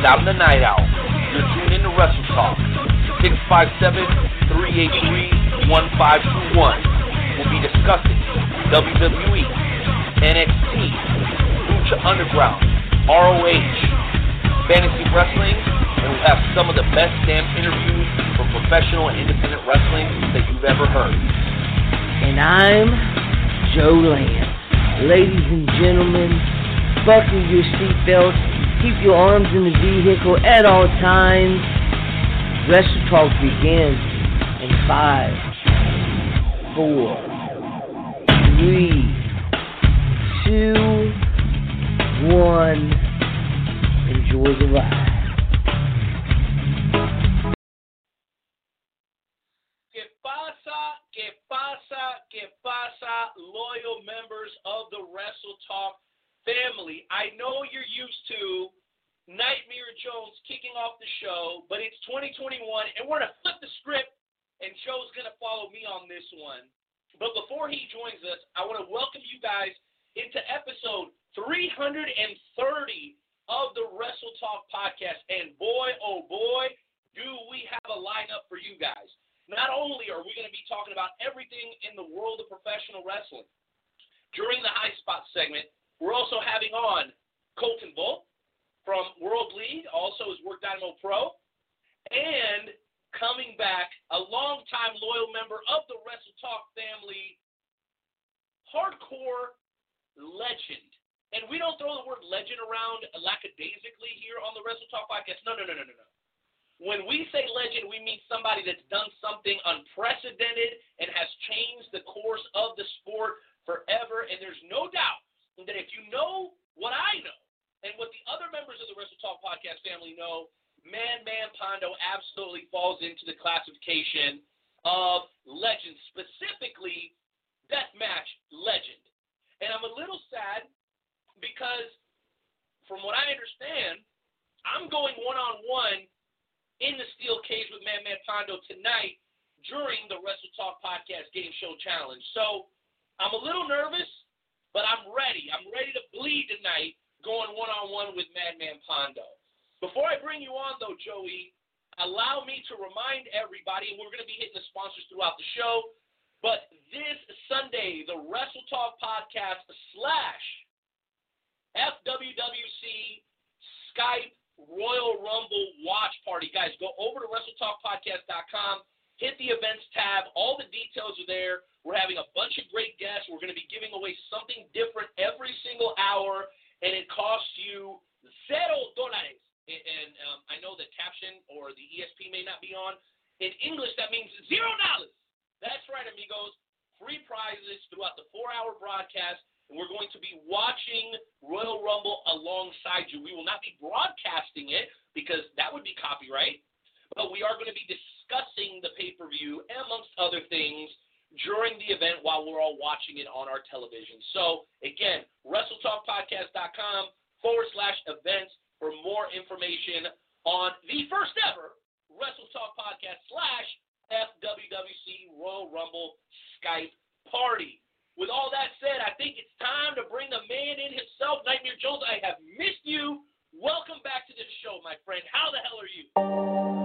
And I'm the Knight Owl. You're tuned in to Wrestle Talk. 657-383-1521. We'll be discussing WWE, NXT, Lucha Underground, ROH, fantasy wrestling, and we'll have some of the best damn interviews from professional and independent wrestling that you've ever heard. And I'm Joe Lance. Ladies and gentlemen, buckle your seatbelts, keep your arms in the vehicle at all times. Wrestle Talk begins in five, four, three, two, one. Enjoy the ride. Que pasa, loyal members of the Wrestle Talk family. I know you're used to Nightmare Jones kicking off the show, but it's 2021, and we're going to flip the script, and Joe's going to follow me on this one. But before he joins us, I want to welcome you guys into episode 330 of the Wrestle Talk podcast. And boy, oh boy, do we have a lineup for you guys. Not only are we going to be talking about everything in the world of professional wrestling, during the High Spot segment, we're also having on Colton Bull from World League, also his Work Dynamo Pro, and coming back, a longtime loyal member of the Wrestle Talk family, hardcore legend. And we don't throw the word legend around lackadaisically here on the Wrestle Talk podcast. No, no, no, no, no, no. When we say legend, we mean somebody that's done something unprecedented and has changed the course of the sport forever. And there's no doubt that if you know what I know and what the other members of the Wrestle Talk podcast family know, Mad Man Pondo absolutely falls into the classification of legend, specifically deathmatch legend. And I'm a little sad because, from what I understand, I'm going one on one in the steel cage with Mad Man Pondo tonight during the Wrestle Talk Podcast Game Show Challenge. So I'm a little nervous, but I'm ready. I'm ready to bleed tonight going one on one with Madman Pondo. Before I bring you on, though, Joey, allow me to remind everybody, and we're going to be hitting the sponsors throughout the show, but this Sunday, the Wrestle Talk Podcast slash FWWC Skype Royal Rumble watch party. Guys, go over to WrestleTalkPodcast.com, hit the events tab. All the details are there. We're having a bunch of great guests. We're going to be giving away something different every single hour, and it costs you zero dólares. And, and um, I know the caption or the ESP may not be on. In English, that means zero dollars. That's right, amigos. Free prizes throughout the four-hour broadcast and we're going to be watching Royal Rumble alongside you. We will not be broadcasting it because that would be copyright, but we are going to be discussing the pay per view, amongst other things, during the event while we're all watching it on our television. So, again, WrestleTalkPodcast.com forward slash events for more information on the first ever Wrestle Talk Podcast slash FWWC Royal Rumble Skype party. With all that said, I think it's time to bring the man in himself, Nightmare Jones. I have missed you. Welcome back to the show, my friend. How the hell are you?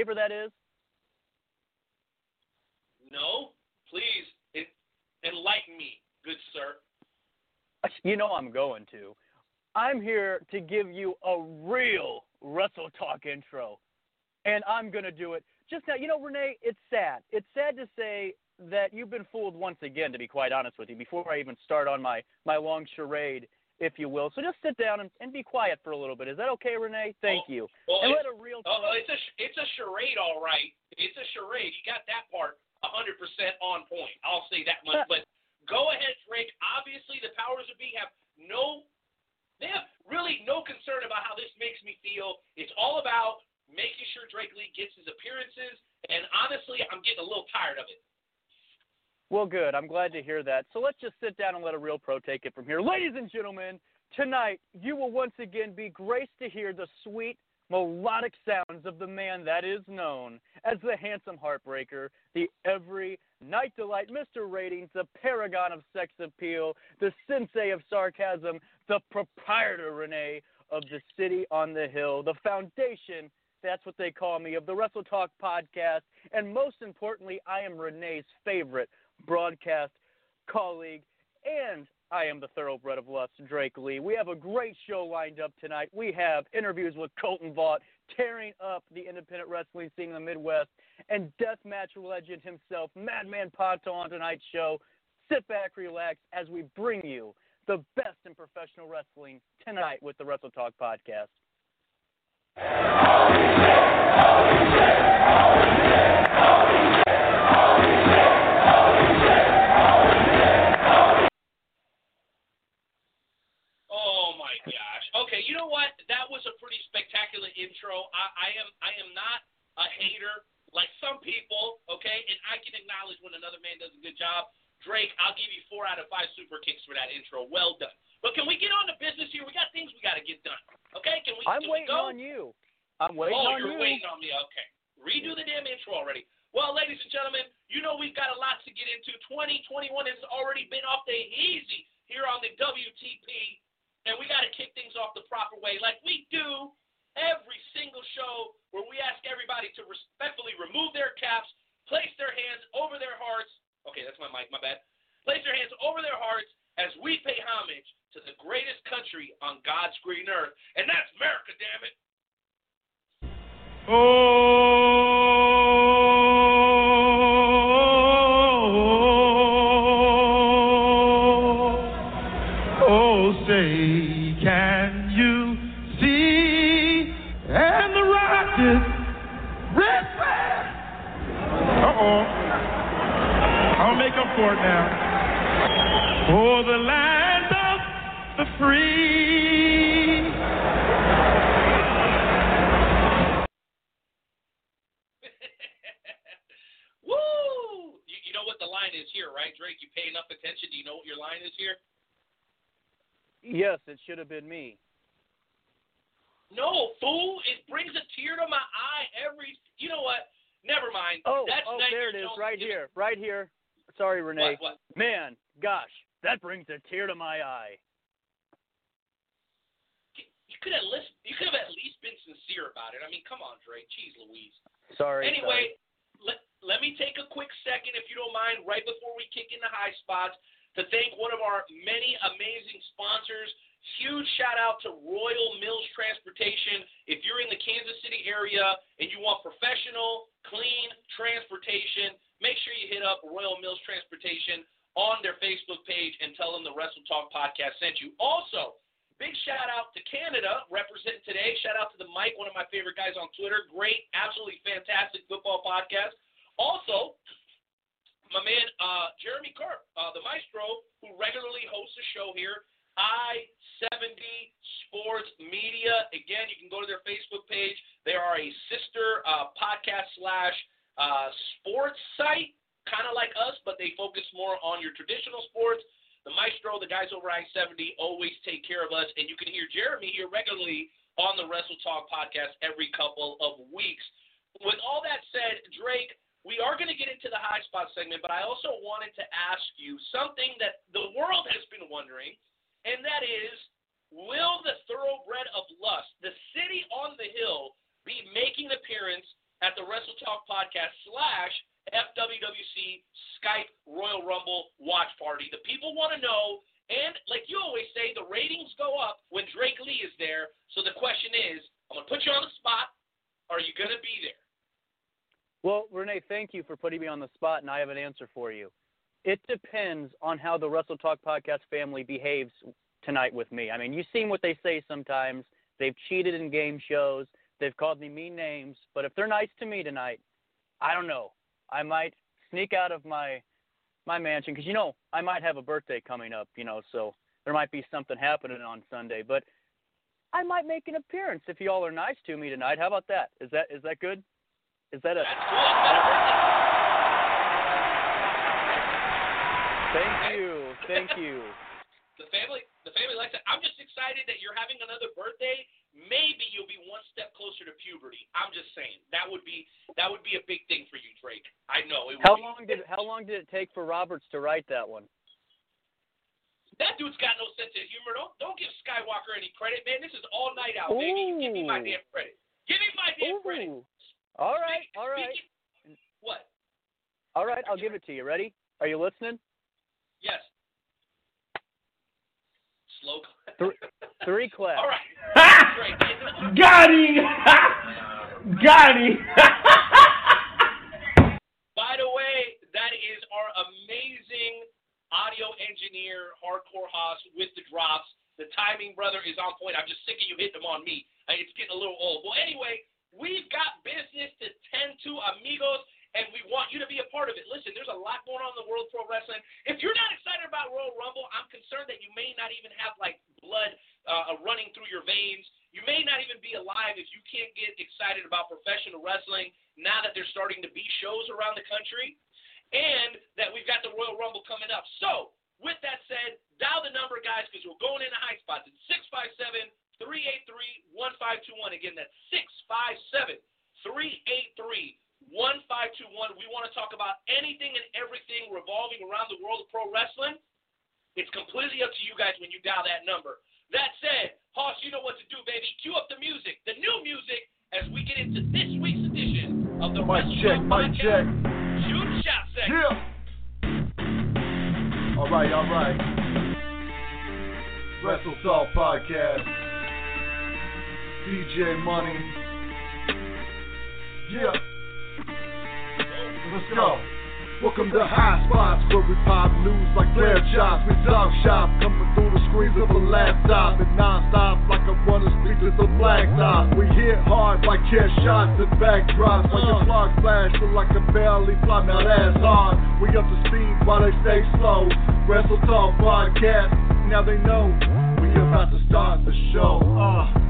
Favor that is? No, please en- enlighten me, good sir. You know I'm going to. I'm here to give you a real Wrestle Talk intro. And I'm going to do it just now. You know, Renee, it's sad. It's sad to say that you've been fooled once again, to be quite honest with you, before I even start on my, my long charade, if you will. So just sit down and, and be quiet for a little bit. Is that okay, Renee? Thank you. Well, And it's, let a real oh, it's a it's a charade, all right. It's a charade. You got that part 100% on point. I'll say that much. But go ahead, Drake. Obviously, the powers that be have no, they have really no concern about how this makes me feel. It's all about making sure Drake Lee gets his appearances. And honestly, I'm getting a little tired of it. Well, good. I'm glad to hear that. So let's just sit down and let a real pro take it from here. Ladies and gentlemen, tonight you will once again be graced to hear the sweet, melodic sounds of the man that is known as the handsome heartbreaker, the every night delight, Mr. Ratings, the paragon of sex appeal, the sensei of sarcasm, the proprietor, Renee, of the city on the hill, the foundation that's what they call me, of the Wrestle Talk podcast. And most importantly, I am Renee's favorite broadcast colleague, and I am the thoroughbred of lust, Drake Lee. We have a great show lined up tonight. We have interviews with Colton Vaught, tearing up the independent wrestling scene in the Midwest, and deathmatch legend himself, Madman Pondo, on tonight's show. Sit back, relax, as we bring you the best in professional wrestling tonight with the Wrestle Talk podcast. That was a pretty spectacular intro. I, I am I am not a hater like some people, okay? And I can acknowledge when another man does a good job. Drake, I'll give you four out of five super kicks for that intro. Well done. But can we get on to business here? We got things we got to get done. Okay? Can we? I'm can waiting we go? on you. I'm waiting oh, on you're you're waiting on me. Okay. Redo the damn intro already. Well, ladies and gentlemen, you know we've got a lot to get into. 2021 has already been off the easy here on the WTP, and we got to kick things off the proper way, like we do every single show, where we ask everybody to respectfully remove their caps, place their hands over their hearts. Okay, that's my mic. My bad. Place their hands over their hearts as we pay homage to the greatest country on God's green earth, and that's America. Damn it. Oh, Yes, it should have been me. No, fool! It brings a tear to my eye every. You know what? Never mind. Oh, That's oh, there it is, right here, right here. Sorry, Renee. What? What? Man, gosh, that brings a tear to my eye. You could have list, You could have at least been sincere about it. I mean, come on, Drake. Jeez, Louise. Sorry. Anyway, let, let me take a quick second, if you don't mind, right before we kick into high spots, to thank one of our many amazing sponsors. Huge shout out to Royal Mills Transportation. If you're in the Kansas City area and you want professional, clean transportation, make sure you hit up Royal Mills Transportation on their Facebook page and tell them the Wrestle Talk podcast sent you. Also, big shout out to Canada, representing today. Shout out to the Mike, one of my favorite guys on Twitter. Great, absolutely fantastic football podcast. Also, my man uh, Jeremy Kerr, uh, the maestro, who regularly hosts a show here, I 70 Sports Media. Again, you can go to their Facebook page. They are a sister uh, podcast slash uh, sports site, kind of like us, but they focus more on your traditional sports. The Maestro, the guys over I 70 always take care of us, and you can hear Jeremy here regularly on the Wrestle Talk podcast every couple of weeks. With all that said, Drake, we are going to get into the high spot segment, but I also wanted to ask you something that the world has been wondering, and that is will the thoroughbred of lust, the city on the hill, be making an appearance at the Wrestle Talk podcast slash FWWC Skype Royal Rumble watch party? The people want to know, and like you always say, the ratings go up when Drake Lee is there. So the question is, I'm going to put you on the spot. Are you going to be there? Well, Renee, thank you for putting me on the spot, and I have an answer for you. It depends on how the Wrestle Talk podcast family behaves tonight with me. I mean, you've seen what they say sometimes. They've cheated in game shows. They've called me mean names. But if they're nice to me tonight, I don't know. I might sneak out of my my mansion because you know I might have a birthday coming up. You know, so there might be something happening on Sunday. But I might make an appearance if y'all are nice to me tonight. How about that? Is that is that good? Is that a? Thank you, thank you. The family, the family likes it. I'm just excited that you're having another birthday. Maybe you'll be one step closer to puberty. I'm just saying that would be that would be a big thing for you, Drake. I know. It would How be. long did how long did it take for Roberts to write that one? That dude's got no sense of humor. Don't don't give Skywalker any credit, man. This is all Knight Owl, baby. Give me my damn credit. Give me my damn credit. Ooh. All right, Speak- all right, What? all right. I'll give it to you. Ready? Are you listening? Yes. Slow. Three- Three claps. all right. Drake, Got him! Got him! By the way, that is our amazing audio engineer, Hardcore Haas, with the drops. The timing, brother, is on point. I'm just sick of you hitting them on me. Uh, It's getting a little old. Well, anyway, we've got business to tend to, amigos, and we want you to be a part of it. Listen, there's a lot going on in the world pro wrestling. If you're not excited about Royal Rumble, I'm concerned that you may not even have like blood uh, running through your veins. You may not even be alive if you can't get excited about professional wrestling now that there's starting to be shows around the country and that we've got the Royal Rumble coming up. So, with that said, dial the number, guys, because we're going into high spots. It's 657 383 1521. Again, that's 657 383 1521. We want to talk about anything and everything revolving around the world of pro wrestling. It's completely up to you guys when you dial that number. That said, Hoss, you know what to do, baby. Cue up the music, the new music, as we get into this week's edition of the Mic Wrestle check, Talk mic check. Podcast. Shoot shot segment. Yeah. All right, all right. Wrestle Talk Podcast. DJ Money. Yeah. Let's go. Welcome to High Spots, where we pop news like flare shots. We talk shop, coming through the screens of a laptop. And non-stop like I wanna speak to the blacktop. We hit hard like chair shots and backdrops. Like a clock flash, feel like a belly flop. Now that's hard. We up to speed while they stay slow. Wrestle Talk Podcast, now they know. We about to start the show. Uh.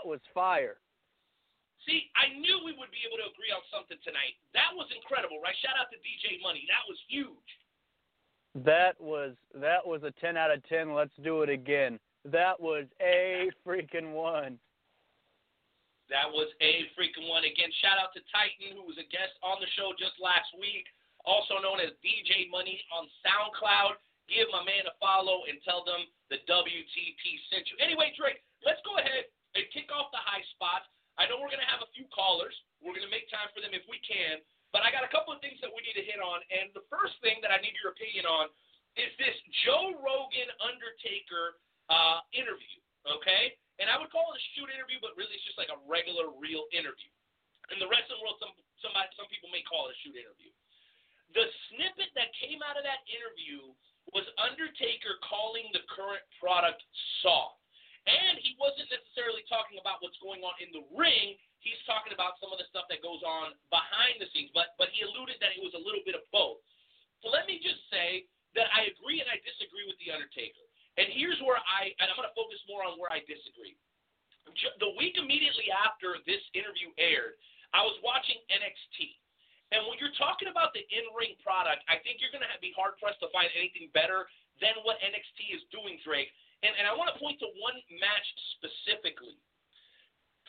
That was fire. see, I knew we would be able to agree on something tonight. That was incredible, right? Shout out to DJ Money. That was huge. That was that was a ten out of ten. Let's do it again. That was a freaking one. That was a freaking one. Again, shout out to Titan, who was a guest on the show just last week, also known as DJ Money on SoundCloud. Give my man a follow and tell them the WTP sent you. Anyway, Drake, let's go ahead and kick off the high spots. I know we're going to have a few callers. We're going to make time for them if we can. But I got a couple of things that we need to hit on. And the first thing that I need your opinion on is this Joe Rogan Undertaker uh, interview. Okay? And I would call it a shoot interview, but really it's just like a regular, real interview. In the wrestling world, some somebody, some people may call it a shoot interview. The snippet that came out of that interview was Undertaker calling the current product soft. And he wasn't necessarily talking about what's going on in the ring. he's talking about some of the stuff that goes on behind the scenes, but but he alluded that it was a little bit of both. So let me just say that I agree and I disagree with the Undertaker. And here's where I and I'm going to focus more on where I disagree. The week immediately after this interview aired, I was watching NXT. And when you're talking about the in-ring product, I think you're going to be hard pressed to find anything better than what NXT is doing, Drake. And, and I want to point to one match specifically.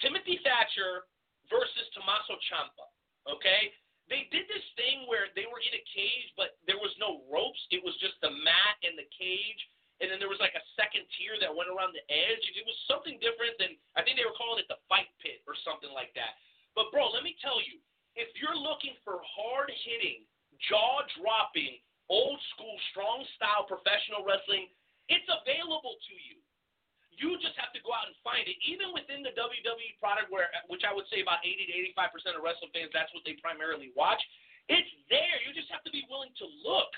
Timothy Thatcher versus Tommaso Ciampa. Okay, they did this thing where they were in a cage, but there was no ropes. It was just the mat and the cage, and then there was like a second tier that went around the edge. It was something different than I think they were calling it the fight pit or something like that. But bro, let me tell you, if you're looking for hard hitting, jaw dropping, old school, strong style professional wrestling, it's available to you. You just have to go out and find it. Even within the WWE product, where which I would say about 80 to 85 percent of wrestling fans, that's what they primarily watch. It's there. You just have to be willing to look.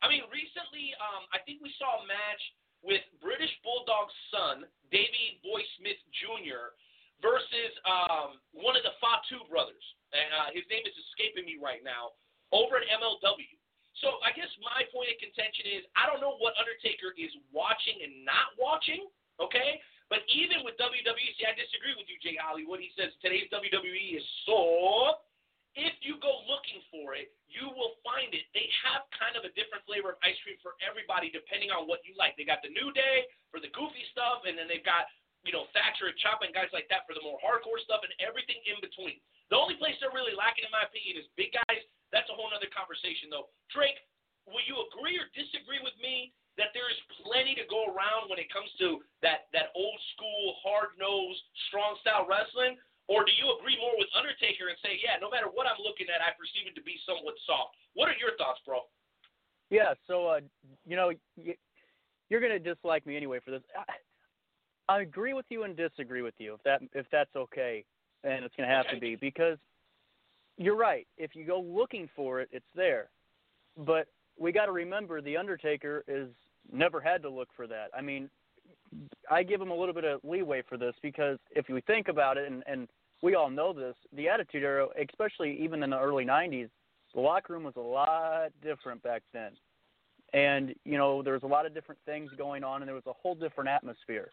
I mean, recently, um, I think we saw a match with British Bulldog's son, Davey Boy Smith Jr., versus um, one of the Fatu brothers. And uh, his name is escaping me right now. Over at MLW. So I guess my point of contention is I don't know what Undertaker is watching and not watching. Okay? But even with WWE, see, I disagree with you, Jay Hollywood. He says today's WWE is so. If you go looking for it, you will find it. They have kind of a different flavor of ice cream for everybody, depending on what you like. They got the New Day for the goofy stuff, and then they've got you know Thatcher and Chop and guys like that for the more hardcore stuff, and everything in between. The only place they're really lacking, in my opinion, is big guys. That's a whole other conversation, though. Drake, will you agree or disagree with me that there is plenty to go around when it comes to that, that old school, hard nosed, strong style wrestling? Or do you agree more with Undertaker and say, yeah, no matter what I'm looking at, I perceive it to be somewhat soft? What are your thoughts, bro? Yeah, so, uh, you know, you're going to dislike me anyway for this. I, I agree with you and disagree with you, if that if that's okay, and it's going to have okay. to be because you're right. If you go looking for it, it's there. But we got to remember the Undertaker is never had to look for that. I mean, I give him a little bit of leeway for this because if you think about it, and, and we all know this, the Attitude Era, especially even in the early '90s, the locker room was a lot different back then, and you know there was a lot of different things going on, and there was a whole different atmosphere.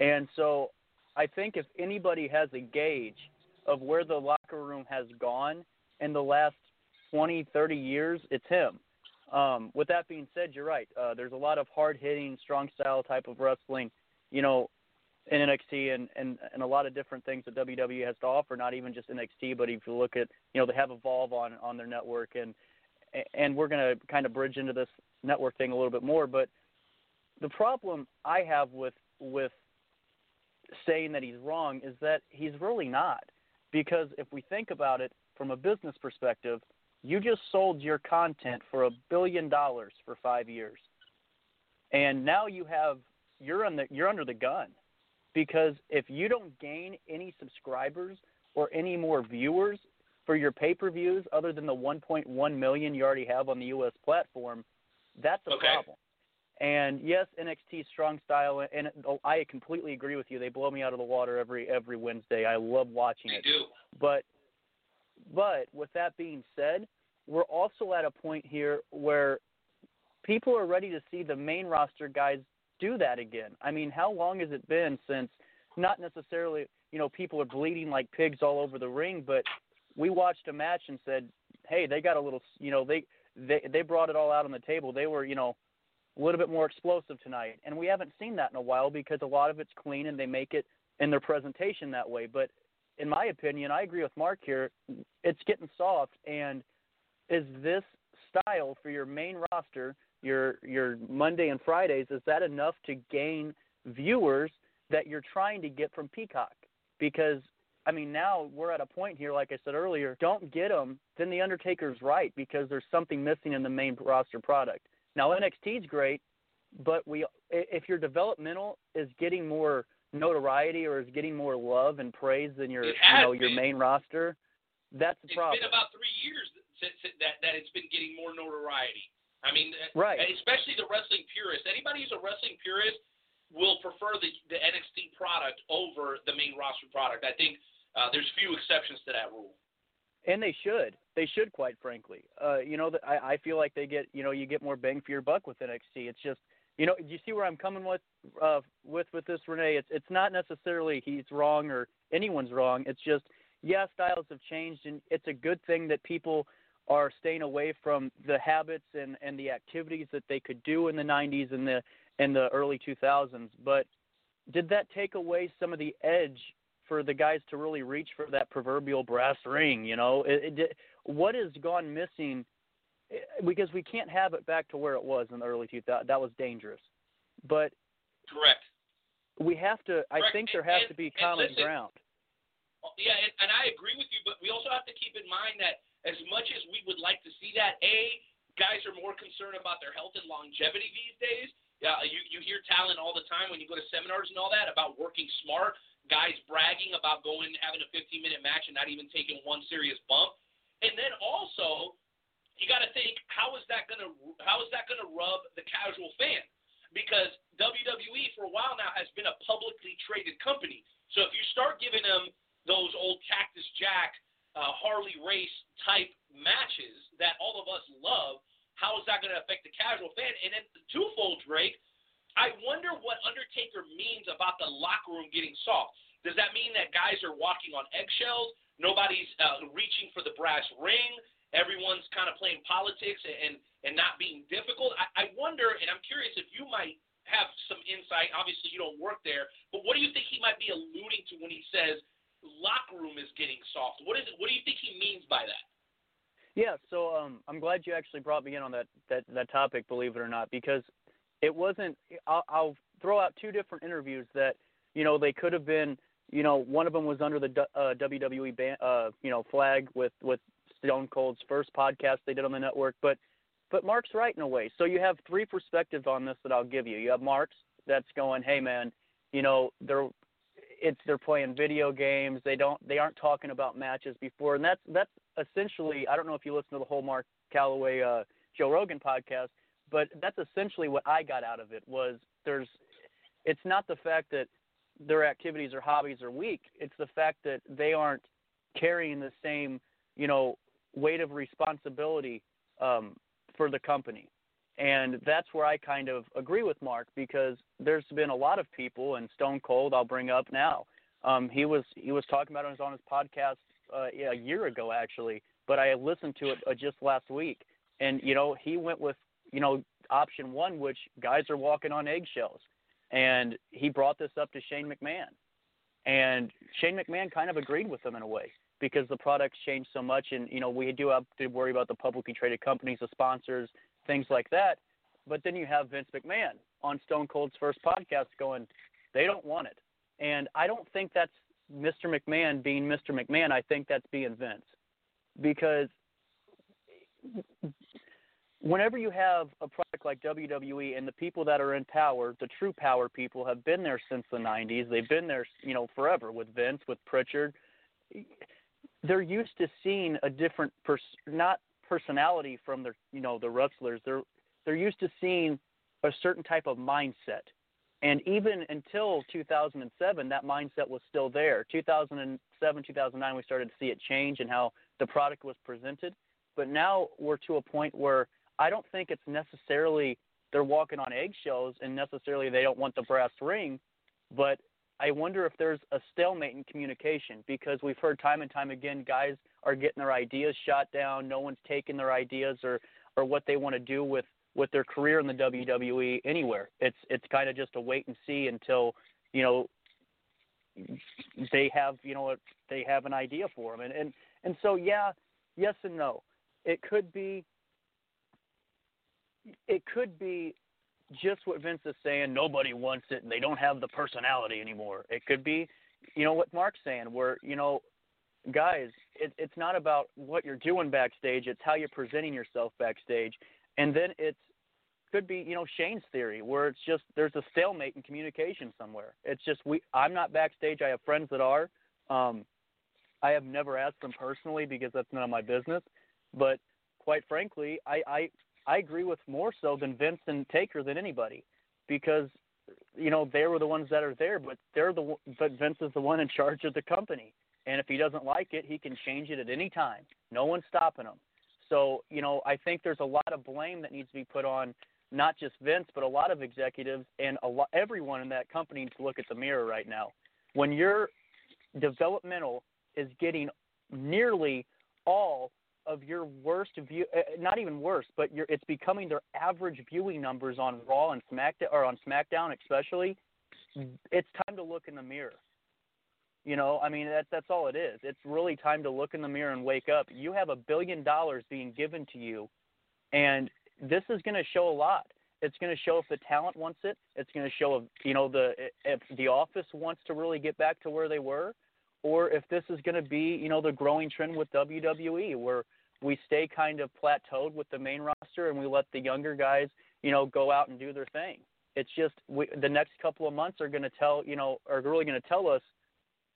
And so, I think if anybody has a gauge of where the locker room has gone in the last 20, 30 years, it's him. Um, with that being said, you're right. Uh, there's a lot of hard hitting, strong style type of wrestling, you know, in NXT and, and, and a lot of different things that WWE has to offer, not even just NXT, but if you look at, you know, they have Evolve on, on their network and, and we're going to kind of bridge into this network thing a little bit more. But the problem I have with, with saying that he's wrong is that he's really not. Because if we think about it from a business perspective, you just sold your content for a billion dollars for five years, and now you have you're on the you're under the gun because if you don't gain any subscribers or any more viewers for your pay-per-views other than the 1.1 million you already have on the US platform, that's a okay. problem. And yes, NXT strong style, and oh, I completely agree with you. They blow me out of the water every every Wednesday. I love watching they it. Do. But but with that being said, we're also at a point here where people are ready to see the main roster guys do that again. I mean, how long has it been since not necessarily, you know, people are bleeding like pigs all over the ring, but we watched a match and said, "Hey, they got a little, you know, they they they brought it all out on the table. They were, you know, a little bit more explosive tonight." And we haven't seen that in a while because a lot of it's clean and they make it in their presentation that way. But in my opinion, I agree with Mark here. It's getting soft, and is this style for your main roster, your your Monday and Fridays, is that enough to gain viewers that you're trying to get from Peacock? Because I mean, now we're at a point here, like I said earlier, don't get them, then the Undertaker's right because there's something missing in the main roster product. Now NXT's great, but we if your developmental is getting more notoriety or is getting more love and praise than your you know been. your main roster, that's the it's problem. It's been about three years that, that that it's been getting more notoriety. I mean, right. especially the wrestling purist. Anybody who's a wrestling purist will prefer the the NXT product over the main roster product. I think Uh, there's few exceptions to that rule. And they should. They should, quite frankly. Uh, you know, I, I feel like they get, you know, you get more bang for your buck with NXT. It's just, you know, do you see where I'm coming with, uh, with with this, Renee? It's it's not necessarily he's wrong or anyone's wrong. It's just, yeah, styles have changed, and it's a good thing that people are staying away from the habits and and the activities that they could do in the 90s and the and the early 2000s. But did that take away some of the edge for the guys to really reach for that proverbial brass ring? You know, it, it, what has gone missing? Eh, because we can't have it back to where it was in the early 2000s. That was dangerous. But correct. We have to. I think there has and, to be common listen, ground. Oh, yeah, and, and I agree with you, but we also have to keep in mind that as much as we would like to see that, a guys are more concerned about their health and longevity these days. Yeah, you you hear talent all the time when you go to seminars and all that about working smart. Guys bragging about going having a 15 minute match and not even taking one serious bump. And then also, you got to think how is that gonna how is that gonna rub the casual fan? Because WWE for a while now has been a publicly traded company. So if you start giving them those old Cactus Jack, uh, Harley Race type matches that all of us love, how is that going to affect the casual fan? And then the twofold, Drake, I wonder what Undertaker means about the locker room getting soft. Does that mean that guys are walking on eggshells? Nobody's uh, reaching for the brass ring. Everyone's kind of playing politics and and not being difficult. I, I wonder, and I'm curious if you might have some insight. Obviously, you don't work there, but what do you think he might be alluding to when he says locker room is getting soft? What is it? What do you think he means by that? Yeah, so um, I'm glad you actually brought me in on that, that that topic, believe it or not, because it wasn't. I'll, I'll throw out two different interviews that you know they could have been. You know, one of them was under the uh, WWE ban, uh, you know flag with with Stone Cold's first podcast they did on the network, but but Mark's right in a way. So you have three perspectives on this that I'll give you. You have Mark's that's going, hey man, you know they're it's they're playing video games. They don't they aren't talking about matches before, and that's that's essentially I don't know if you listen to the whole Mark Calaway uh, Joe Rogan podcast, but that's essentially what I got out of it was there's it's not the fact that their activities or hobbies are weak. It's the fact that they aren't carrying the same you know weight of responsibility um, for the company. And that's where I kind of agree with Mark because there's been a lot of people, and Stone Cold I'll bring up now. Um, he was he was talking about it on his podcast uh, a year ago actually, but I listened to it uh, just last week, and you know he went with you know option one, which guys are walking on eggshells, and he brought this up to Shane McMahon, and Shane McMahon kind of agreed with him in a way because the products changed so much, and you know we do have to worry about the publicly traded companies, the sponsors, things like that. But then you have Vince McMahon on Stone Cold's first podcast going, they don't want it. And I don't think that's Mr. McMahon being Mr. McMahon. I think that's being Vince. Because whenever you have a product like WWE and the people that are in power, the true power people have been there since the 90s. They've been there, you know, forever with Vince, with Prichard. They're used to seeing a different pers- not personality from the you know the wrestlers. They're they're used to seeing a certain type of mindset. And even until 2007, that mindset was still there. 2007, 2009, we started to see it change and how the product was presented. But now we're to a point where I don't think it's necessarily they're walking on eggshells and necessarily they don't want the brass ring, but I wonder if there's a stalemate in communication because we've heard time and time again guys are getting their ideas shot down. No one's taking their ideas or or what they want to do with with their career in the WWE anywhere. It's it's kind of just a wait and see until you know they have you know they have an idea for them and and and so yeah yes and no it could be it could be just what Vince is saying nobody wants it and they don't have the personality anymore it could be you know what Mark's saying where you know guys it, it's not about what you're doing backstage it's how you're presenting yourself backstage and then it's could be you know Shane's theory where it's just there's a stalemate in communication somewhere. It's just we I'm not backstage. I have friends that are. Um, I have never asked them personally because that's none of my business. But quite frankly, I I I agree with more so than Vince and Taker than anybody because you know they were the ones that are there, but they're the but Vince is the one in charge of the company, And if he doesn't like it, he can change it at any time. No one's stopping him. So, you know, I think there's a lot of blame that needs to be put on not just Vince, but a lot of executives and a lot, everyone in that company needs to look at the mirror right now. When your developmental is getting nearly all of your worst view, uh, not even worse, but your, it's becoming their average viewing numbers on Raw and SmackDown, or on SmackDown especially. It's time to look in the mirror. You know, I mean that's that's all it is. It's really time to look in the mirror and wake up. You have a billion dollars being given to you, and this is going to show a lot. It's going to show if the talent wants it. It's going to show if you know the if the office wants to really get back to where they were, or if this is going to be you know the growing trend with WWE where we stay kind of plateaued with the main roster and we let the younger guys you know go out and do their thing. It's just we, the next couple of months are going to tell you know are really going to tell us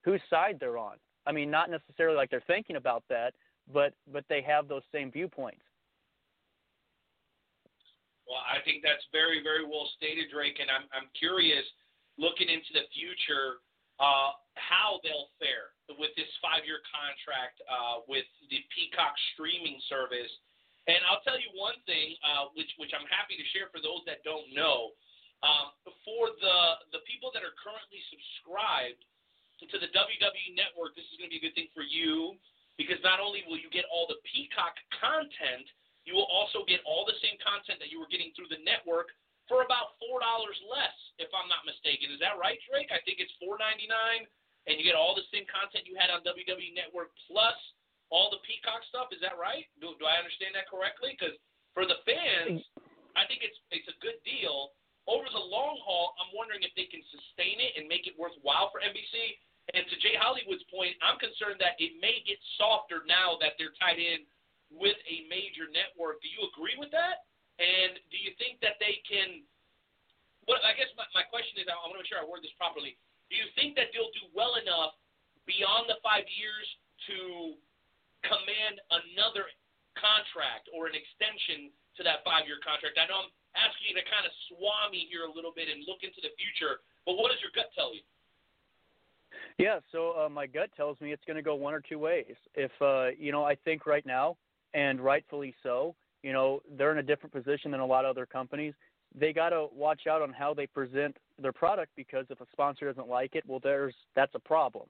whose side they're on. I mean, not necessarily like they're thinking about that, but but they have those same viewpoints. Well, I think that's very very well stated, Drake, and I'm I'm curious, looking into the future, uh, how they'll fare with this five-year contract uh, with the Peacock streaming service. And I'll tell you one thing, uh, which which I'm happy to share for those that don't know. Um, for the the people that are currently subscribed to the WWE Network, this is going to be a good thing for you because not only will you get all the Peacock content, you will also get all the same content that you were getting through the network for about four dollars less, if I'm not mistaken. Is that right, Drake? I think it's four ninety nine, and you get all the same content you had on WWE Network plus all the Peacock stuff. Is that right? Do, do I understand that correctly? Because for the fans, I think it's it's a good deal. Over the long haul, I'm wondering if they can sustain it and make it worthwhile for NBC. And to Jay Hollywood's point, I'm concerned that it may get softer now that they're tied in with a major network. Do you agree with that? And do you think that they can? What I guess my, my question is, I want to make sure I word this properly. Do you think that they'll do well enough beyond the five years to command another contract or an extension to that five-year contract? I know I'm asking you to kind of swami here a little bit and look into the future, but what does your gut tell you? Yeah, so uh, my gut tells me it's going to go one or two ways. If uh, you know, I think right now, and rightfully so, you know, they're in a different position than a lot of other companies. They got to watch out on how they present their product because if a sponsor doesn't like it, well, there's that's a problem.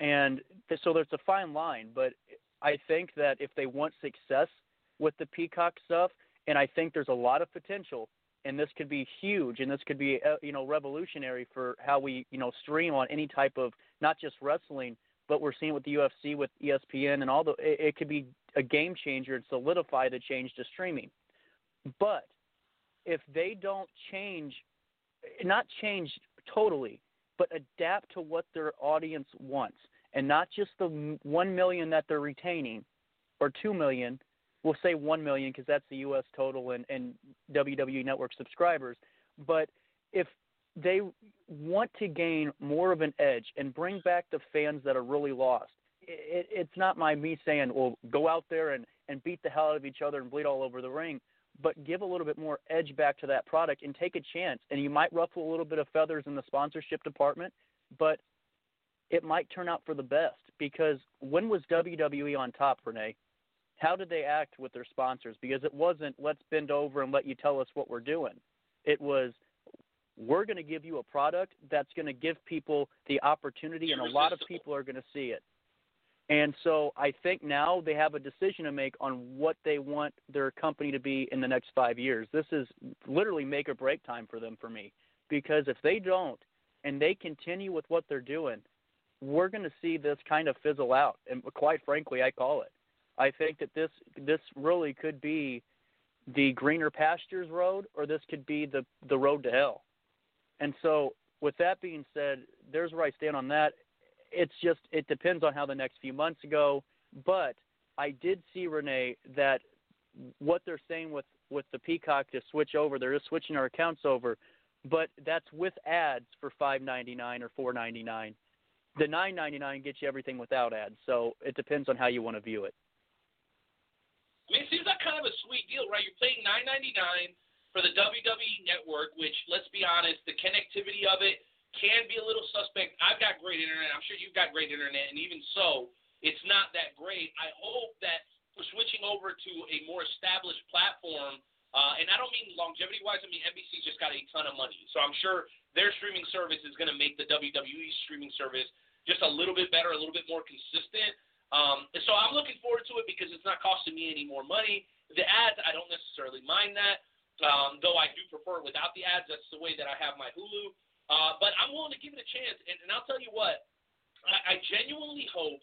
And th- so there's a fine line, but I think that if they want success with the Peacock stuff, and I think there's a lot of potential and this could be huge and this could be uh, you know revolutionary for how we you know stream on any type of not just wrestling but we're seeing with the UFC with ESPN and all the it, it could be a game changer and solidify the change to streaming but if they don't change not change totally but adapt to what their audience wants and not just the 1 million that they're retaining or 2 million we'll say 1 million because that's the U.S. total and, and WWE Network subscribers. But if they want to gain more of an edge and bring back the fans that are really lost, it, it's not my me saying, well, go out there and, and beat the hell out of each other and bleed all over the ring, but give a little bit more edge back to that product and take a chance. And you might ruffle a little bit of feathers in the sponsorship department, but it might turn out for the best because when was WWE on top, Renee? how did they act with their sponsors? Because it wasn't let's bend over and let you tell us what we're doing. It was we're going to give you a product that's going to give people the opportunity, and a lot of people are going to see it. And so I think now they have a decision to make on what they want their company to be in the next five years. This is literally make or break time for them for me. Because if they don't and they continue with what they're doing, we're going to see this kind of fizzle out. And quite frankly, I call it. I think that this this really could be the greener pastures road, or this could be the the road to hell. And so, with that being said, there's where I stand on that. It's just it depends on how the next few months go. But I did see Renee that what they're saying with with the Peacock to switch over, they're just switching our accounts over, but that's with ads for five ninety nine or four ninety nine. The nine ninety nine gets you everything without ads, so it depends on how you want to view it. I mean, it seems like kind of a sweet deal, right? You're paying nine ninety nine for the WWE Network, which, let's be honest, the connectivity of it can be a little suspect. I've got great internet. I'm sure you've got great internet, and even so, it's not that great. I hope that for switching over to a more established platform, uh, and I don't mean longevity wise. I mean NBC just got a ton of money, so I'm sure their streaming service is going to make the WWE streaming service just a little bit better, a little bit more consistent. Um, so I'm looking forward to it because it's not costing me any more money. The ads, I don't necessarily mind that, um, though I do prefer it without the ads. That's the way that I have my Hulu. Uh, but I'm willing to give it a chance. And, and I'll tell you what, I, I genuinely hope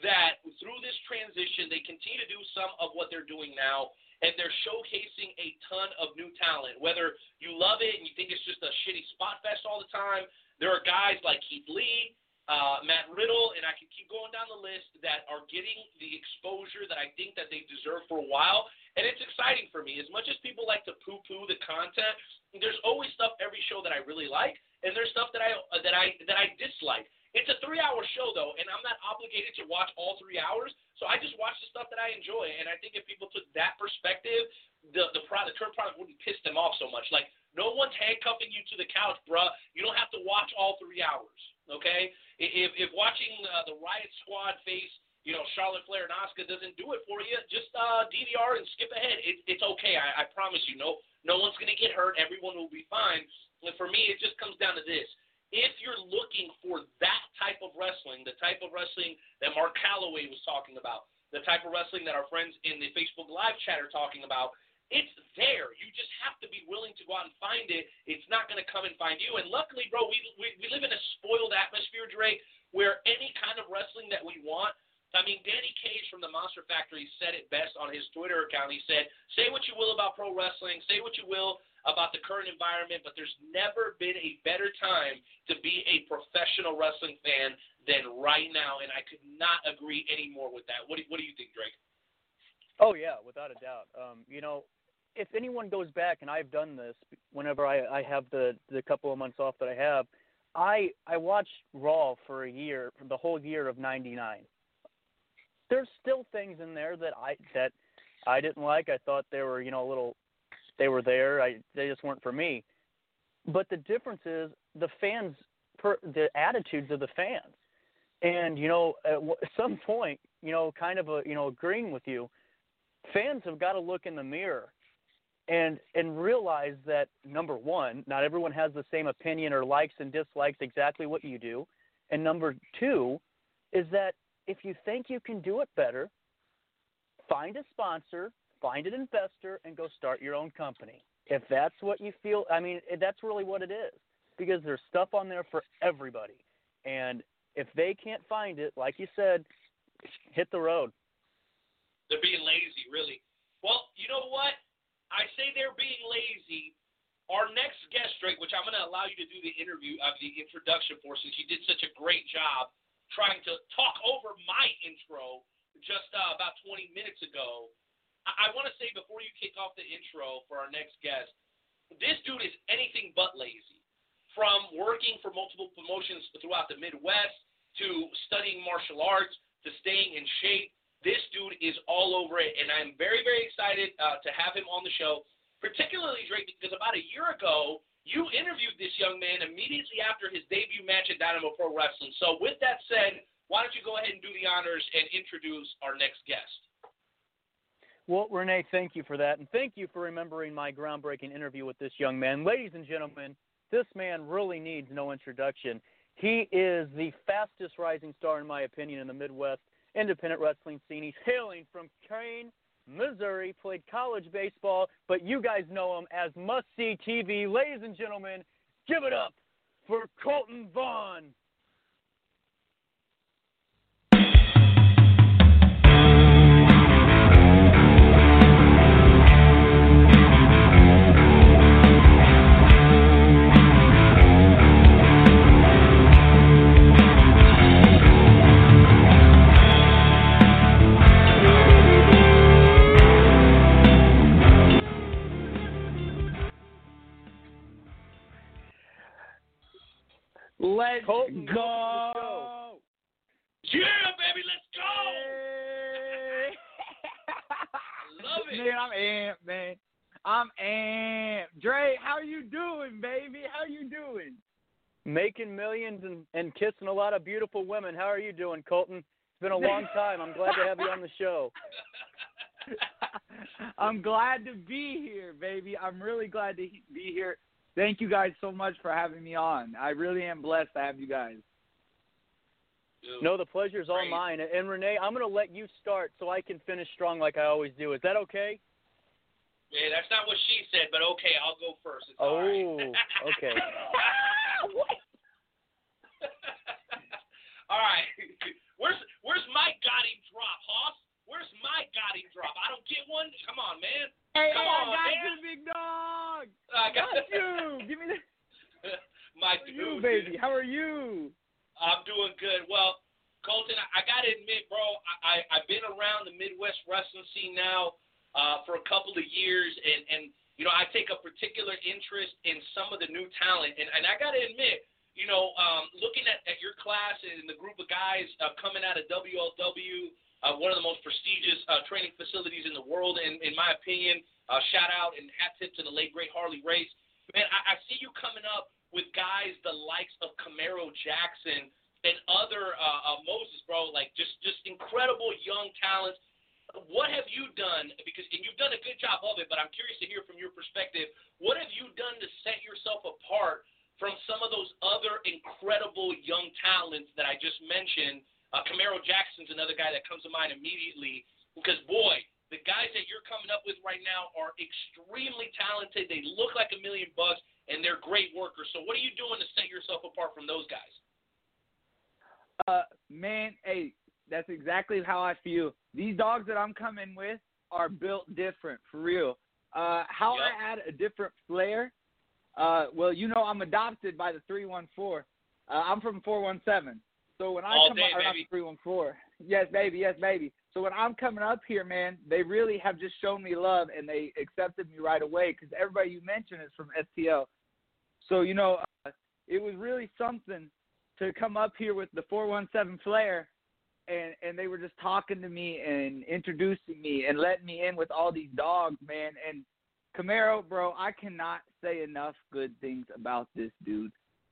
that through this transition, they continue to do some of what they're doing now, and they're showcasing a ton of new talent. Whether you love it and you think it's just a shitty spot fest all the time, there are guys like Keith Lee, uh, Matt Riddle, and I can keep going down the list that are getting the exposure that I think that they deserve for a while, and it's exciting for me. As much as people like to poo-poo the content, there's always stuff every show that I really like, and there's stuff that I that I that I dislike. It's a three-hour show though, and I'm not obligated to watch all three hours. So I just watch the stuff that I enjoy, and I think if people took that perspective, the the, product, the current product wouldn't piss them off so much. Like no one's handcuffing you to the couch, bruh. You don't have to watch all three hours. Okay? If if watching uh, the Riot Squad face, you know, Charlotte Flair and Asuka doesn't do it for you, just uh, DVR and skip ahead. It, it's okay. I, I promise you. No no one's gonna get hurt. Everyone will be fine. And for me, it just comes down to this if you're looking for that type of wrestling, the type of wrestling that Mark Calaway was talking about, the type of wrestling that our friends in the Facebook Live chat are talking about, it's there. You just have to be willing to go out and find it. It's not going to come and find you. And luckily, bro, we, we, we live in a spoiled atmosphere, Drake, where any kind of wrestling that we want, I mean, Danny Cage from the Monster Factory said it best on his Twitter account. He said, Say what you will about pro wrestling, say what you will about the current environment, but there's never been a better time to be a professional wrestling fan than right now, and I could not agree any more with that. What do, what do you think, Drake? Oh yeah, without a doubt. Um, you know, if anyone goes back, and I've done this whenever I, I have the the couple of months off that I have, I I watched Raw for a year, for the whole year of '99. There's still things in there that I that I didn't like. I thought they were you know a little they were there. I they just weren't for me. But the difference is the fans, per, the attitudes of the fans, and you know at some point, you know, kind of a you know agreeing with you, fans have got to look in the mirror and and realize that number one, not everyone has the same opinion or likes and dislikes exactly what you do, and number two, is that if you think you can do it better, find a sponsor find an investor and go start your own company. If that's what you feel, I mean, that's really what it is because there's stuff on there for everybody. And if they can't find it, like you said, hit the road. They're being lazy, really. Well, you know what? I say they're being lazy. Our next guest, Drake, which I'm going to allow you to do the interview of the introduction for, since you did such a great job trying to talk over my intro just uh, about 20 minutes ago. I, I want to say before you kick off the intro for our next guest, this dude is anything but lazy. From working for multiple promotions throughout the Midwest to studying martial arts to staying in shape, this dude is all over it, and I'm very, very excited uh, to have him on the show. Particularly Drake, because about a year ago, you interviewed this young man immediately after his debut match at Dynamo Pro Wrestling. So, with that said, why don't you go ahead and do the honors and introduce our next guest? Well, Renee, thank you for that. And thank you for remembering my groundbreaking interview with this young man. Ladies and gentlemen, this man really needs no introduction. He is the fastest rising star, in my opinion, in the Midwest independent wrestling scene. He's hailing from Crane, Missouri, played college baseball, but you guys know him as Must See TV. Ladies and gentlemen, give it up for Colton Vaught. Let's Colton, go. go. Yeah, baby, let's go. Love it. Man, I'm amped, man. I'm amped. Dre, how are you doing, baby? How you doing? Making millions and, and kissing a lot of beautiful women. How are you doing, Colton? It's been a long time. I'm glad to have you on the show. I'm glad to be here, baby. I'm really glad to be here. Thank you guys so much for having me on. I really am blessed to have you guys. Dude, No, the pleasure is all mine. And Renee, I'm going to let you start so I can finish strong like I always do. Is that okay? Yeah, that's not what she said, but okay, I'll go first. It's all right. Oh, okay. all right. Where's Where's my Gotti drop, Hoss? Where's my Gotti drop? I don't get one. Come on, man. Hey, Come hey, on, I got man. you, big dog. I Got you. Give me the my you, dude. baby. How are you? I'm doing good. Well, Colton, I, I got to admit, bro, I, I, I've been around the Midwest wrestling scene now uh, for a couple of years, and, and you know, I take a particular interest in some of the new talent, and, and I got to admit, you know, um, looking at, at your class and the group of guys uh, coming out of WLW, uh, one of the most prestigious uh, training facilities in the world, in, in my opinion. Uh, shout out and hat tip to the late great Harley Race. Man, I, I see you coming up with guys the likes of Camaro Jackson and other uh, uh, Moses, bro. Like just just incredible young talents. What have you done? Because and you've done a good job of it, but I'm curious to hear from your perspective. What have you done to set yourself apart from some of those other incredible young talents that I just mentioned? Uh, Camaro Jackson's another guy that comes to mind immediately because boy, the guys that you're coming up with right now are extremely talented. They look like a million bucks, and they're great workers. So what are you doing to set yourself apart from those guys? Uh, man, hey, that's exactly how I feel. These dogs that I'm coming with are built different, for real. Uh, how Yep. I add a different flair. Uh, well, you know, I'm adopted by the 314. Uh, I'm from 417. So when I All come day, up, baby. 314. Yes, baby, yes, baby. So when I'm coming up here, man, they really have just shown me love and they accepted me right away because everybody you mentioned is from STL. So you know, uh, it was really something to come up here with the 417 flair and and they were just talking to me and introducing me and letting me in with all these dogs, man. And Camaro, bro, I cannot say enough good things about this dude.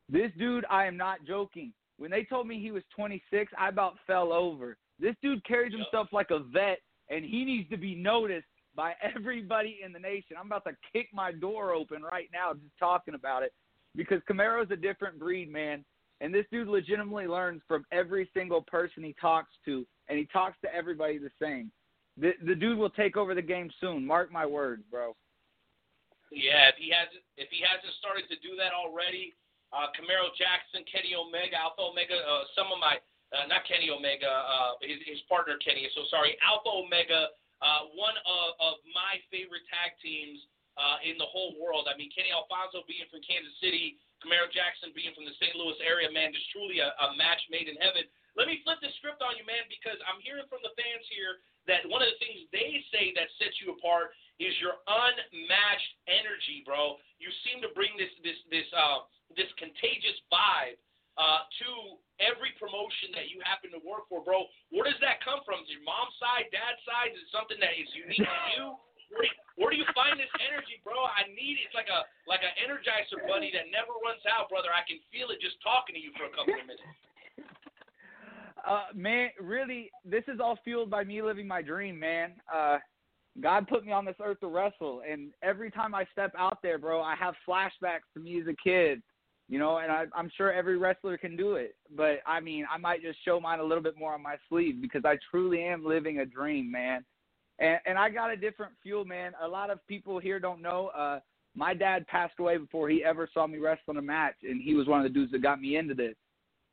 This dude, I am not joking. When they told me he was 26, I about fell over. This dude carries himself like a vet, and he needs to be noticed by everybody in the nation. I'm about to kick my door open right now just talking about it because Camaro's a different breed, man. And this dude legitimately learns from every single person he talks to, and he talks to everybody the same. The the dude will take over the game soon. Mark my words, bro. Yeah, if he hasn't if he hasn't started to do that already, uh, Camaro Jackson, Kenny Omega, Alpha Omega, uh, some of my uh, not Kenny Omega, uh, his, his partner Kenny. So sorry, Alpha Omega, uh, one of, of my favorite tag teams uh, in the whole world. I mean, Kenny Alfonso being from Kansas City, Camaro Jackson being from the St. Louis area, man, just truly a, a match made in heaven. Let me flip the script on you, man, because I'm hearing from the fans here that one of the things they say that sets you apart is your unmatched energy, bro. You seem to bring this this this uh, this contagious vibe uh, to every promotion that you happen to work for, bro. Where does that come from? Is your mom's side, dad's side? Is it something that is unique to you? Where do you, where do you find this energy, bro? I need. It's like a like an energizer buddy that never runs out, brother. I can feel it just talking to you for a couple of minutes. Uh, man, really, this is all fueled by me living my dream, man. Uh, God put me on this earth to wrestle, and every time I step out there, bro, I have flashbacks to me as a kid, you know, and I, I'm sure every wrestler can do it. But I mean, I might just show mine a little bit more on my sleeve because I truly am living a dream, man. And and I got a different fuel, man. A lot of people here don't know. Uh, my dad passed away before he ever saw me wrestle in a match, and he was one of the dudes that got me into this.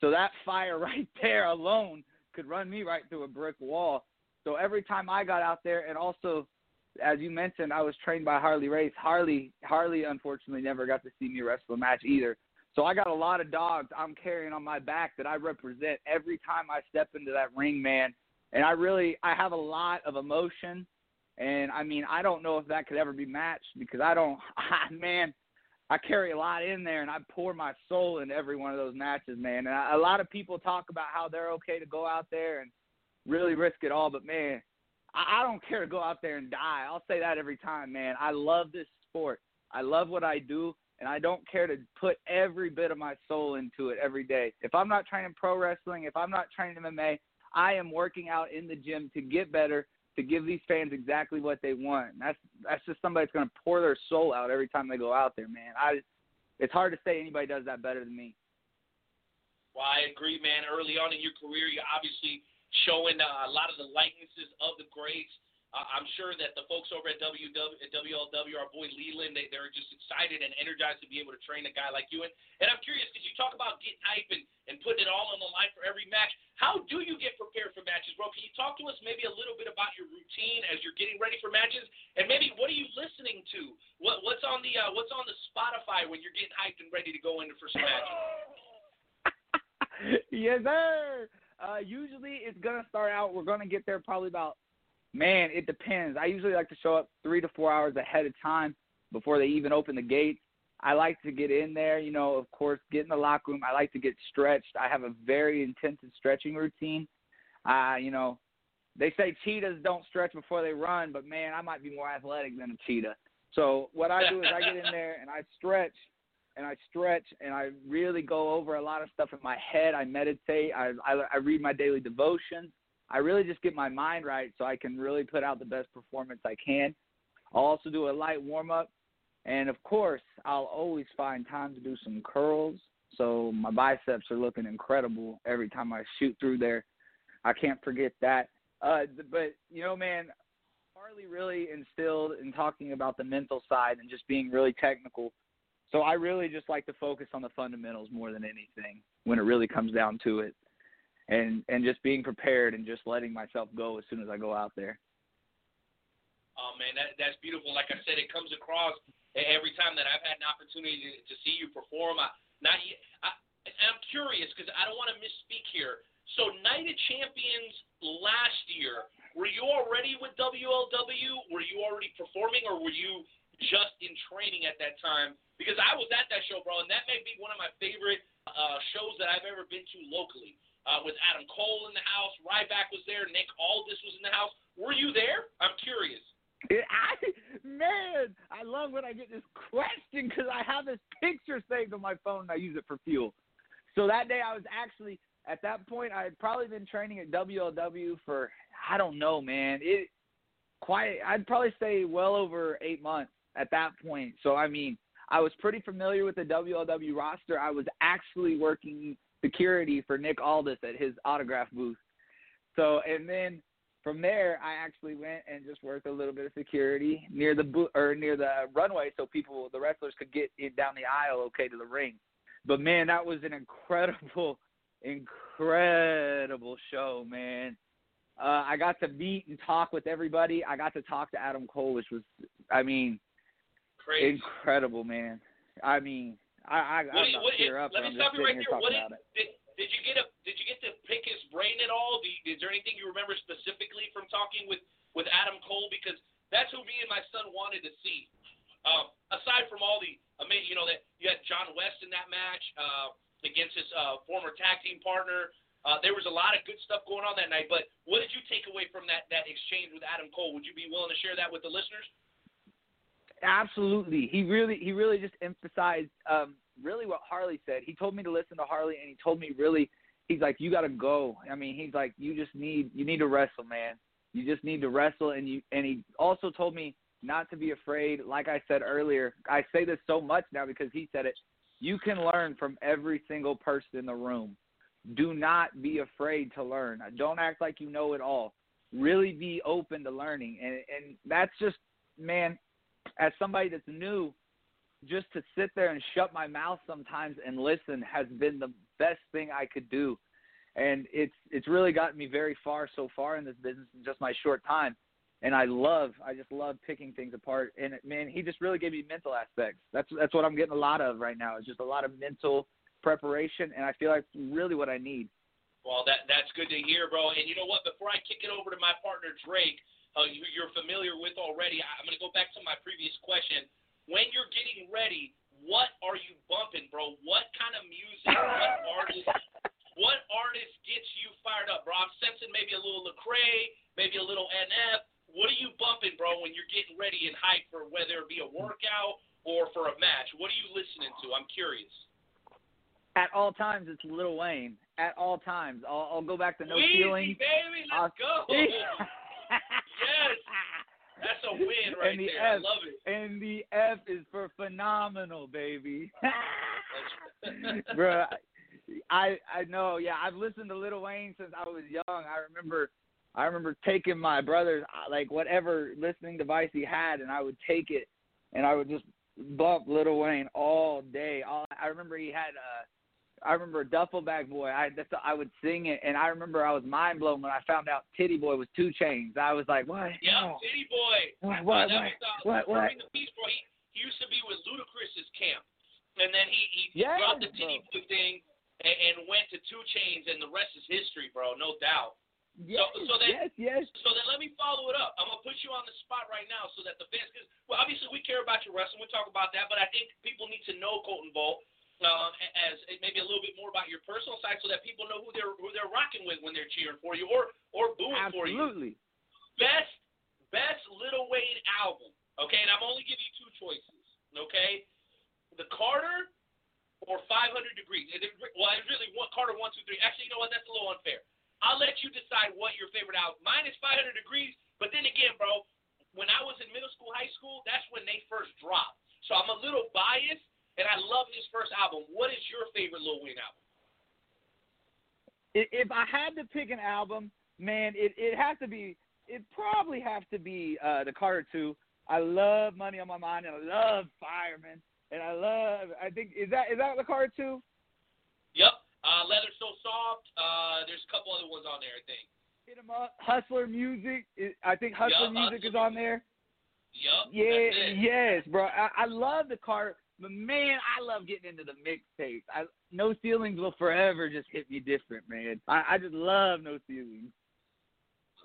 So that fire right there alone could run me right through a brick wall. So every time I got out there, and also, as you mentioned, I was trained by Harley Race. Harley, Harley, unfortunately, never got to see me wrestle a match either. So I got a lot of dogs I'm carrying on my back that I represent every time I step into that ring, man. And I really, I have a lot of emotion, and I mean, I don't know if that could ever be matched because I don't, I, man. I carry a lot in there, and I pour my soul into every one of those matches, man. And I, a lot of people talk about how they're okay to go out there and really risk it all, but man, I, I don't care to go out there and die. I'll say that every time, man. I love this sport. I love what I do, and I don't care to put every bit of my soul into it every day. If I'm not training pro wrestling, if I'm not training MMA, I am working out in the gym to get better, to give these fans exactly what they want. That's that's just somebody that's going to pour their soul out every time they go out there, man. I it's hard to say anybody does that better than me. Well, I agree, man. Early on in your career, you're obviously showing uh, a lot of the likenesses of the greats. Uh, I'm sure that the folks over at WW, WLW, our boy Leland, they, they're just excited and energized to be able to train a guy like you. And, and I'm curious because you talk about getting hype and, and putting it all on the line for every match. How do you get prepared for matches, bro? Can you talk to us maybe a little bit about your routine as you're getting ready for matches, and maybe what are you listening to? What what's on the uh, what's on the Spotify when you're getting hyped and ready to go into for some matches? yes, sir. Uh, usually it's gonna start out. We're gonna get there probably about. Man, it depends. I usually like to show up three to four hours ahead of time before they even open the gates. I like to get in there, you know, of course, get in the locker room. I like to get stretched. I have a very intensive stretching routine. Uh, you know, they say cheetahs don't stretch before they run, but man, I might be more athletic than a cheetah. So what I do is I get in there and I stretch and I stretch and I really go over a lot of stuff in my head. I meditate. I, I, I read my daily devotions. I really just get my mind right so I can really put out the best performance I can. I'll also do a light warm up. And of course, I'll always find time to do some curls. So my biceps are looking incredible every time I shoot through there. I can't forget that. Uh, but, you know, man, Harley really instilled in talking about the mental side and just being really technical so I really just like to focus on the fundamentals more than anything when it really comes down to it. And and just being prepared and just letting myself go as soon as I go out there. Oh man, that that's beautiful. Like I said, it comes across every time that I've had an opportunity to, to see you perform. I, not I, I'm curious because I don't want to misspeak here. So Night of Champions last year, were you already with WLW? Were you already performing, or were you just in training at that time because I was at that show, bro, and that may be one of my favorite uh, shows that I've ever been to locally. Uh, with Adam Cole in the house, Ryback was there, Nick Aldis was in the house. Were you there? I'm curious. I man, I love when I get this question because I have this picture saved on my phone and I use it for fuel. So that day I was actually at that point I had probably been training at WLW for I don't know, man. It quite I'd probably say well over eight months at that point. So I mean, I was pretty familiar with the WLW roster. I was actually working security for Nick Aldis at his autograph booth. So and then from there, I actually went and just worked a little bit of security near the bo- or near the runway, so people, the wrestlers, could get in down the aisle okay to the ring. But man, that was an incredible, incredible show, man. Uh, I got to meet and talk with everybody. I got to talk to Adam Cole, which was, I mean, Crazy. incredible, man. I mean, I, I What, I'm not what, tear up. let me stop you right there. here What did, did did you get a did you get to pick his brain at all? Do you, is there anything you remember specifically from talking with with Adam Cole? Because that's who me and my son wanted to see. Um, aside from all the amazing, you know that you had John West in that match uh, against his uh, former tag team partner. Uh, there was a lot of good stuff going on that night. But what did you take away from that that exchange with Adam Cole? Would you be willing to share that with the listeners? Absolutely. He really he really just emphasized um really what Harley said. He told me to listen to Harley and he told me really he's like you got to go. I mean, he's like you just need you need to wrestle, man. You just need to wrestle and you and he also told me not to be afraid. Like I said earlier, I say this so much now because he said it. You can learn from every single person in the room. Do not be afraid to learn. Don't act like you know it all. Really be open to learning. And and that's just man, as somebody that's new, just to sit there and shut my mouth sometimes and listen has been the best thing I could do. And it's it's really gotten me very far so far in this business in just my short time. And I love I just love picking things apart. And man, he just really gave me mental aspects. That's that's what I'm getting a lot of right now. It's just a lot of mental preparation and I feel like really what I need. Well, that that's good to hear, bro. And you know what? Before I kick it over to my partner Drake, uh, who you're familiar with already, I'm going to go back to my previous question. When you're getting ready, what are you bumping, bro? What kind of music? What artist? What artist gets you fired up, bro? I'm sensing maybe a little Lecrae, maybe a little NF. What are you bumping, bro, when you're getting ready and hyped for whether it be a workout or for a match? What are you listening to? I'm curious. At all times, it's Lil Wayne. At all times, I'll, I'll go back to No Weezy, Feeling. baby, let's I'll- go. yes, that's a win right And the there. I F. love it. And the F is for phenomenal, baby. Bro, I I know. Yeah, I've listened to Lil Wayne since I was young. I remember, I remember taking my brother's like whatever listening device he had, and I would take it, and I would just bump Lil Wayne all day. All I remember he had uh I remember Duffel Bag Boy. I that's I would sing it, and I remember I was mind blown when I found out Titty Boy was 2 Chainz. I was like, what? Yep, No. City Boy. What? Uh, What? that What? uh, What? What? Serving the Peace Bro. He, he used to be with Ludacris's camp, and then he he dropped the bro. Titty Boy thing and, and went to 2 Chainz, and the rest is history, bro. No doubt. Yes, so then- yes, yes. So then let me follow it up. I'm gonna put you on the spot right now so that the fans, cause, well, obviously we care about your wrestling, we talk about that, but I think people need to know Colton Vaught um, as maybe a little bit more about your personal side, so that people know who they're who they're rocking with when they're cheering for you or or booing for you. Absolutely. Best best Lil Wayne album. Okay, and I'm only giving you two choices. Okay, the Carter or 500 Degreez. Well, it's really one Carter one two three. Actually, you know what? That's a little unfair. I'll let you decide what your favorite album. Mine is 500 Degreez, but then again, bro, when I was in middle school, high school, that's when they first dropped. So I'm a little biased, and I love his first album. What is your favorite Lil Wayne album? If I had to pick an album, man, it it has to be. It probably have to be uh, the Carter Two. I love Money on My Mind, and I love Fireman, and I love. I think is that is that the Carter Two? Yep. Uh, Leather So Soft. Uh, there's a couple other ones on there, I think. Hit 'em up. Hustler Music. I think Hustler Yeah, Music Hustler is on there. Yup. Yeah, yes, bro. I, I love the car, but man, I love getting into the mixtapes. I No Ceilings will forever just hit me different, man. I, I just love No Ceilings.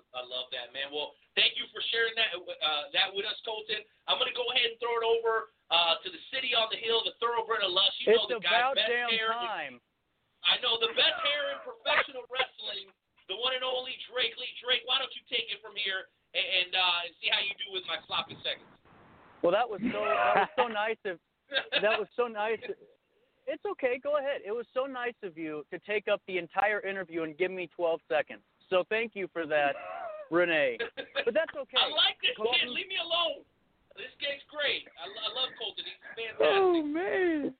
I love that, man. Well, thank you for sharing that uh, that with us, Colton. I'm gonna go ahead and throw it over uh, to the city on the hill, the thoroughbred of Lush. You It's know the guy about best damn hair. time. I know the best hair in professional wrestling, the one and only Drake Lee. Drake, why don't you take it from here and, and, uh, and see how you do with my sloppy seconds? Well, that was so that was so nice of that was so nice. It's okay. Go ahead. It was so nice of you to take up the entire interview and give me 12 seconds. So thank you for that, Renee. But that's okay. I like this kid. Colton- Leave me alone. This kid's great. I, I love Colton. He's fantastic. Oh man.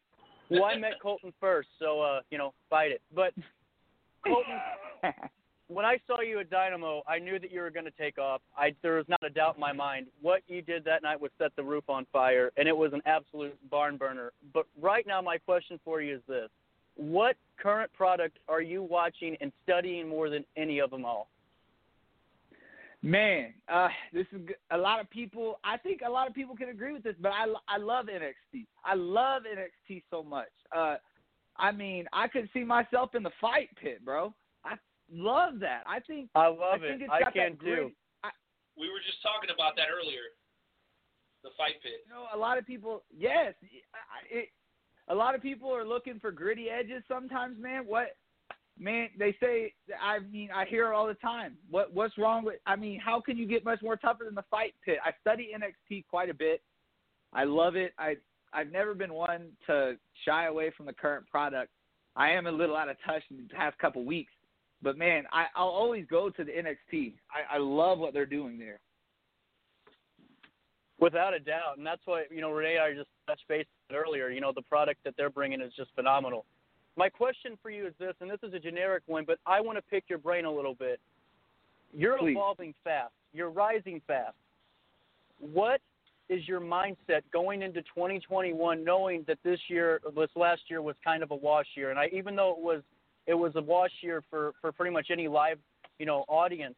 Well, I met Colton first, so uh, you know, fight it. But Colton, when I saw you at Dynamo, I knew that you were going to take off. I there was not a doubt in my mind. What you did that night was set the roof on fire, and it was an absolute barn burner. But right now, my question for you is this: What current product are you watching and studying more than any of them all? Man, uh, this is a lot of people. I think a lot of people can agree with this, but I, I love NXT. I love NXT so much. Uh, I mean, I could see myself in the fight pit, bro. I love that. I think I I love think it. it's I got can that do. great- We were just talking about that earlier. The fight pit. You know, a lot of people. Yes, it, a lot of people are looking for gritty edges sometimes, man. What, man? They say. I mean, I hear it all the time. What What's wrong with? I mean, how can you get much more tougher than the fight pit? I study NXT quite a bit. I love it. I I've never been one to shy away from the current product. I am a little out of touch in the past couple weeks, but man, I, I'll always go to the NXT. I, I love what they're doing there. Without a doubt, and that's why you know Renee and I just touched base earlier. You know the product that they're bringing is just phenomenal. My question for you is this, and this is a generic one, but I want to pick your brain a little bit. You're Please. evolving fast. You're rising fast. What is your mindset going into 2021, knowing that this year, this last year was kind of a wash year, and I even though it was it was a wash year for for pretty much any live you know audience,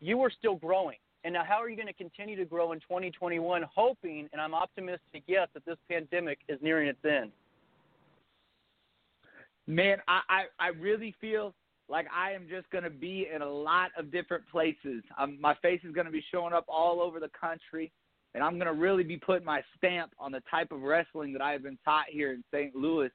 you were still growing. And now, how are you going to continue to grow in 2021, hoping, and I'm optimistic, yes, that this pandemic is nearing its end? Man, I, I, I really feel like I am just going to be in a lot of different places. My face is going to be showing up all over the country, and I'm going to really be putting my stamp on the type of wrestling that I have been taught here in St. Louis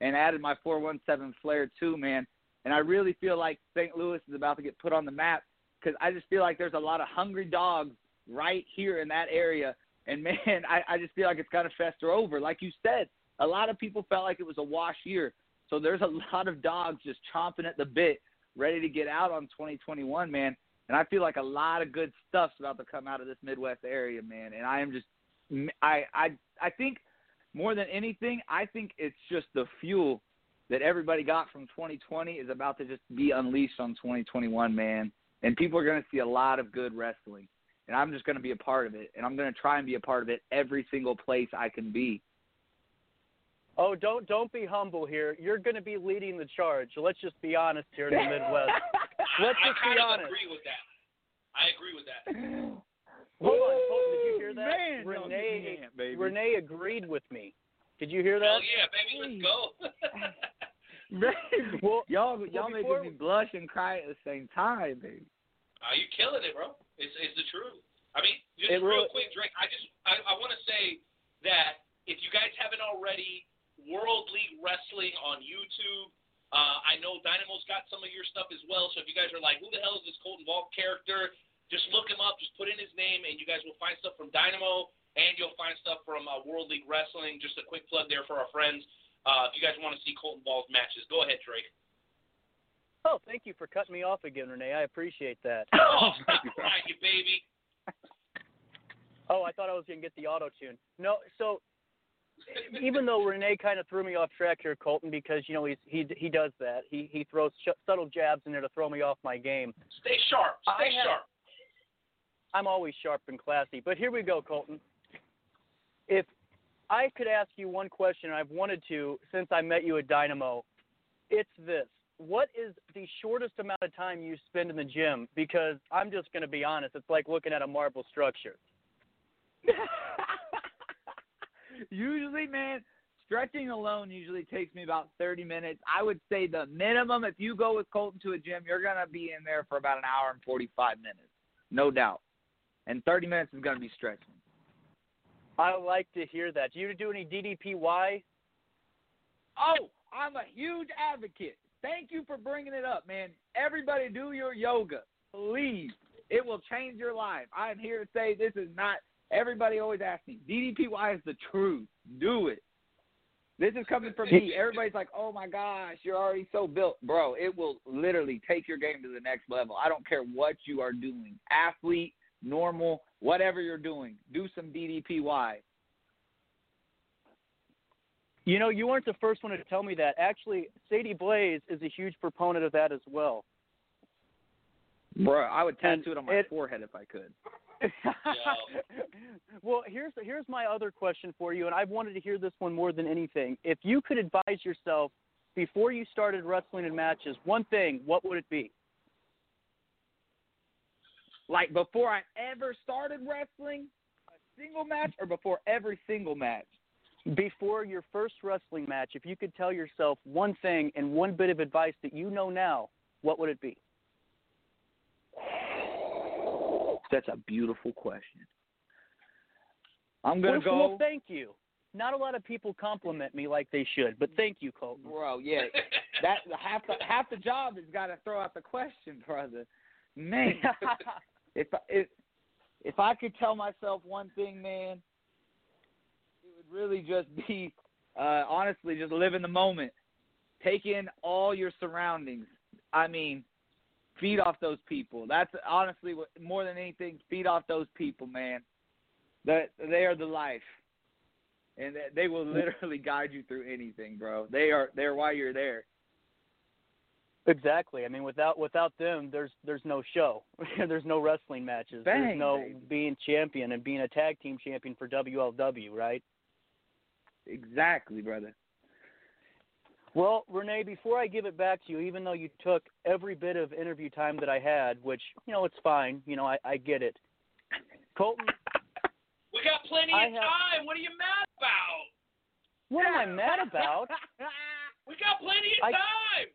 and added my 417 flair too, man. And I really feel like St. Louis is about to get put on the map because I just feel like there's a lot of hungry dogs right here in that area. And man, I, I just feel like it's kind of fester over. Like you said, a lot of people felt like it was a wash year. So there's a lot of dogs just chomping at the bit, ready to get out on 2021, man. And I feel like a lot of good stuff's about to come out of this Midwest area, man. And I am just, I, I, I think more than anything, I think it's just the fuel that everybody got from 2020 is about to just be unleashed on 2021, man. And people are going to see a lot of good wrestling. And I'm just going to be a part of it. And I'm going to try and be a part of it every single place I can be. Oh, don't don't be humble here. You're going to be leading the charge. Let's just be honest here in the Midwest. Let's just I be kind of honest. agree with that. I agree with that. Hold on, Colton, did you hear that? Man, Renee me baby. Renee agreed with me. Did you hear that? Oh yeah, baby, let's go. Baby, Well- y'all well, y'all making me blush and cry at the same time, baby. Are you killing it, bro? It's it's the truth. I mean, just It real really- quick, Drake. I just I, I want to say that if you guys haven't already, World League Wrestling on YouTube. Uh, I know Dynamo's got some of your stuff as well. So if you guys are like, who the hell is this Colton Vaught character? Just look him up. Just put in his name, and you guys will find stuff from Dynamo, and you'll find stuff from uh, World League Wrestling. Just a quick plug there for our friends. Uh, if you guys want to see Colton Vaught's matches, go ahead, Drake. Oh, thank you for cutting me off again, Renee. I appreciate that. Oh, stop crying, you baby. Oh, I thought I was going to get the auto tune. No, so even though Renee kind of threw me off track here, Colton, because you know he's, he he does that. He he throws sh- subtle jabs in there to throw me off my game. Stay sharp. I Stay have- sharp. I'm always sharp and classy. But here we go, Colton. If I could ask you one question, I've wanted to since I met you at Dynamo, it's this. What is the shortest amount of time you spend in the gym? Because I'm just going to be honest, it's like looking at a marble structure. usually, man, stretching alone usually takes me about 30 minutes. I would say the minimum, if you go with Colton to a gym, you're going to be in there for about an hour and 45 minutes, no doubt. And 30 minutes is going to be stretching. I like to hear that. Do you do any DDPY? Oh, I'm a huge advocate. Thank you for bringing it up, man. Everybody do your yoga, please. It will change your life. I am here to say this is not. Everybody always asks me, DDPY is the truth. Do it. This is coming from me. Everybody's like, "Oh my gosh, you're already so built, bro." It will literally take your game to the next level. I don't care what you are doing, athlete, normal, whatever you're doing. Do some DDPY. You know, you weren't the first one to tell me that. Actually, Sadie Blaze is a huge proponent of that as well. Bro, I would And tattoo it on my it- forehead if I could. well, here's here's my other question for you, and I've wanted to hear this one more than anything. If you could advise yourself before you started wrestling in matches, one thing, what would it be? Like before I ever started wrestling, a single match, or before every single match. Before your first wrestling match, if you could tell yourself one thing and one bit of advice that you know now, what would it be? That's a beautiful question. I'm gonna well, go, well, thank you. Not a lot of people compliment me like they should, but thank you, Colton. bro. Yeah, that half the half the job is got to throw out the question, brother. Man, if I- if if I could tell myself one thing, man, it would really just be uh, honestly just live in the moment, take in all your surroundings. I mean, feed off those people. That's honestly what more than anything. Feed off those people, man. That they are the life, and they- they will literally guide you through anything, bro. They are they're why you're there. Exactly. I mean, without without them, there's there's no show. there's no wrestling matches. Bang, there's no baby. being champion and being a tag team champion for WLW, right? Exactly, brother. Well, Renee, before I give it back to you, even though you took every bit of interview time that I had, which you know it's fine, you know I, I get it. Colton, We got plenty I of have- time. What are you mad about? what am I mad about? We got plenty of I- time.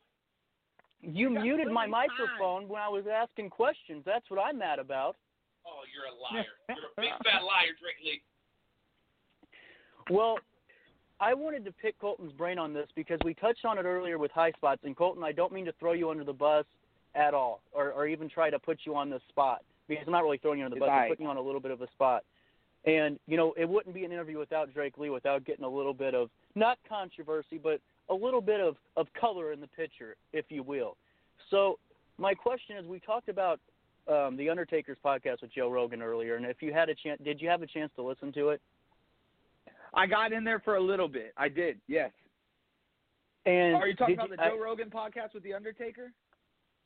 You got muted my plenty of time. microphone when I was asking questions. That's what I'm mad about. Oh, you're a liar. You're a big fat liar, Drake Lee. Well, I wanted to pick Colton's brain on this because we touched on it earlier with high spots. And Colton, I don't mean to throw you under the bus at all, or, or even try to put you on the spot because I'm not really throwing you under the bus. I'm putting you on a little bit of a spot. And you know, it wouldn't be an interview without Drake Lee without getting a little bit of not controversy, but a little bit of of color in the picture, if you will. So my question is, we talked about um, the Undertaker's podcast with Joe Rogan earlier, and if you had a chance, did you have a chance to listen to it? I got in there for a little bit. I did. Yes. And Are you talking did about the I- Joe Rogan podcast with the Undertaker?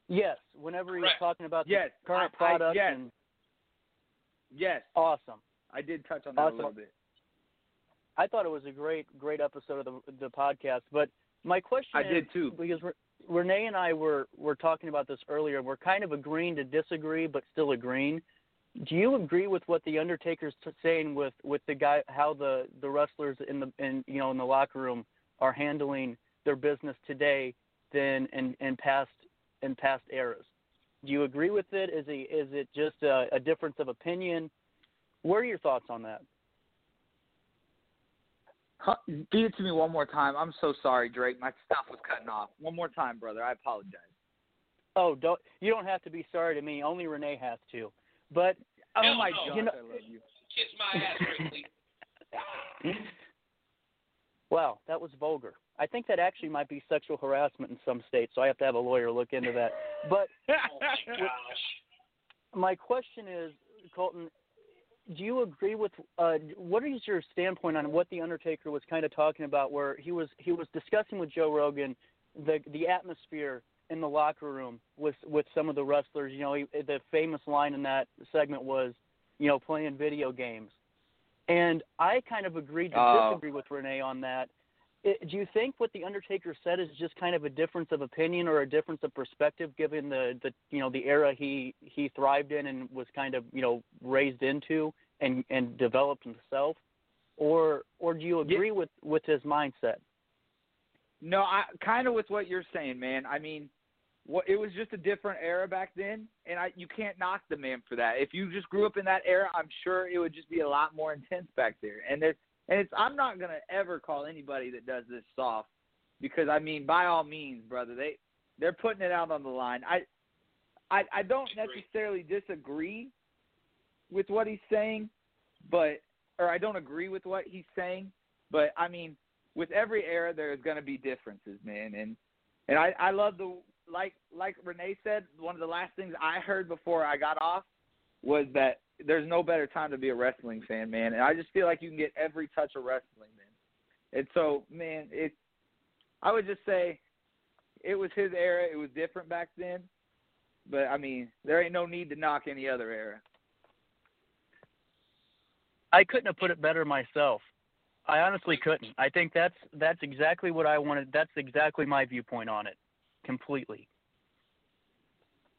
Yes. Whenever he was talking about Yes, the current I- I- product, yes. and Yes. awesome. I did touch on that Awesome. a little bit. I thought it was a great, great episode of the the podcast. But my question I is, did too. because Re- Renee and I were were talking about this earlier. We're kind of agreeing to disagree, but still agreeing. Do you agree with what the Undertaker's saying with with the guy how the the wrestlers in the in you know in the locker room are handling their business today than in in past in past eras? Do you agree with it? Is he is it just a, a difference of opinion? What are your thoughts on that? Huh, Feed it to me one more time. I'm so sorry, Drake. My stuff was cutting off. One more time, brother. I apologize. Oh, don't you don't have to be sorry to me. Only Renee has to. But Oh Hell my no. gosh, You know- I love you. Kiss my ass, Drake wow, that was vulgar. I think that actually might be sexual harassment in some states, so I have to have a lawyer look into that. But Oh my gosh. my question is, Colton, do you agree with uh, what is your standpoint on what the Undertaker was kind of talking about, where he was he was discussing with Joe Rogan the the atmosphere in the locker room with with some of the wrestlers. You know, he, the famous line in that segment was, you know, playing video games, and I kind of agreed to Oh. disagree with Renee on that. Do you think what the Undertaker said is just kind of a difference of opinion or a difference of perspective, given the the you know the era he he thrived in and was kind of you know raised into and and developed himself, or or do you Yeah. agree with with his mindset? No, I kind of with what you're saying, man. I mean, what it was just a different era back then, and I you can't knock the man for that. If you just grew up in that era, I'm sure it would just be a lot more intense back there. And there's and it's I'm not gonna ever call anybody that does this soft, because I mean, by all means, brother, they they're putting it out on the line. I I I don't necessarily disagree with what he's saying, but or I don't agree with what he's saying, but I mean, with every era there's going to be differences, man, and and I I love the like like Renee said, one of the last things I heard before I got off was that there's no better time to be a wrestling fan, man, and I just feel like you can get every touch of wrestling, man. And so, man, it I would just say it was his era, it was different back then, but I mean, there ain't no need to knock any other era. I couldn't have put it better myself. I honestly couldn't. I think that's that's exactly what I wanted. That's exactly my viewpoint on it, completely.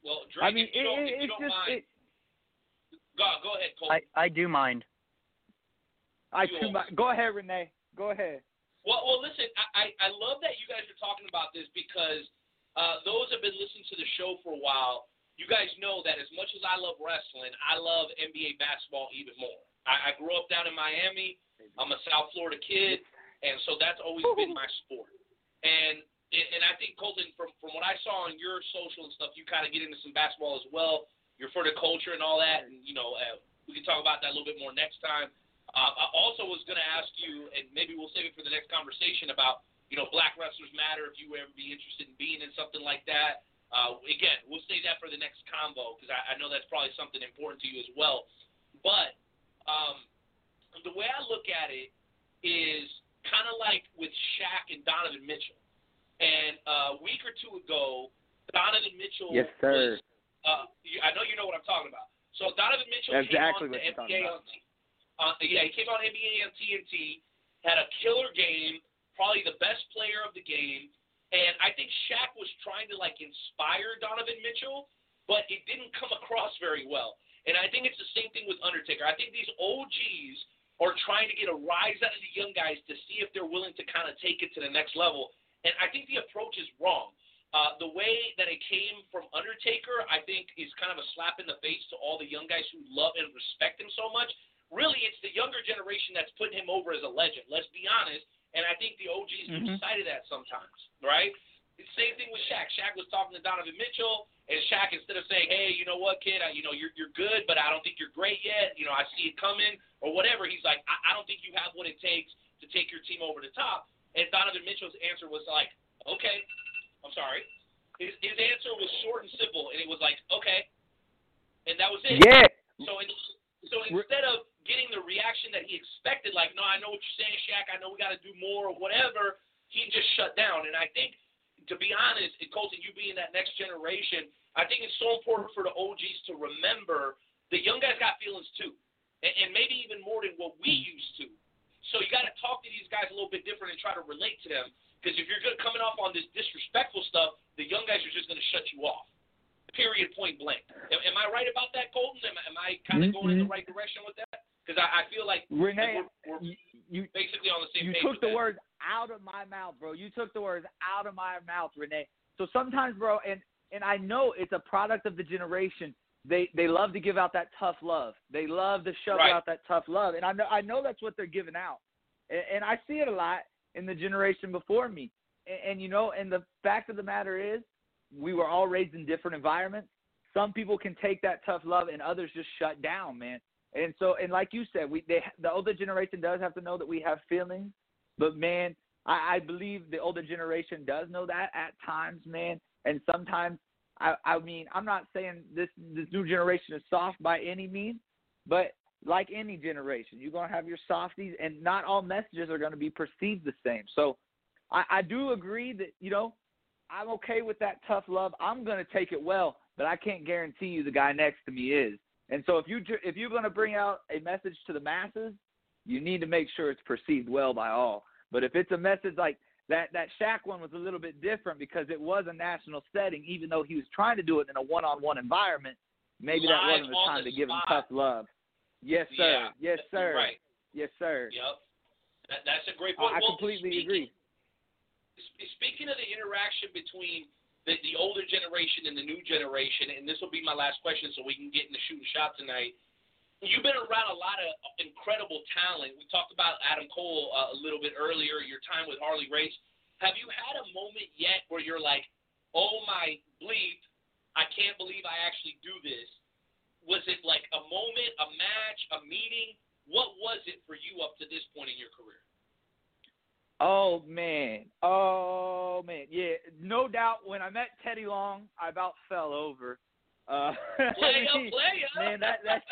Well, Drake, I mean, if you it, don't, it, if you it's don't just mind, it, go, go ahead, Cole. I I do mind. I You too much. Go ahead, Renee. Go ahead. Well, well, listen, I, I, I love that you guys are talking about this because uh, those have been listening to the show for a while. You guys know that as much as I love wrestling, I love NBA basketball even more. I, I grew up down in Miami. I'm a South Florida kid, and so that's always been my sport. And and I think Colton, from from what I saw on your social and stuff, you kind of get into some basketball as well. You're for the culture and all that, and you know uh, we can talk about that a little bit more next time. Uh, I also was going to ask you, and maybe we'll save it for the next conversation about, you know, Black Wrestlers Matter. If you would ever be interested in being in something like that, uh, again, we'll save that for the next combo because I, I know that's probably something important to you as well. But um, the way I look at it is kind of like with Shaq and Donovan Mitchell. And uh, a week or two ago, Donovan Mitchell Yes, sir. was. Uh, I know you know what I'm talking about. So Donovan Mitchell Exactly came on the NBA on uh, yeah, he came on NBA on TNT, had a killer game, probably the best player of the game, and I think Shaq was trying to like inspire Donovan Mitchell, but it didn't come across very well. And I think it's the same thing with Undertaker. I think these OGs are trying to get a rise out of the young guys to see if they're willing to kind of take it to the next level. And I think the approach is wrong. Uh, the way that it came from Undertaker, I think, is kind of a slap in the face to all the young guys who love and respect him so much. Really, it's the younger generation that's putting him over as a legend. Let's be honest. And I think the OGs Mhm. lose sight of that sometimes, right? It's same thing with Shaq. Shaq was talking to Donovan Mitchell, and Shaq instead of saying, "Hey, you know what, kid? I, you know you're you're good, but I don't think you're great yet. You know I see it coming or whatever." He's like, I, "I don't think you have what it takes to take your team over the top." And Donovan Mitchell's answer was like, "Okay, I'm sorry." His his answer was short and simple, and it was like, "Okay," and that was it. Yeah. So in, so instead of getting the reaction that he expected, like, no, I know what you're saying, Shaq. I know we got to do more or whatever. He just shut down. And I think, to be honest, and Colton, you being that next generation, I think it's so important for the OGs to remember the young guys got feelings too, and, and maybe even more than what we used to. So you got to talk to these guys a little bit different and try to relate to them. Because if you're good coming off on this disrespectful stuff, the young guys are just going to shut you off. Period. Point blank. Am, am I right about that, Colton? Am, am I kind of mm-hmm. going in the right direction with that? Because I, I feel like Renee, we're, we're you, basically on the same page. you page. took the that. words out of my mouth, bro. You took the words out of my mouth, Renee. So sometimes, bro, and and I know it's a product of the generation. They they love to give out that tough love. They love to shove Right. out that tough love, and I know I know that's what they're giving out, and, and I see it a lot in the generation before me. And, and you know, and the fact of the matter is, we were all raised in different environments. Some people can take that tough love, and others just shut down, man. And so, and like you said, we they the older generation does have to know that we have feelings, but man, I, I believe the older generation does know that at times, man. And sometimes, I I mean, I'm not saying this this new generation is soft by any means, but like any generation, you're gonna have your softies, and not all messages are gonna be perceived the same. So, I, I do agree that you know I'm okay with that tough love. I'm gonna take it well, but I can't guarantee you the guy next to me is. And so if you if you're gonna bring out a message to the masses, you need to make sure it's perceived well by all. But if it's a message like that, that Shaq one was a little bit different because it was a national setting, even though he was trying to do it in a one-on-one environment. Maybe that Live wasn't the time the to give him tough love. Yes, sir. Yeah, yes, sir. Right. Yes, sir. Yep. That, that's a great point. I Well, completely speaking, agree. Speaking of the interaction between the, the older generation and the new generation, and this will be my last question so we can get into Shoot and Shout tonight. You've been around a lot of incredible talent. We talked about Adam Cole uh, a little bit earlier, your time with Harley Race. Have you had a moment yet where you're like, oh my bleep, I can't believe I actually do this? Was it like a moment, a match, a meeting? What was it for you up to this point in your career? Oh man, oh man, yeah, no doubt. When I met Teddy Long, I about fell over. Uh, Play up, play up. man, that that's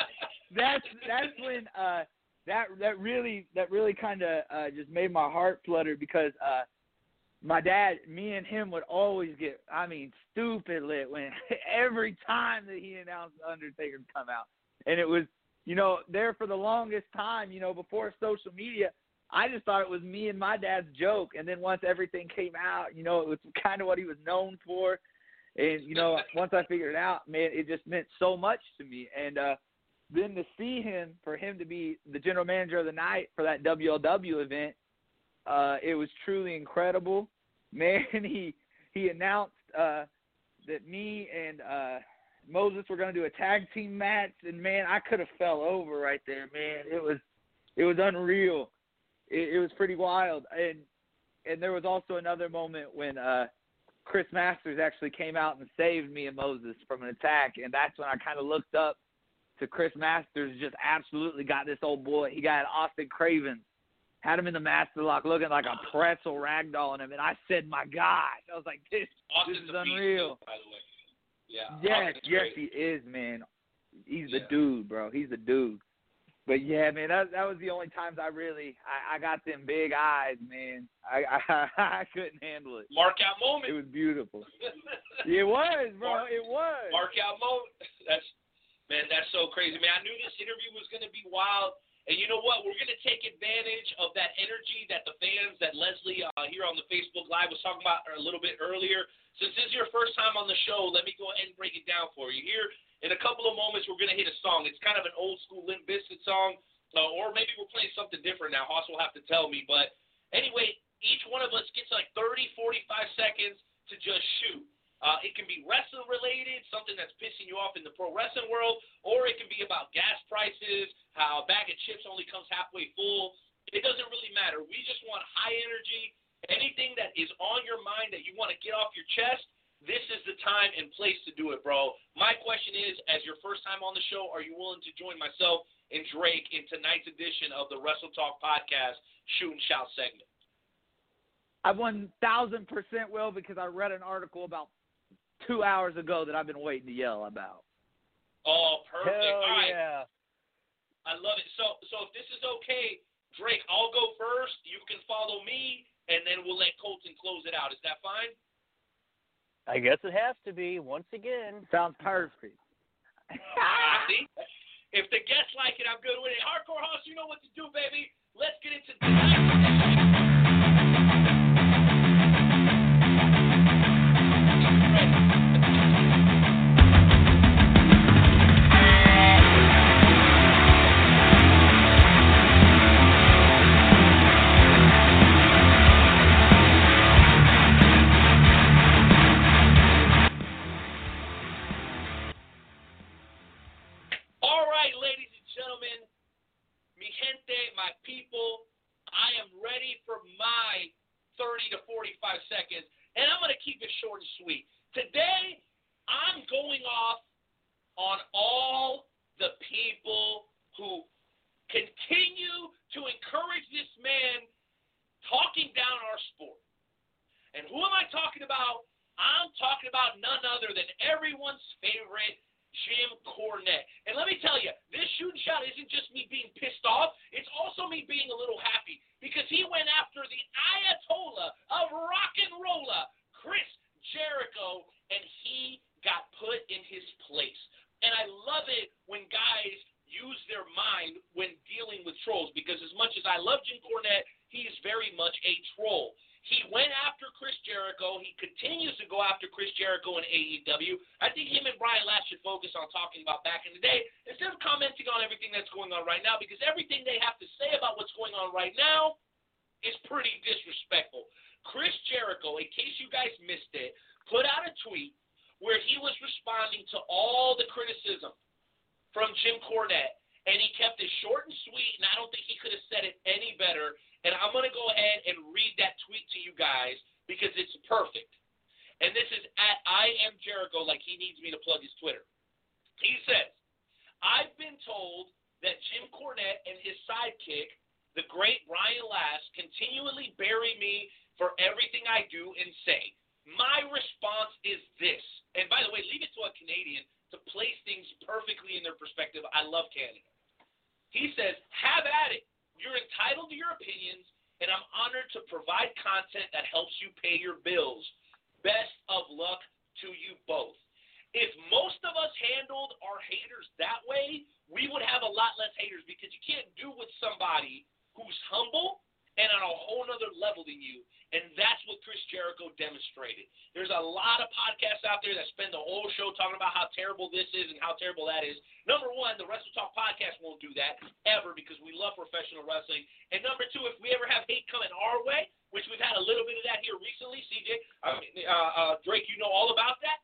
that's that's when uh that that really that really kind of uh just made my heart flutter because uh my dad, me and him would always get, I mean, stupid lit when every time that he announced the Undertaker would come out, and it was, you know, there for the longest time, you know, before social media. I just thought it was me and my dad's joke, and then once everything came out, you know, it was kind of what he was known for, and you know, once I figured it out, man, it just meant so much to me, and uh then to see him, for him to be the general manager of the night for that WLW event, uh, it was truly incredible. Man, he he announced uh, that me and uh, Moses were going to do a tag team match, and man, I could have fell over right there, man. It was it was unreal. It, it was pretty wild, and and there was also another moment when uh, Chris Masters actually came out and saved me and Moses from an attack, and that's when I kind of looked up to Chris Masters. Just absolutely got this old boy. He got Austin Craven had him in the master lock looking like a pretzel ragdoll on him, and I said, "My gosh!" I was like, "This, Austin's this is a beast, unreal." By the way. Yeah. Yes, yes, great. he is, man. He's the Yeah. dude, bro. He's the dude. But yeah, man, that that was the only times I really I, I got them big eyes, man. I, I I couldn't handle it. Mark out moment. It was beautiful. It was, bro. Mark- It was. Mark out moment. That's man, that's so crazy, man. I knew this interview was gonna be wild. And you know what? We're gonna take advantage of that energy that the fans, that Leslie uh, here on the Facebook Live was talking about a little bit earlier. Since this is your first time on the show, let me go ahead and break it down for you. Here, in a couple of moments, we're gonna hit a song. It's kind of an old school Limp Bizkit song, uh, or maybe we're playing something different now. Hoss will have to tell me. But anyway, each one of us gets like 30, 45 seconds to just shoot. Uh, it can be wrestling related, something that's pissing you off in the pro wrestling world, or it can be about gas prices, how a bag of chips only comes halfway full. It doesn't really matter. We just want high energy, anything that is on your mind that you want to get off your chest, this is the time and place to do it, bro. My question is, as your first time on the show, are you willing to join myself and Drake in tonight's edition of the Wrestle Talk Podcast Shoot and Shout segment? I one thousand percent will because I read an article about two hours ago that I've been waiting to yell about. Oh, perfect. Hell All right. yeah. I love it. So, so if this is okay, Drake, I'll go first. You can follow me, and then we'll let Colton close it out. Is that fine? I guess it has to be once again. Sounds perfect. Ah, see? If the guests like it, I'm good with it. Hardcore House, you know what to do, baby. Let's get into gente, my people, I am ready for my 30 to 45 seconds, and I'm going to keep it short and sweet. Today, I'm going off on all the people who continue to encourage this man talking down our sport. And who am I talking about? I'm talking about none other than everyone's favorite Jim Cornette. And let me tell you, this Shoot and Shout isn't just me being pissed off, it's also me being a little happy because he went after the Ayatollah of rock and roller, Chris Jericho, and he got put in his place. And I love it when guys use their mind when dealing with trolls because as much as I love Jim Cornette, he is very much a troll. He went after Chris Jericho. He continues to go after Chris Jericho in AEW. I think him and Brian Last should focus on talking about back in the day instead of commenting on everything that's going on right now because everything they have to say about what's going on right now is pretty disrespectful. Chris Jericho, in case you guys missed it, put out a tweet where he was responding to all the criticism from Jim Cornette, and he kept it short and sweet, and I don't think he could have said it any better. And I'm going to go ahead and read that tweet to you guys because it's perfect. And this is at I am Jericho, like he needs me to plug his Twitter. He says, I've been told that Jim Cornette and his sidekick, the great Brian Last, continually bury me for everything I do and say. My response is this. And by the way, leave it to a Canadian to place things perfectly in their perspective. I love Canada. He says, have at it. You're entitled to your opinions, and I'm honored to provide content that helps you pay your bills. Best of luck to you both. If most of us handled our haters that way, we would have a lot less haters because you can't do with somebody who's humble and on a whole other level than you. And that's what Chris Jericho demonstrated. There's a lot of podcasts out there that spend the whole show talking about how terrible this is and how terrible that is. Number one, the Wrestle Talk podcast won't do that ever because we love professional wrestling. And number two, if we ever have hate coming our way, which we've had a little bit of that here recently, CJ, uh, uh, Drake, you know all about that.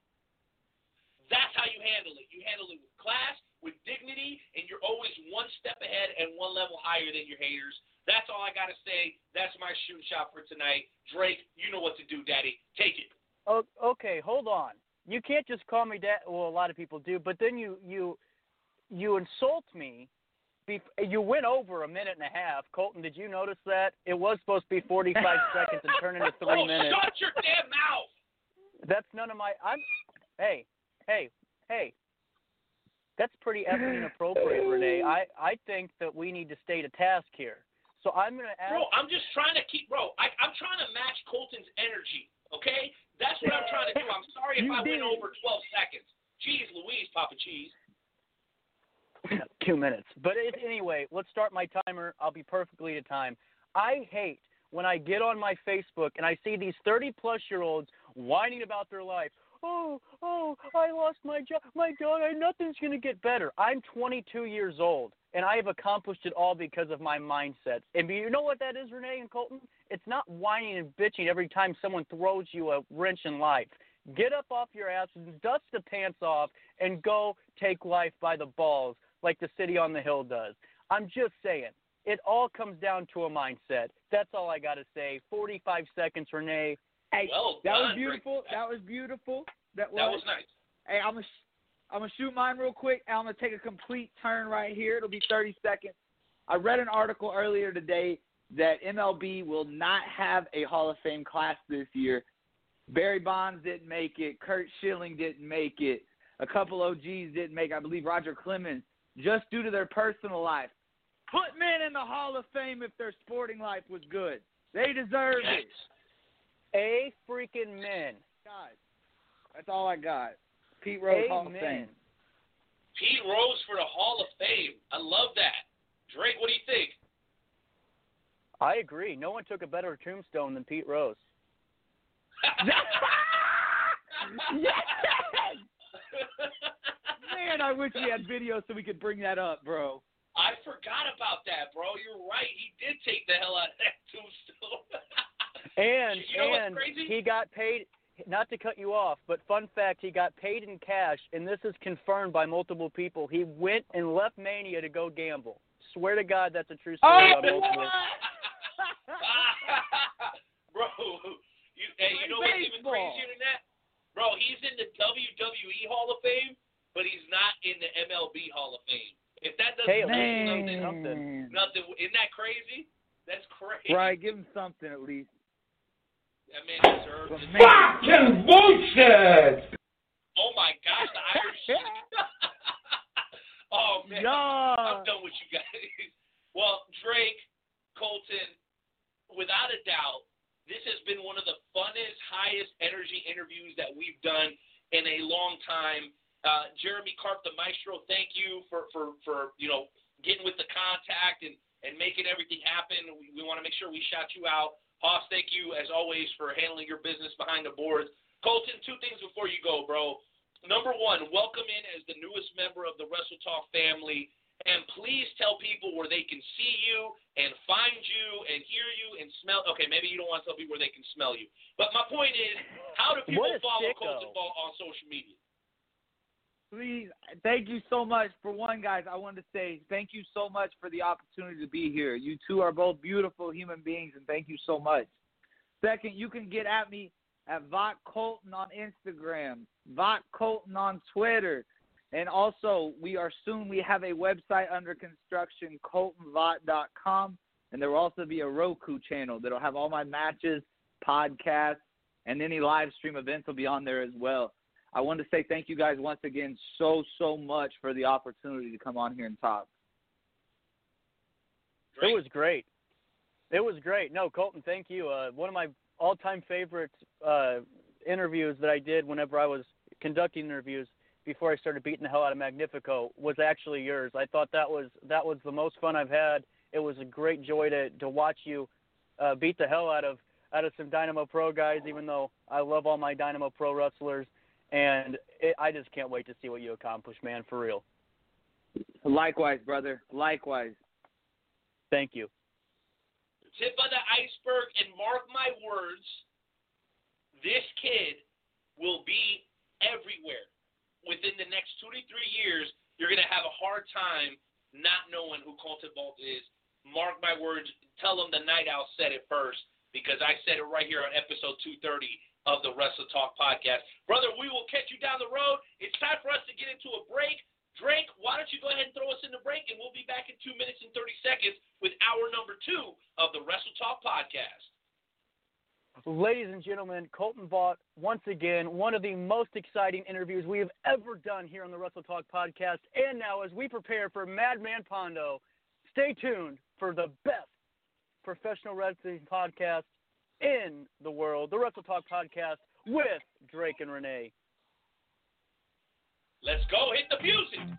That's how you handle it. You handle it with class, with dignity, and you're always one step ahead and one level higher than your haters. That's all I got to say. That's my shoot shot for tonight. Drake, you know what to do, Daddy. Take it. Oh, okay, hold on. You can't just call me dad. Well, a lot of people do, but then you you you insult me. You went over a minute and a half. Colton, did you notice that? It was supposed to be 45 seconds and turned into three oh, minutes. Shut your damn mouth. That's none of my. I'm. Hey, hey, hey. That's pretty effing inappropriate, Renee. I I think that we need to stay to task here. So I'm gonna ask. Bro, I'm just trying to keep, bro. I, I'm trying to match Colton's energy. Okay, that's what I'm trying to do. I'm sorry if I did. went over 12 seconds. Jeez, Louise, Papa Cheese. Two minutes. But it, anyway, let's start my timer. I'll be perfectly to time. I hate when I get on my Facebook and I see these 30 plus year olds whining about their life. Oh, oh, I lost my job. My dog, nothing's going to get better. I'm 22 years old and I have accomplished it all because of my mindset. And you know what that is, Renee and Colton? It's not whining and bitching every time someone throws you a wrench in life. Get up off your ass and dust the pants off and go take life by the balls like the city on the hill does. I'm just saying. It all comes down to a mindset. That's all I got to say. 45 seconds, Renee. Hey, Well that was beautiful. Drake. That was beautiful. That was. That was nice. Hey, I'm gonna I'm gonna shoot mine real quick. I'm gonna take a complete turn right here. It'll be 30 seconds. I read an article earlier today that MLB will not have a Hall of Fame class this year. Barry Bonds didn't make it. Curt Schilling didn't make it. A couple OGs didn't make. I believe Roger Clemens, just due to their personal life. Put men in the Hall of Fame if their sporting life was good. They deserve Yes. it. A freaking men. God, that's all I got. Pete Rose Hall of Fame. Pete Rose for the Hall of Fame. I love that. Drake, what do you think? I agree. No one took a better tombstone than Pete Rose. yes! Man, I wish we had video so we could bring that up, bro. I forgot about that, bro. You're right. He did take the hell out of that tombstone. And You know and crazy? he got paid. Not to cut you off, but fun fact: he got paid in cash, and this is confirmed by multiple people. He went and left Mania to go gamble. Swear to God, that's a true story. Oh, on multiple. bro, you, hey, you know what's even crazier than that? Bro, he's in the WWE Hall of Fame, but he's not in the MLB Hall of Fame. If that doesn't Hey, tell you nothing, something. nothing, isn't that crazy? That's crazy. Right, give him something at least. That man deserves But it. man, Fucking bullshit! Oh my gosh, the Irish. oh man, yeah. I'm done with you guys. Well, Drake, Colton, without a doubt, this has been one of the funnest, highest energy interviews that we've done in a long time. Uh, Jeremy Carp, the maestro, thank you for, for, for you know getting with the contact and, and making everything happen. We, we want to make sure we shout you out. Hoss, thank you as always for handling your business behind the boards. Colton, two things before you go, bro. Number one, welcome in as the newest member of the Wrestle Talk family. And please tell people where they can see you and find you and hear you and smell. Okay, maybe you don't want to tell people where they can smell you. But my point is, how do people follow sicko. Colton Vaught on social media? Please, thank you so much. For one, guys, I wanted to say thank you so much for the opportunity to be here. You two are both beautiful human beings, and thank you so much. Second, you can get at me at Vaught Colton on Instagram, Vaught Colton on Twitter, and also we are soon. We have a website under construction, ColtonVaught.com, and there will also be a Roku channel that'll have all my matches, podcasts, and any live stream events will be on there as well. I want to say thank you guys once again so so much for the opportunity to come on here and talk. It was great. It was great. No, Colton, thank you. Uh, one of my all-time favorite uh, interviews that I did whenever I was conducting interviews before I started beating the hell out of Magnifico was actually yours. I thought that was that was the most fun I've had. It was a great joy to to watch you uh, beat the hell out of out of some Dynamo Pro guys. Even though I love all my Dynamo Pro wrestlers, and it, I just can't wait to see what you accomplish, man. For real. Likewise, brother. Likewise. Thank you. tip of the iceberg, and mark my words, this kid will be everywhere. Within the next two to three years, you're going to have a hard time not knowing who Colton Vaught is. Mark my words. Tell them the Knight Owl said it first because I said it right here on episode 230 of the Wrestle Talk podcast. Brother, we will catch you down the road. It's time for us to get into a break. Drake, why don't you go ahead and throw us in the break, and we'll be back in two minutes and 30 seconds with hour number two of the Wrestle Talk podcast. Ladies and gentlemen, Colton Vaught, once again, one of the most exciting interviews we have ever done here on the Wrestle Talk podcast. And now, as we prepare for Madman Pondo, stay tuned for the best professional wrestling podcast in the world, the Wrestle Talk podcast with Drake and Renee. Let's go. Hit the music.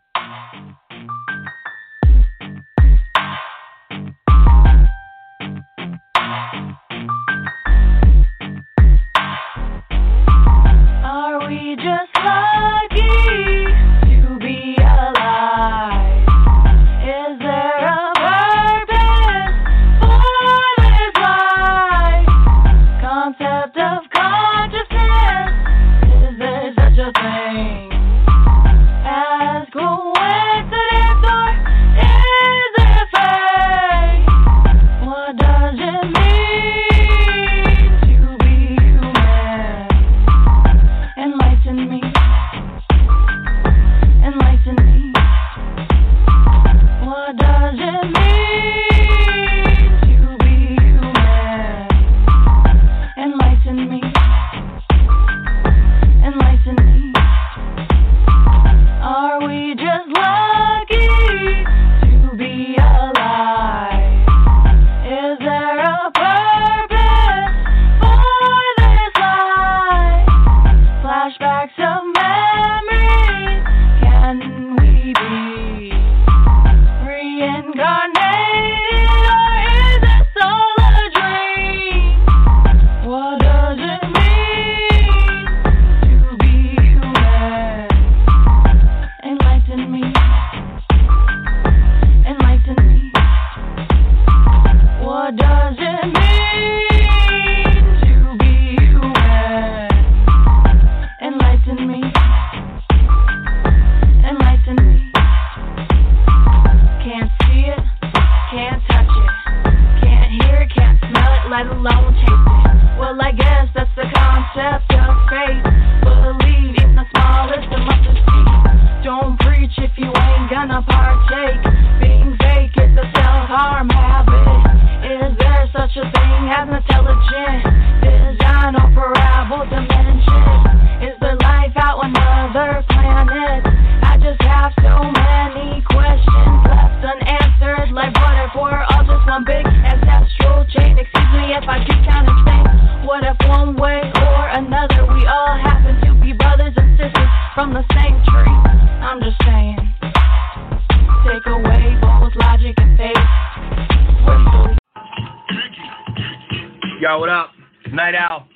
What up? Knight Owl,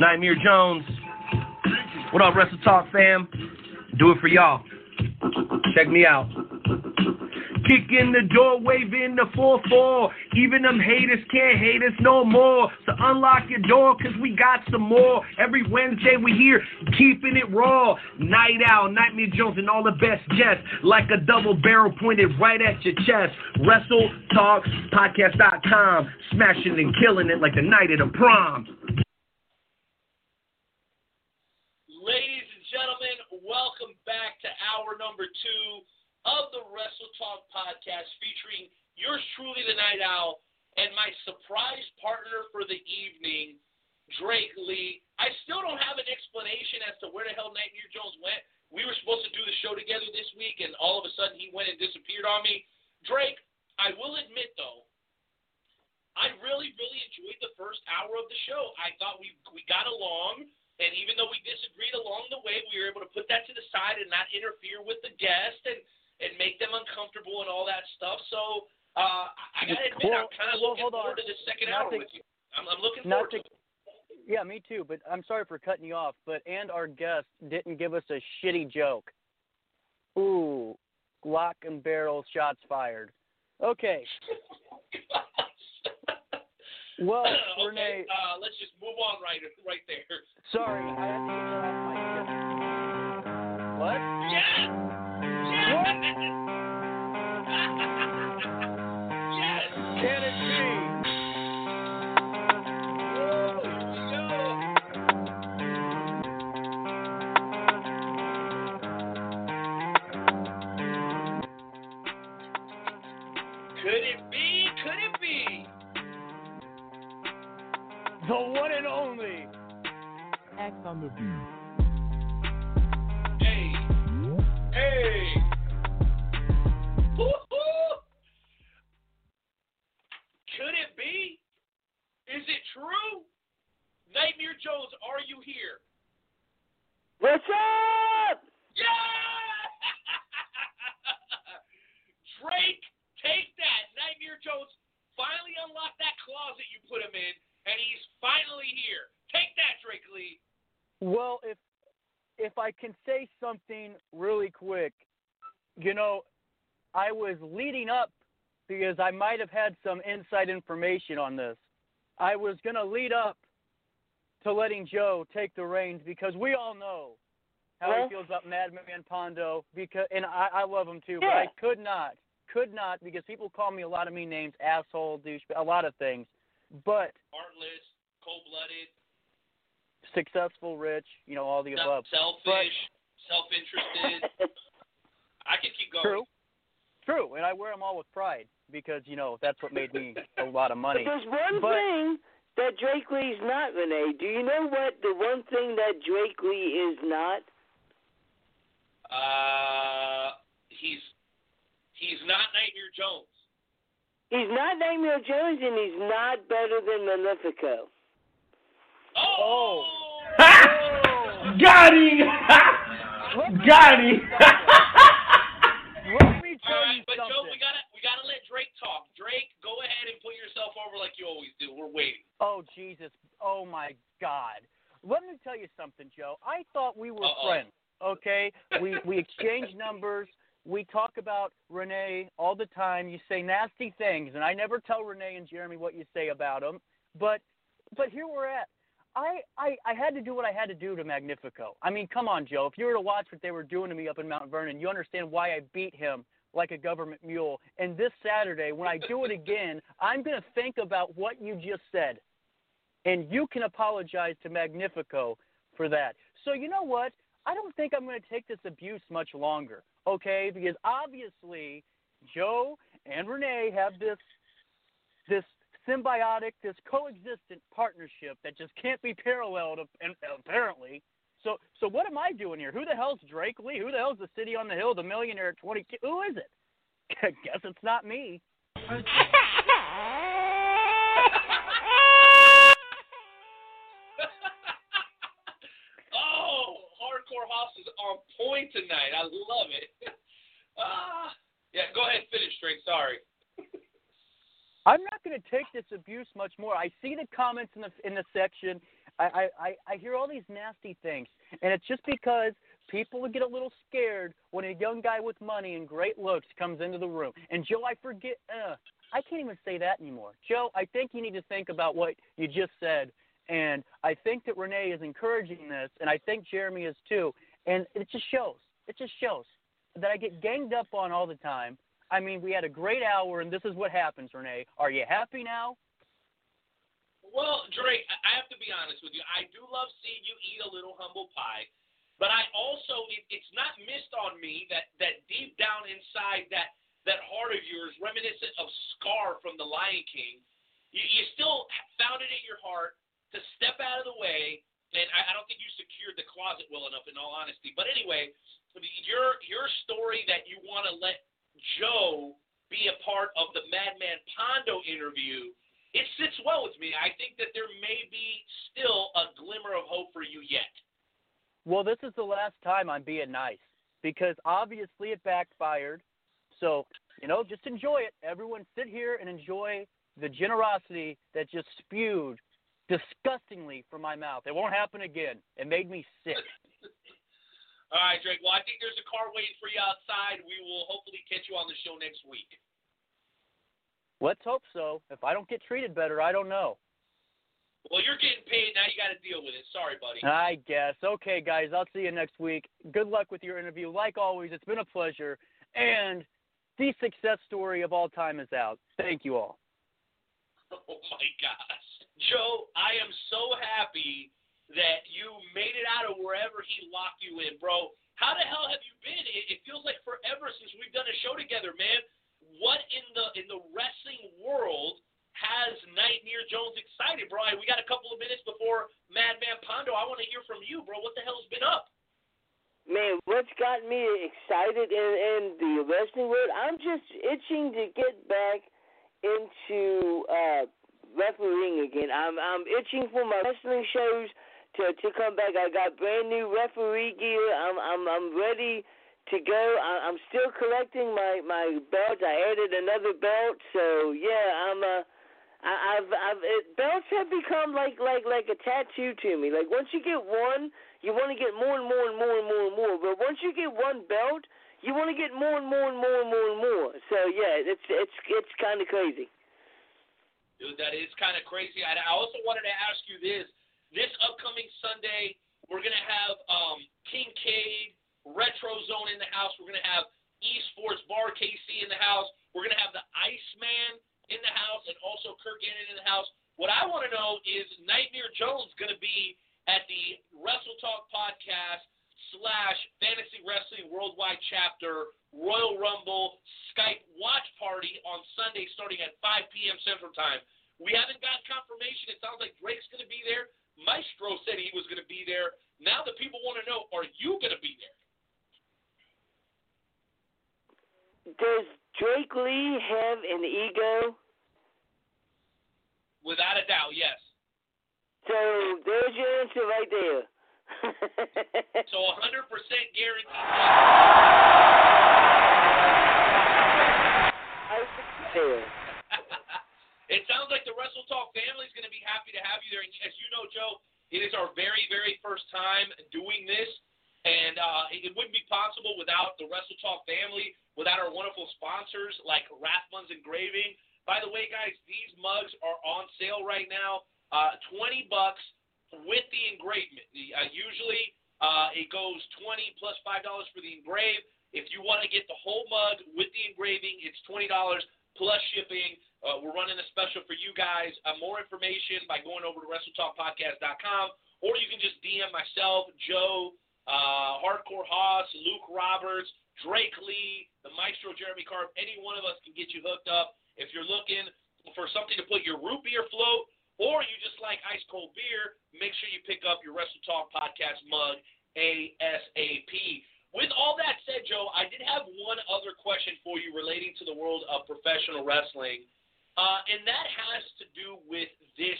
Nightmare Jones. What up, Wrestle Talk fam? Do it for y'all. Check me out. Kick in the door, wave in the 4-4. Even them haters can't hate us no more. So unlock your door, cause we got some more. Every Wednesday we here, keeping it raw. Knight Owl, Nightmare Jones, and all the best jets. Like a double barrel pointed right at your chest. Wrestle Talk Podcast.com. Smashing and killing it like the night of the prom. Ladies and gentlemen, welcome back to hour number two of the Wrestle Talk podcast featuring yours truly, the Knight Owl, and my surprise partner for the evening, Drake Lee. I still don't have an explanation as to where the hell Nightmare Jones went. We were supposed to do the show together this week, and all of a sudden he went and disappeared on me. Drake, I will admit though, I really, really enjoyed the first hour of the show. I thought we we got along, and even though we disagreed along the way, we were able to put that to the side and not interfere with the guest and and make them uncomfortable and all that stuff. So uh, I gotta admit, Well, I'm kind of well, looking hold on. forward to the second Not hour to- with you. I'm, I'm looking forward to. to, yeah, me too. But I'm sorry for cutting you off. But and our guest didn't give us a shitty joke. Ooh, lock and barrel shots fired. Okay. Well, okay, Renee, uh, let's just move on right right there. sorry, I have to get off my. What? Yes. Yes. Can it be? Could it be? Could it be? The one and only. Act on the beat. Hey. Hey. Are you here? What's up? Yeah! Drake, take that. Nightmare Jones finally unlocked that closet you put him in, and he's finally here. Take that, Drake Lee. Well, if if I can say something really quick, you know, I was leading up because I might have had some inside information on this. I was going to lead up to letting Joe take the reins because we all know how Well- he feels about Madman Pondo because and I, I love him too, but I could not could not because people call me a lot of mean names, asshole, douche, a lot of things. But Heartless, cold-blooded, successful, rich, you know, all the self- above. selfish, self-interested. I could keep going. True. True, and I wear them all with pride because you know that's what made me a lot of money. But money. there's one But- thing that Drake Lee's not, Renee. Do you know what the one thing that Drake Lee is not? Uh, he's he's not Nightmare Jones. He's not Nightmare Jones, and he's not better than Malefico. Oh. Got him! Got him! Let me tell right, you but something. Joe, we gotta we gotta let Drake talk. Drake, go ahead and put yourself over like you always do. We're waiting. Oh Jesus! Oh my God! Let me tell you something, Joe. I thought we were Uh-oh. friends. Okay, we we exchange numbers. We talk about Renee all the time. You say nasty things, and I never tell Renee and Jeremy what you say about them. But but here we're at. I, I I had to do what I had to do to Magnifico. I mean, come on, Joe. If you were to watch what they were doing to me up in Mount Vernon, you understand why I beat him like a government mule. And this Saturday, when I do it again, I'm going to think about what you just said. and you can apologize to Magnifico for that. So you know what? I don't think I'm going to take this abuse much longer, okay? Because obviously Joe and Renee have this this symbiotic, this coexistent partnership that just can't be paralleled, apparently. So, so what am I doing here? Who the hell's Drake Lee? Who the hell's the city on the hill, the millionaire at 22? Who is it? I guess it's not me. oh, hardcore house is on point tonight. I love it. ah, yeah. Go ahead, finish, Drake. Sorry. I'm not going to take this abuse much more. I see the comments in the in the section. I, I I hear all these nasty things, and it's just because people would get a little scared when a young guy with money and great looks comes into the room. And Joe, I forget. Uh, I can't even say that anymore. Joe, I think you need to think about what you just said. And I think that Renee is encouraging this, and I think Jeremy is too. And it just shows. It just shows that I get ganged up on all the time. I mean, we had a great hour, and this is what happens, Renee. Are you happy now? Well, Drake, I have to be honest with you. I do love seeing you eat a little humble pie, but I also it, it's not missed on me that that deep down inside that that heart of yours, reminiscent of Scar from The Lion King, you, you still found it in your heart to step out of the way. And I, I don't think you secured the closet well enough, in all honesty. But anyway, your your story that you want to let Joe be a part of the Madman Pondo interview it sits well with me. I think that there may be still a glimmer of hope for you yet. Well, this is the last time I'm being nice because obviously it backfired. So, you know, just enjoy it. Everyone sit here and enjoy the generosity that just spewed disgustingly from my mouth. It won't happen again. It made me sick. All right, Drake. Well, I think there's a car waiting for you outside. We will hopefully catch you on the show next week. Let's hope so. If I don't get treated better, I don't know. Well, you're getting paid now. You got to deal with it. Sorry, buddy. I guess. Okay, guys. I'll see you next week. Good luck with your interview. Like always, it's been a pleasure. And the success story of all time is out. Thank you all. Oh my gosh, Joe! I am so happy that you made it out of wherever he locked you in, bro. How the hell have you been? It, it feels like forever since we've done a show together, man what in the in the wrestling world has Nightmare Jones excited, bro? We got a couple of minutes before Madman Pondo. I want to hear from you, bro. What the hell's been up? Man, what's got me excited in, in the wrestling world? I'm just itching to get back into uh refereeing again. I'm I'm itching for my wrestling shows to to come back. I got brand new referee gear. I'm I'm I'm ready to go. I, I'm still collecting my my belts. I added another belt, so yeah, I'm uh, I, I've I've it, belts have become like like like a tattoo to me. Like once you get one, you want to get more and more and more and more and more. But once you get one belt, you want to get more and more and more and more and more. So yeah, it's it's it's kind of crazy. Dude, that is kind of crazy. I, I also wanted to ask you this: this upcoming Sunday, we're gonna have um, Kincaid Retro Zone in the house. We're going to have Esports Bar KC in the house. We're going to have the Iceman in the house and also Kirk Gannon in the house. What I want to know is Nightmare Jones going to be at the Wrestle Talk podcast slash Fantasy Wrestling Worldwide Chapter Royal Rumble Skype watch party on Sunday starting at 5 p.m. Central Time. We haven't got confirmation. It sounds like Drake's going to be there. Maestro said he was going to be there. Now the people want to know, are you going to be there? Does Drake Lee have an ego? Without a doubt, yes. So there's your answer right there. so 100% guaranteed. I it sounds like the Wrestle Talk family is going to be happy to have you there. And as you know, Joe, it is our very, very first time doing this. And uh, it wouldn't be possible without the Wrestle Talk family, without our wonderful sponsors like Rathman's Engraving. By the way, guys, these mugs are on sale right now. Uh, 20 bucks with the engravement. Uh, usually uh, it goes 20 plus $5 for the engrave. If you want to get the whole mug with the engraving, it's $20 plus shipping. Uh, we're running a special for you guys. Uh, more information by going over to WrestleTalkPodcast.com, or you can just DM myself, Joe, uh, Hardcore Hoss, Luke Roberts, Drake Lee, the Maestro Jeremy Carp. Any one of us can get you hooked up. If you're looking for something to put your root beer float, or you just like ice cold beer, make sure you pick up your Wrestle Talk Podcast mug ASAP. With all that said, Joe, I did have one other question for you relating to the world of professional wrestling, uh, and that has to do with this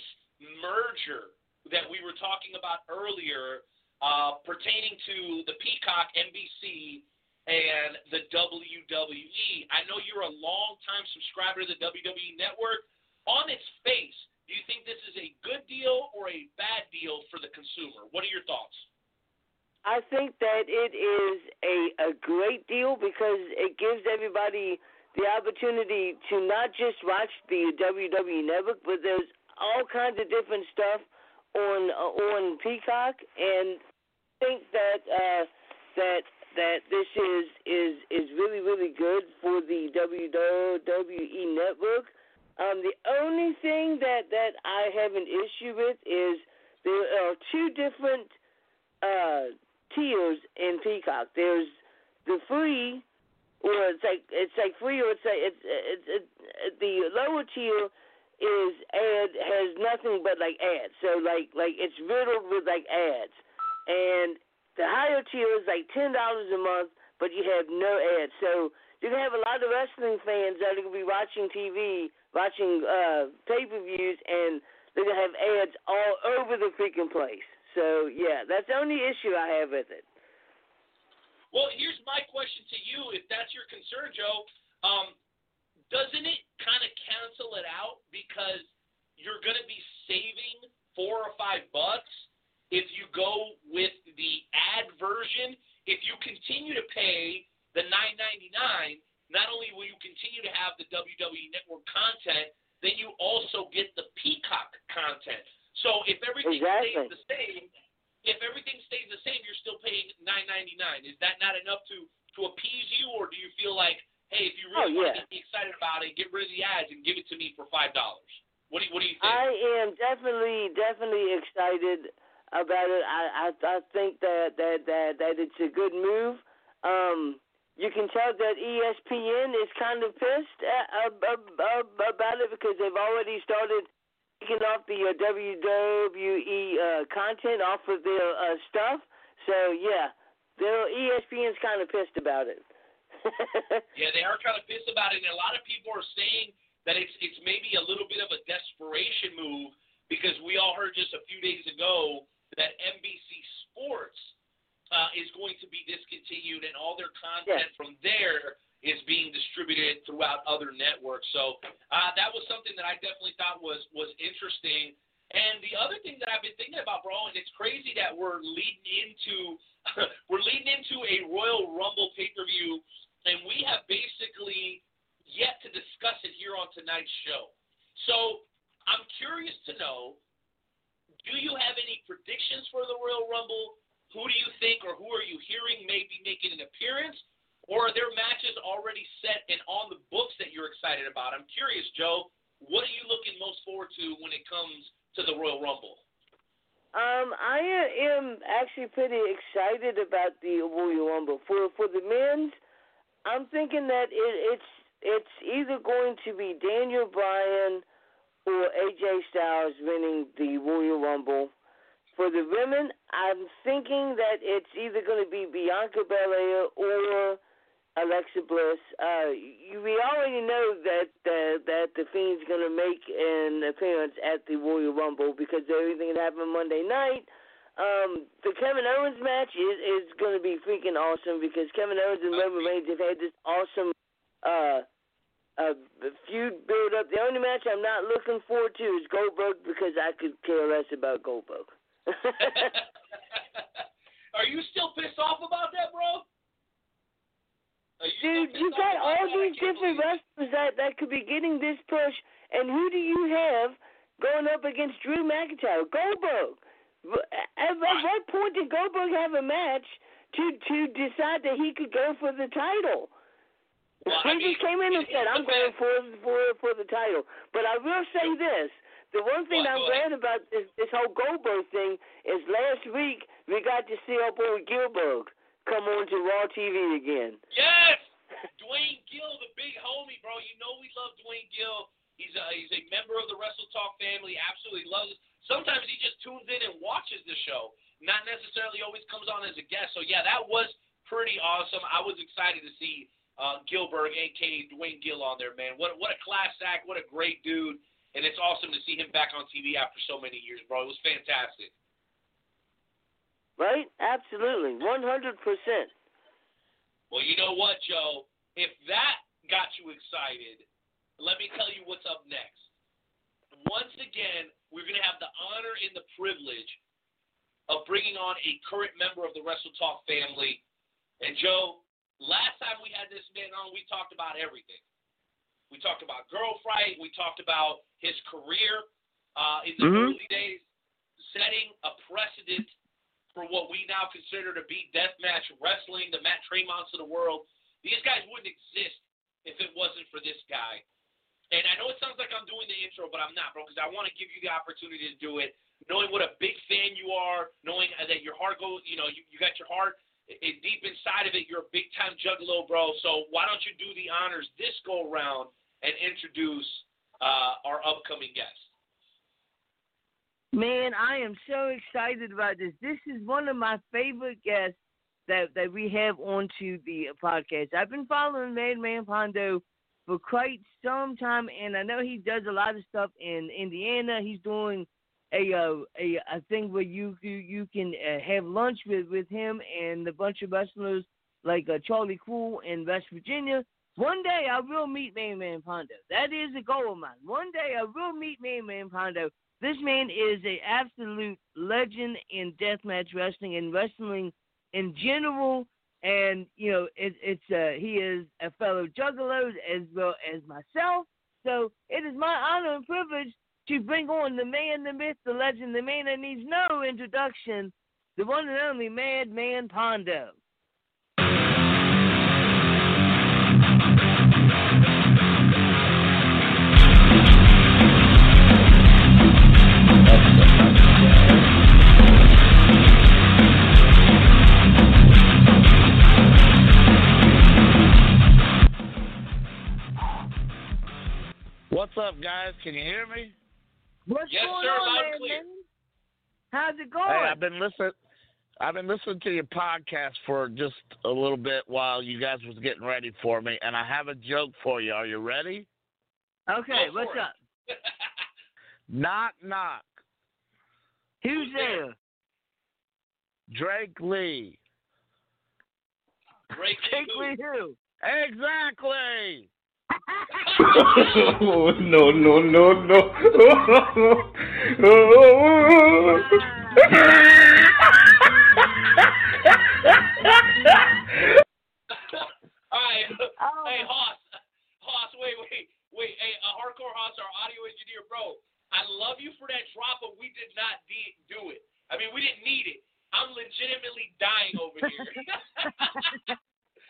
merger that we were talking about earlier uh, pertaining to the Peacock NBC and the WWE. I know you're a long-time subscriber to the WWE Network. On its face, do you think this is a good deal or a bad deal for the consumer? What are your thoughts? I think that it is a, a great deal because it gives everybody the opportunity to not just watch the WWE Network, but there's all kinds of different stuff on uh, on Peacock, and think that uh, that that this is is is really really good for the WWE Network. Um, the only thing that that I have an issue with is there are two different uh, tiers in Peacock. There's the free, or it's like it's like free, or it's like it's it's, the lower tier is ad has nothing but like ads. So like like it's riddled with like ads, and the higher tier is like ten dollars a month, but you have no ads. So you can have a lot of wrestling fans that are gonna be watching TV, watching uh pay per views, and they're gonna have ads all over the freaking place. So yeah, that's the only issue I have with it. Well, here's my question to you: If that's your concern, Joe, um, doesn't it kind of cancel it out because you're going to be saving four or five bucks if you go with the ad version? If you continue to pay the nine ninety nine, not only will you continue to have the WWE Network content, then you also get the Peacock content. So if everything exactly. stays the same, if everything stays the same, you're still paying nine ninety nine. Is that not enough to to appease you, or do you feel like, hey, if you really oh, want yeah. to get me excited about it, get rid of the ads and give it to me for five dollars? What do you, what do you think? I am definitely definitely excited about it. I I, I think that, that that that it's a good move. Um, you can tell that ESPN is kind of pissed at, uh, about it because they've already started taking off the uh, WWE uh, content off of their uh, stuff. So yeah, their ESPN's kind of pissed about it. yeah, they are kind of pissed about it, and a lot of people are saying that it's it's maybe a little bit of a desperation move because we all heard just a few days ago that NBC Sports uh, is going to be discontinued, and all their content Yes. from there is being distributed throughout other networks. So uh, that was something that I definitely thought was was interesting. And the other thing that I've been thinking about, bro, and it's crazy that we're leading into we're leading into a Royal Rumble pay per view, and we have basically yet to discuss it here on tonight's show. So I'm curious to know, do you have any predictions for the Royal Rumble? Who do you think, or who are you hearing may be making an appearance? Or are there matches already set and on the books that you're excited about? I'm curious, Joe. What are you looking most forward to when it comes to the Royal Rumble? Um, I am actually pretty excited about the Royal Rumble. For for the men's, I'm thinking that it, it's it's either going to be Daniel Bryan or AJ Styles winning the Royal Rumble. For the women, I'm thinking that it's either going to be Bianca Belair or Alexa Bliss. Uh, we already know that uh, that the Fiend's going to make an appearance at the Royal Rumble because everything that happened Monday night. Um, the Kevin Owens match is is going to be freaking awesome because Kevin Owens and Roman Reigns have had this awesome uh, uh, feud build up. The only match I'm not looking forward to is Goldberg because I could care less about Goldberg. Are you still pissed off about that, bro? You Dude, you got all? These different wrestlers that that could be getting this push, and who do you have going up against Drew McIntyre? Goldberg. At, at what point did Goldberg have a match to to decide that he could go for the title? Well, I he mean, just came in and said, "I'm going for for for the title." But I will say this: the one thing What? I'm ahead. glad about this this whole Goldberg thing is last week we got to see our boy Gillberg come on to Raw TV again. Yes, Duane Gill, the big homie, bro. You know we love Duane Gill. He's a he's a member of the Wrestle Talk family. Absolutely loves it. Sometimes he just tunes in and watches the show. Not necessarily always comes on as a guest. So yeah, that was pretty awesome. I was excited to see uh, Gillberg, aka Duane Gill, on there, man. What what a class act. What a great dude. And it's awesome to see him back on TV after so many years, bro. It was fantastic. Right? Absolutely, 100 percent. Well, you know what, Joe? If that got you excited, let me tell you what's up next. Once again, we're going to have the honor and the privilege of bringing on a current member of the Wrestle Talk family. And, Joe, last time we had this man on, we talked about everything. We talked about Girl Fight. We talked about his career uh, in the Mhm. early days, setting a precedent for what we now consider to be deathmatch wrestling, the Matt Tremonts of the world. These guys wouldn't exist if it wasn't for this guy. And I know it sounds like I'm doing the intro, but I'm not, bro, because I want to give you the opportunity to do it. Knowing what a big fan you are, knowing that your heart goes, you know, you, you got your heart i- i- deep inside of it. You're a big time juggalo, bro. So why don't you do the honors this go round and introduce uh, our upcoming guest? Man, I am so excited about this. This is one of my favorite guests that that we have onto the podcast. I've been following Madman Pondo for quite some time, and I know he does a lot of stuff in Indiana. He's doing a uh, a a thing where you you, you can uh, have lunch with with him and a bunch of wrestlers like uh, Charlie Cool in West Virginia. One day I will meet Madman Pondo. That is a goal of mine. One day I will meet Madman Pondo. This man is a absolute legend in deathmatch wrestling and wrestling in general. And you know, it, it's uh, he is a fellow juggalo as well as myself. So it is my honor and privilege to bring on the man, the myth, the legend, the man that needs no introduction, the one and only Madman Pondo. What's up, guys? Can you hear me? What's Yes, going sir, on, man? clear. How's it going? Hey, I've been listening. I've been listening to your podcast for just a little bit while you guys was getting ready for me, and I have a joke for you. Are you ready? okay, what's it. up? Knock knock. Who's there? Drake Lee. Drake Take Lee who? Exactly. Oh, no, no, no, no. All right. Oh. Hey, Hoss. Hoss, wait, wait, wait. Hey, uh, Hardcore Hoss, our audio engineer, bro. I love you for that drop, but we did not de- do it. I mean, we didn't need it. I'm legitimately dying over here.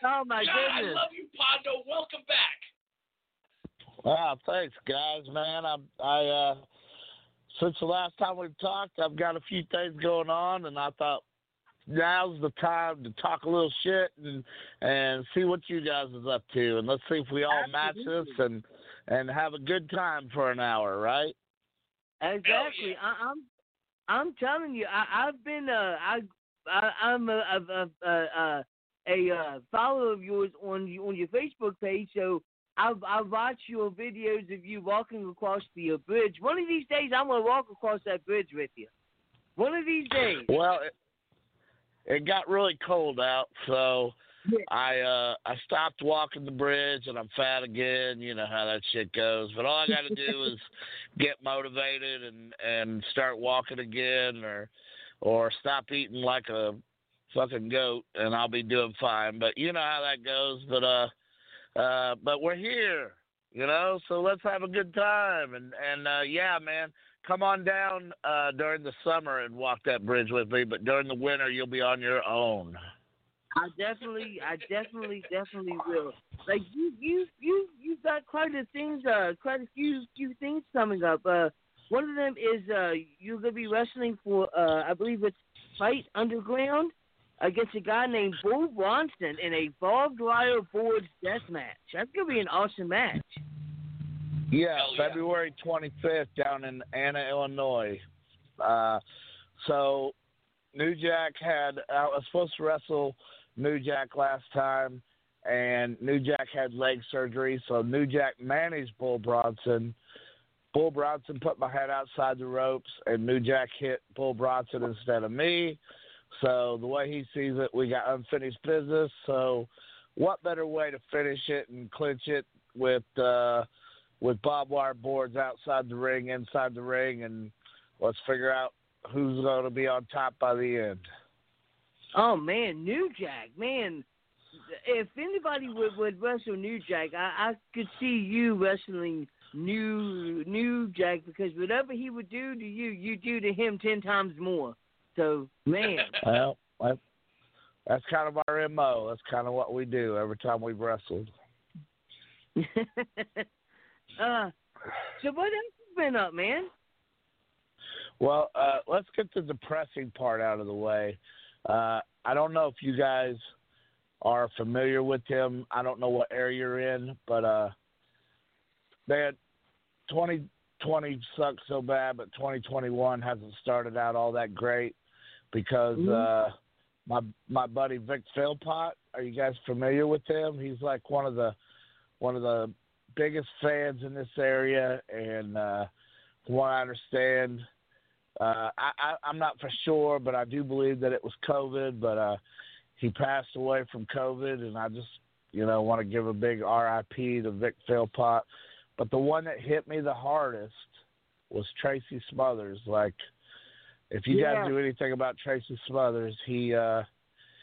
Oh my God, I love you, Pondo. Welcome back. Wow, thanks, guys, man. I, I, uh, since the last time we've talked, I've got a few things going on, and I thought now's the time to talk a little shit and and see what you guys is up to, and let's see if we all match this and and have a good time for an hour, right? Exactly. yeah. I, I'm I'm telling you, I, I've been uh I, I I'm a a a, a, a uh, follower of yours on on your Facebook page, so I've I've watched your videos of you walking across the uh, bridge. One of these days, I'm gonna walk across that bridge with you. One of these days. Well, it, it got really cold out, so Yeah. I uh I stopped walking the bridge, and I'm fat again. You know how that shit goes. But all I got to do is get motivated and and start walking again, or or stop eating like a fucking goat, and I'll be doing fine. But you know how that goes. But uh, uh, but we're here, you know. So let's have a good time, and and uh, yeah, man come on down uh, during the summer and walk that bridge with me. But during the winter, you'll be on your own. I definitely, I definitely, definitely will. Like you, you, you, you got quite a things, uh, quite a few, few things coming up. Uh, one of them is uh, you're gonna be wrestling for, uh, I believe it's Fight Underground against a guy named Bull Bronson in a barbed wire boards death match. That's gonna be an awesome match. Yeah, yeah. February 25th down in Anna, Illinois. Uh, so New Jack had I was supposed to wrestle New Jack last time, and New Jack had leg surgery, so New Jack managed Bull Bronson. Bull Bronson put my head outside the ropes, and New Jack hit Bull Bronson instead of me. So the way he sees it, we got unfinished business. So what better way to finish it and clinch it with uh, with barbed wire boards outside the ring, inside the ring, and let's figure out who's going to be on top by the end. Oh man, New Jack, man. If anybody would, would wrestle New Jack, I, I could see you wrestling New New Jack because whatever he would do to you, you do to him ten times more. So man, Well, that's kind of our mo. That's kind of what we do every time we've wrestled. uh, so what else has been up, man? Well, uh, let's get the depressing part out of the way. Uh, I don't know if you guys are familiar with him. I don't know what area you're in, but uh, man, 2020 sucked so bad, but 2021 hasn't started out all that great because uh, my my buddy Vic Philpott. Are you guys familiar with him? He's like one of the one of the biggest fans in this area, and uh, from what I understand, uh, I, I, I'm not for sure, but I do believe that it was COVID. But uh, he passed away from COVID, and I just, you know, want to give a big RIP to Vic Philpott. But the one that hit me the hardest was Tracy Smothers. Like, if you Yeah. guys knew anything about Tracy Smothers, he uh,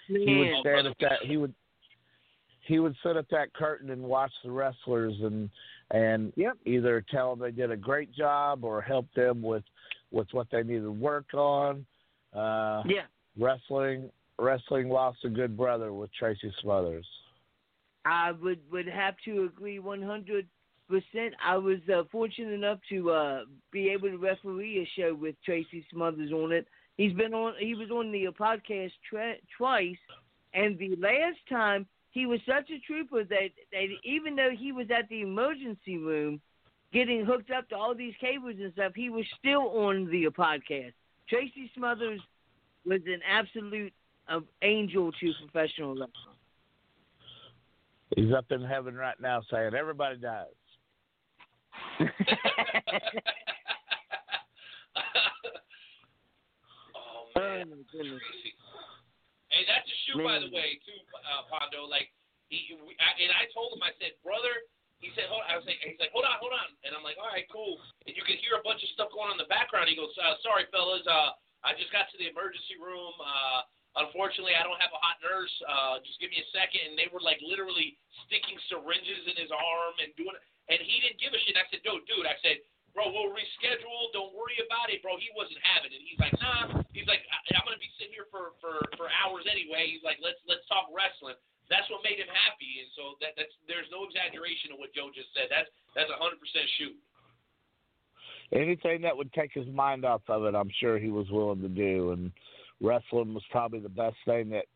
he would stand at that. He would he would sit at that curtain and watch the wrestlers and and Yep. either tell them they did a great job or help them with with what they needed to work on. Uh, Yeah. Wrestling wrestling lost a good brother with Tracy Smothers. I would would have to agree one hundred percent. I was uh, fortunate enough to uh, be able to referee a show with Tracy Smothers on it. He's been on. He was on the podcast tra- twice, and the last time he was such a trooper that that even though he was at the emergency room getting hooked up to all these cables and stuff, he was still on the podcast. Tracy Smothers was an absolute uh, angel to professional wrestling. He's up in heaven right now saying everybody dies. Oh Oh man, goodness. Tracy. Hey, that's a shoe, by the way, too, uh, Pondo. Like, he, we, I, and I told him, I said, brother. He said, hold. I was like, he's like, hold on, hold on. And I'm like, all right, cool. And you can hear a bunch of stuff going on in the background. He goes, uh, sorry, fellas. Uh, I just got to the emergency room. Uh, unfortunately, I don't have a hot nurse. Uh, just give me a second. And they were like literally sticking syringes in his arm and doing. And he didn't give a shit. I said, dude, dude. I said, bro, we'll reschedule. Don't worry about it, bro. He wasn't having it. He's like, nah. He's like, I'm gonna be sitting here for for for hours anyway. He's like, let's let's talk wrestling. That's what made him happy, and so that that's there's no exaggeration of what Joe just said. That's that's a hundred percent shoot. Anything that would take his mind off of it, I'm sure he was willing to do. And wrestling was probably the best thing that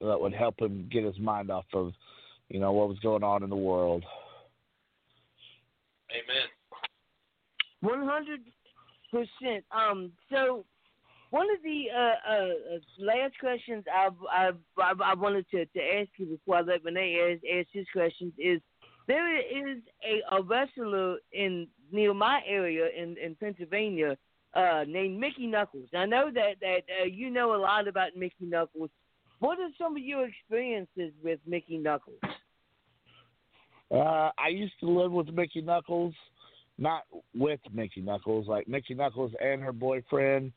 that would help him get his mind off of, you know, what was going on in the world. Amen. One hundred percent. Um. So, one of the uh, uh, uh, last questions I, I I wanted to, to ask you before I let Renee ask, ask his questions is there is a, a wrestler in near my area in in Pennsylvania uh, named Mickey Knuckles. I know that that uh, you know a lot about Mickey Knuckles. What are some of your experiences with Mickey Knuckles? Uh, I used to live with Mickey Knuckles, not with Mickey Knuckles, like Mickey Knuckles and her boyfriend,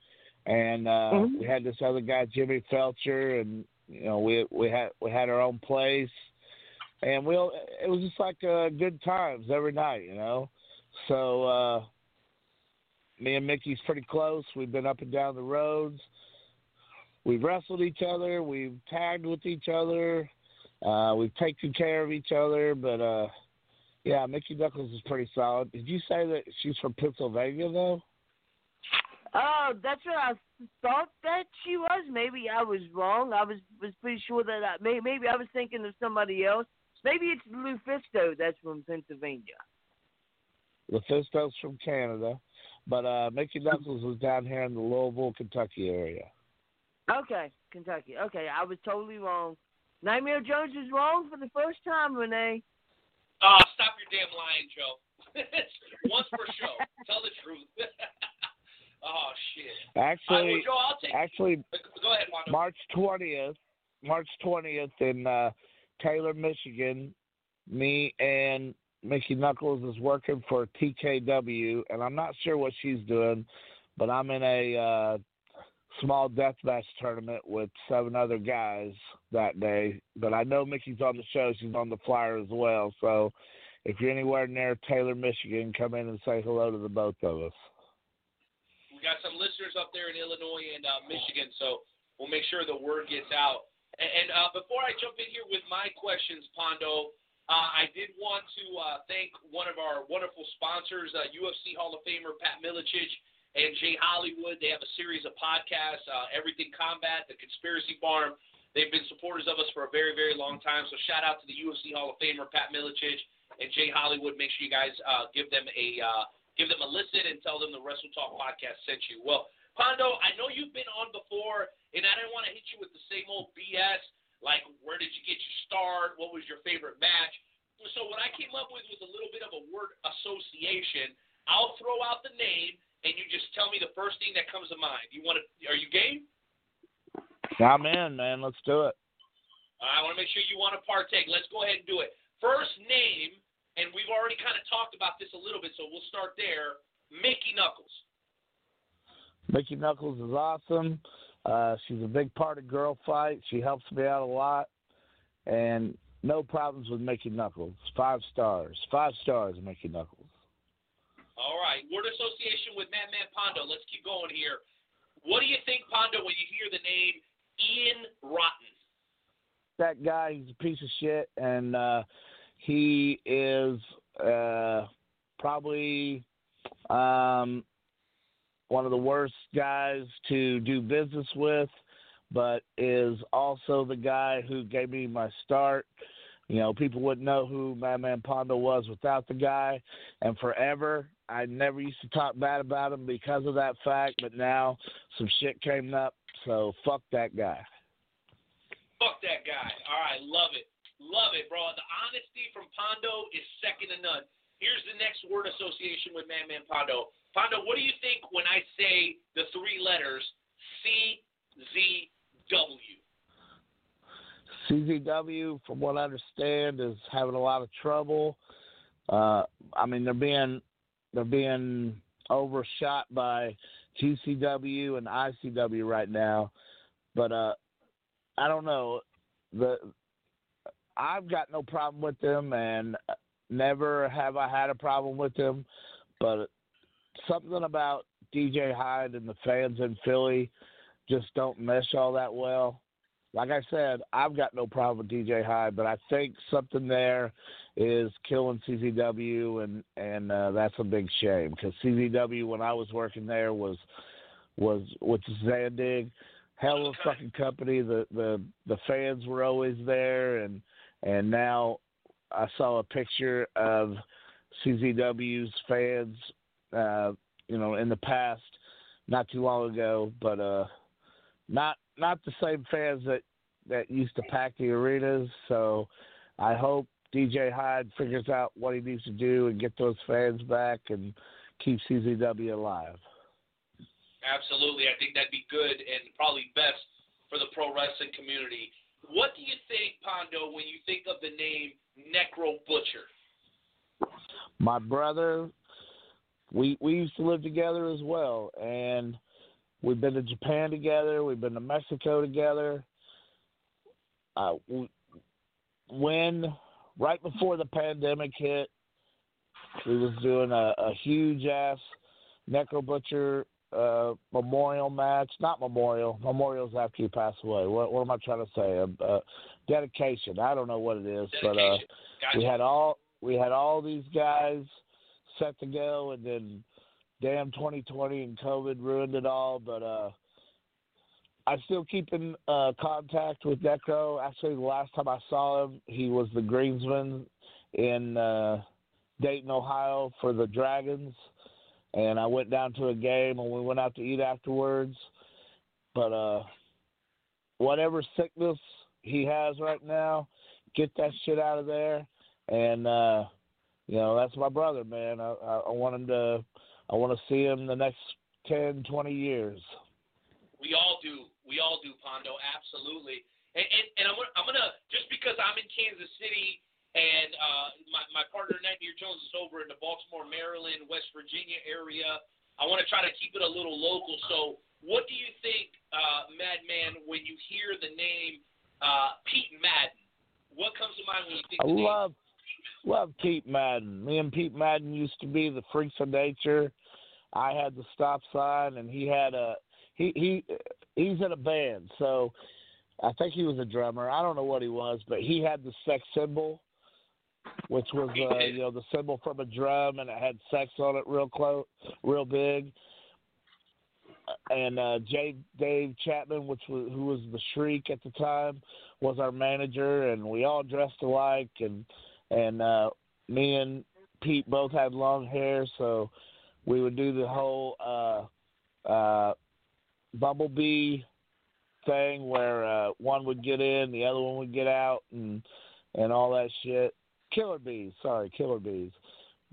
and uh, Mhm. we had this other guy, Jimmy Felcher, and you know we we had we had our own place, and we all- it was just like uh, good times every night, you know. So uh, me and Mickey's pretty close. We've been up and down the roads. we've wrestled each other, we've tagged with each other, uh, we've taken care of each other, but uh, yeah, Mickey Knuckles is pretty solid. Did you say that she's from Pennsylvania though? Oh, that's what I thought that she was. Maybe I was wrong. I was was pretty sure that I, maybe maybe I was thinking of somebody else. Maybe it's Lufisto that's from Pennsylvania. Lufisto's from Canada, but uh, Mickey Knuckles was down here in the Louisville, Kentucky area. Okay, Kentucky. Okay, I was totally wrong. Nightmare Jones was wrong for the first time, Renee. Oh, stop your damn lying, Joe. Once per show. Tell the truth. oh shit. Actually, uh, Joe, I'll take actually, go ahead, Pondo. March twentieth, March twentieth in uh, Taylor, Michigan. Me and Mickey Knuckles is working for TKW, and I'm not sure what she's doing, but I'm in a uh, small deathmatch tournament with seven other guys that day. But I know Mickey's on the show; she's on the flyer as well. So if you're anywhere near Taylor, Michigan, come in and say hello to the both of us. We got some listeners up there in Illinois and uh, Michigan, so we'll make sure the word gets out. And, uh, before I jump in here with my questions, Pondo, uh, I did want to uh, thank one of our wonderful sponsors, uh, UFC Hall of Famer Pat Miletich and Jay Hollywood. They have a series of podcasts, uh, Everything Combat, The Conspiracy Farm. They've been supporters of us for a very, very long time. So shout out to the UFC Hall of Famer Pat Miletich and Jay Hollywood. Make sure you guys uh, give them a uh, give them a listen and tell them the Wrestle Talk podcast sent you. Well, Pondo, I know you've been on before, and I didn't want to hit you with the same old BS like where did you get your start? What was your favorite match? So what I came up with was a little bit of a word association. I'll throw out the name, and you just tell me the first thing that comes to mind. You want to? Are you game? I'm in, man. Let's do it. I want to make sure you want to partake. Let's go ahead and do it. First name, and we've already kind of talked about this a little bit, so we'll start there. Mickey Knuckles. Mickey Knuckles is awesome. Uh, she's a big part of Girl Fight. She helps me out a lot, and no problems with Mickey Knuckles. Five stars. Five stars, Mickey Knuckles. All right. Word association with Madman Pondo. Let's keep going here. What do you think, Pondo, when you hear the name Ian Rotten? That guy, he's a piece of shit, and uh, he is uh, probably um, one of the worst guys to do business with, but is also the guy who gave me my start. You know, people wouldn't know who Madman Pondo was without the guy, and forever I never used to talk bad about him because of that fact, but now some shit came up, so fuck that guy. Fuck that guy. All right, love it. Love it, bro. The honesty from Pondo is second to none. Here's the next word association with Madman Pondo. Pondo, what do you think when I say the three letters CZW? CZW, from what I understand, is having a lot of trouble. Uh, I mean, they're being they're being overshot by GCW and ICW right now, but uh, I don't know. The I've got no problem with them, and never have I had a problem with them. But something about DJ Hyde and the fans in Philly just don't mesh all that well. Like I said, I've got no problem with DJ Hyde, but I think something there is killing CZW, and and uh, that's a big shame because CZW when I was working there was was with Zandig, hell of a fucking company. The the the fans were always there, and and now I saw a picture of CZW's fans, uh, you know, in the past, not too long ago, but uh, not not the same fans that that used to pack the arenas. So I hope DJ Hyde figures out what he needs to do and get those fans back and keep CZW alive. Absolutely, I think that'd be good and probably best for the pro wrestling community. What do you think, Pondo, when you think of the name Necro Butcher? My brother, we we used to live together as well, and we've been to Japan together. We've been to Mexico together. Uh, when right before the pandemic hit, we was doing a, a huge ass Necro Butcher uh, memorial match. Not memorial. Memorial's after you pass away. What, what am I trying to say? Uh, uh, dedication. I don't know what it is, but uh, Gotcha. we had all we had all these guys set to go, and then damn 2020 and COVID ruined it all. But uh, I'm still keeping uh, contact with Necro. Actually, the last time I saw him, he was the greensman in uh, Dayton, Ohio, for the Dragons, and I went down to a game, and we went out to eat afterwards. But uh, whatever sickness he has right now, get that shit out of there. And uh, you know, that's my brother, man. I, I, I want him to. I want to see him the next ten, twenty years. We all do. We all do, Pondo. Absolutely. And and, and I'm gonna, I'm gonna just because I'm in Kansas City and uh, my my partner Nightmare Jones is over in the Baltimore, Maryland, West Virginia area. I want to try to keep it a little local. So, what do you think, uh, Madman, when you hear the name uh, Pete Madden? What comes to mind when you think I the name? love love Pete Madden. Me and Pete Madden used to be the freaks of nature. I had the stop sign, and he had a he he he's in a band, so I think he was a drummer. I don't know what he was, but he had the sex symbol, which was uh, you know the symbol from a drum, and it had sex on it, real close, real big. And uh, J. Dave Chapman, which was who was the Shriek at the time, was our manager, and we all dressed alike, and and uh, me and Pete both had long hair, so we would do the whole uh, uh, bumblebee thing where uh, one would get in, the other one would get out, and and all that shit. Killer bees, sorry, killer bees.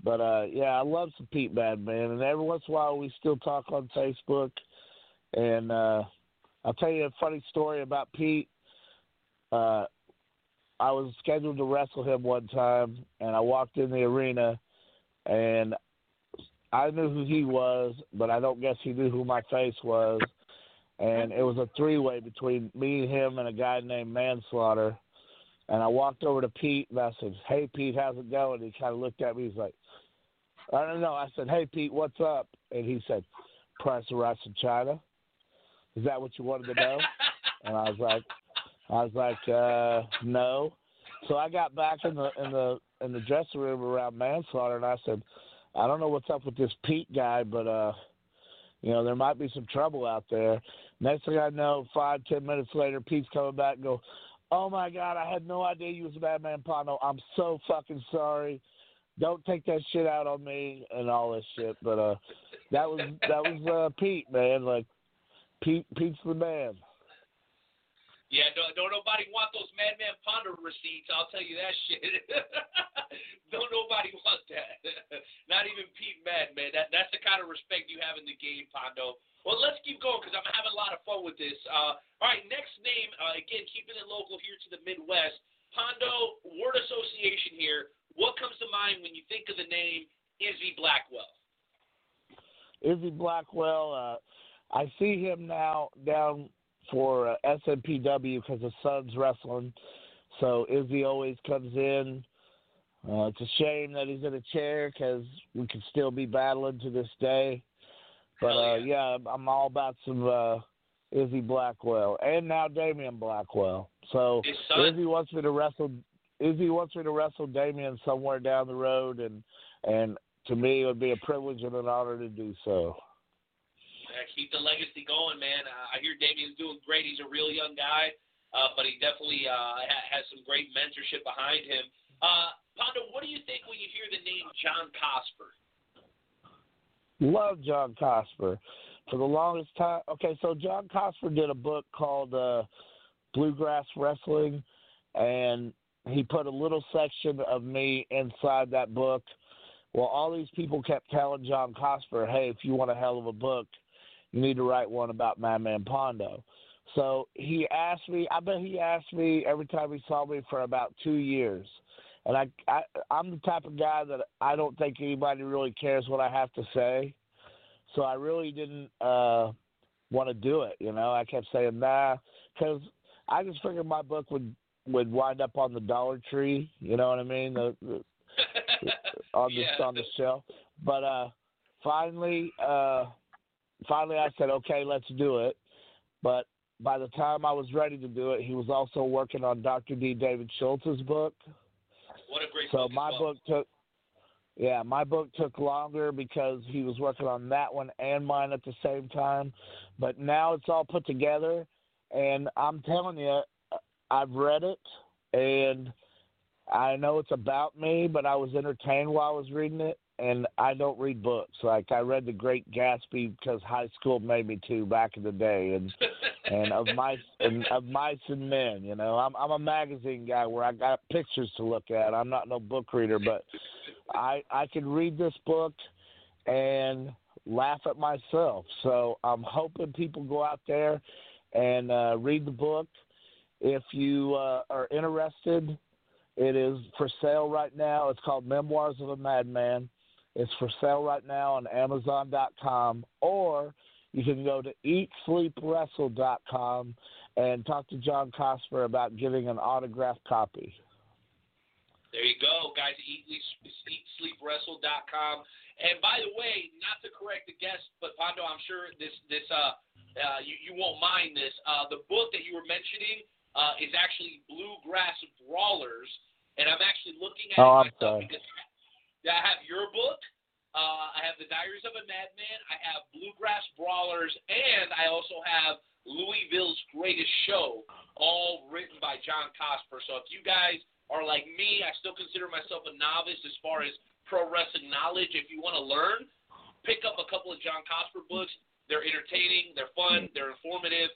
But uh, yeah, I love some Pete Bad Man, and every once in a while we still talk on Facebook. And uh, I'll tell you a funny story about Pete. Uh, I was scheduled to wrestle him one time, and I walked in the arena, and I knew who he was, but I don't guess he knew who my face was. And it was a three way between me, him, and a guy named Manslaughter. And I walked over to Pete and I said, Hey, Pete, how's it going? He kind of looked at me. He's like, I don't know. I said, Hey, Pete, what's up? And he said, Price of rice in China. Is that what you wanted to know? and I was like, I was like, uh, no. So I got back in the in the in the dressing room around manslaughter, and I said, I don't know what's up with this Pete guy, but uh, you know there might be some trouble out there. Next thing I know, five ten minutes later, Pete's coming back and go, Oh my God, I had no idea you was a bad man, Pano. I'm so fucking sorry. Don't take that shit out on me and all this shit. But uh, that was that was uh, Pete, man. Like Pete, Pete's the man. Yeah, don't, don't nobody want those Madman Pondo receipts. I'll tell you that shit. don't nobody want that. Not even Pete Madman. That that's the kind of respect you have in the game, Pondo. Well, let's keep going because I'm having a lot of fun with this. Uh, all right, next name. Uh, again, keeping it local here to the Midwest. Pondo word association here. What comes to mind when you think of the name Izzy Blackwell? Izzy Blackwell. Uh, I see him now down for uh, SMPW because his son's wrestling. So Izzy always comes in. Uh, it's a shame that he's in a chair because we could still be battling to this day. But uh, yeah, I'm all about some uh, Izzy Blackwell and now Damian Blackwell. So Izzy wants me to wrestle. Izzy wants me to wrestle Damian somewhere down the road, and and to me it would be a privilege and an honor to do so. Uh, keep the legacy going, man. Uh, I hear Damien's doing great. He's a real young guy, uh, but he definitely uh, ha- has some great mentorship behind him. Uh, Pondo, what do you think when you hear the name John Cosper? Love John Cosper. For the longest time, okay, so John Cosper did a book called uh, Bluegrass Wrestling, and he put a little section of me inside that book. Well, all these people kept telling John Cosper, hey, if you want a hell of a book, you need to write one about Madman Pondo. So he asked me, I bet he asked me every time he saw me for about two years. And I, I I'm the type of guy that I don't think anybody really cares what I have to say. So I really didn't uh want to do it, you know. I kept saying nah cuz I just figured my book would would wind up on the Dollar Tree, you know what I mean? The, the on the Yeah. on the shelf. But uh finally uh finally I said, okay, let's do it. But by the time I was ready to do it, he was also working on Dr. D. David Schultz's book. What a great So book my well. book took, yeah, my book took longer because he was working on that one and mine at the same time. But now it's all put together, and I'm telling you, I've read it, and I know it's about me, but I was entertained while I was reading it. And I don't read books. Like I read The Great Gatsby because high school made me to back in the day, and and of mice and of mice and men. You know, I'm I'm a magazine guy where I got pictures to look at. I'm not no book reader, but I I can read this book and laugh at myself. So I'm hoping people go out there and uh, read the book. If you uh, are interested, it is for sale right now. It's called Memoirs of a Madman. It's for sale right now on Amazon.com, or you can go to EatSleepWrestle.com and talk to John Cosper about giving an autographed copy. There you go, guys. Eat, eatsleepwrestle.com. And by the way, not to correct the guest, but Pondo, I'm sure this this uh, uh you, you won't mind this. Uh, the book that you were mentioning uh, is actually Bluegrass Brawlers, and I'm actually looking at Oh, it I'm myself sorry. because I have your book. Uh, I have The Diaries of a Madman. I have Bluegrass Brawlers, and I also have Louisville's Greatest Show, all written by John Cosper. So if you guys are like me, I still consider myself a novice as far as pro wrestling knowledge. If you want to learn, pick up a couple of John Cosper books. They're entertaining, they're fun, they're informative.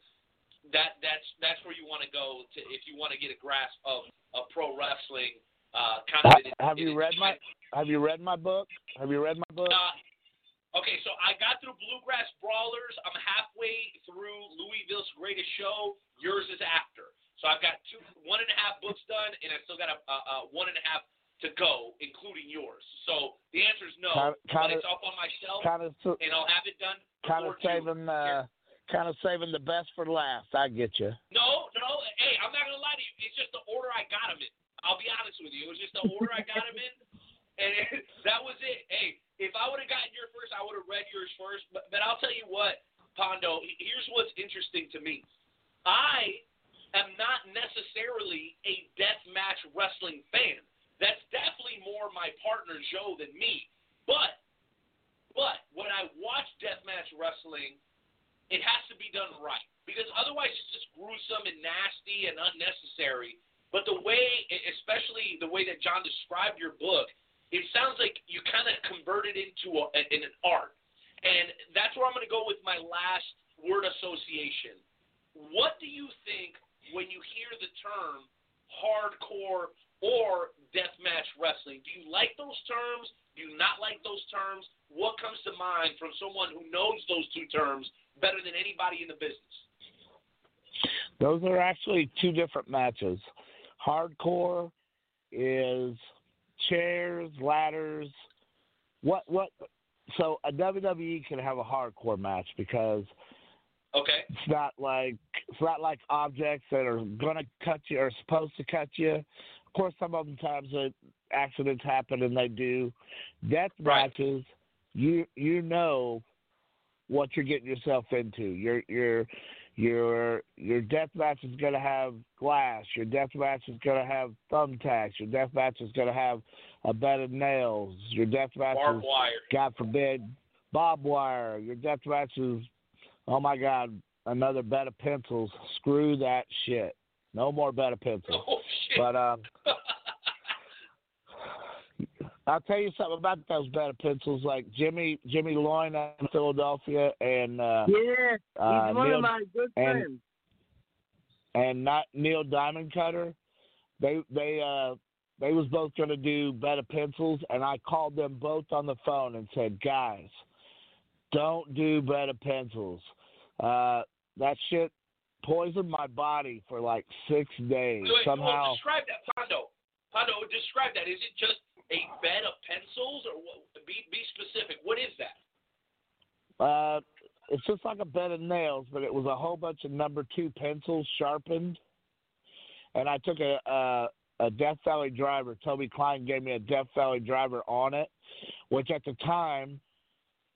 That that's that's where you want to go to if you want to get a grasp of, of pro wrestling. Uh, kind of. Ha- have you read my Have you read my book? Have you read my book? Uh, okay, so I got through Bluegrass Brawlers. I'm halfway through Louisville's Greatest Show. Yours is after. So I've got two, one and a half books done, and I still got a, a, a one and a half to go, including yours. So the answer is no, Kind- but it's up on my shelf, kind of and I'll have it done. Kind of saving, uh, kind of saving the best for last. I get you. No, no. Hey, I'm not gonna lie to you. It's just the order I got them in. I'll be honest with you. It was just the order I got them in, and that was it. Hey, if I would have gotten your first, I would have read yours first. But but I'll tell you what, Pondo. Here's what's interesting to me. I am not necessarily a death match wrestling fan. That's definitely more my partner Joe than me. But but when I watch deathmatch wrestling, it has to be done right because otherwise it's just gruesome and nasty and unnecessary. But the way, especially the way that John described your book, it sounds like you kind of converted into a, in an art, and that's where I'm going to go with my last word association. What do you think when you hear the term hardcore or deathmatch wrestling? Do you like those terms? Do you not like those terms? What comes to mind from someone who knows those two terms better than anybody in the business? Those are actually two different matches. Hardcore is chairs, ladders. What what? So a WWE can have a hardcore match because Okay. it's not like it's not like objects that are gonna cut you or supposed to cut you. Of course, some of them times that accidents happen and they do. Death matches, you you know what you're getting yourself into. Your your your your death match is gonna have glass. Your death match is gonna have thumbtacks. Your death match is gonna have a bed of nails. Your death match Barbed is wire. God forbid barbed wire. Your death match is oh my God another bed of pencils. Screw that shit. No more bed of pencils. Oh shit. But um, I'll tell you something about those better pencils, like Jimmy Jimmy Loin out in Philadelphia and uh, Yeah, he's uh, one Neil, of my good and- friends. and not Neil Diamond Cutter. They they uh they was both going to do better pencils, and I called them both on the phone and said, guys, don't do better pencils. Uh, that shit poisoned my body for like six days. Wait, wait, Somehow. well, describe that, Pondo. Pondo, describe that. Is it just a bed of pencils, or what, be be specific? What is that? Uh, it's just like a bed of nails, but it was a whole bunch of number two pencils sharpened. And I took a a, a Death Valley driver. Toby Klein gave me a Death Valley driver on it, which at the time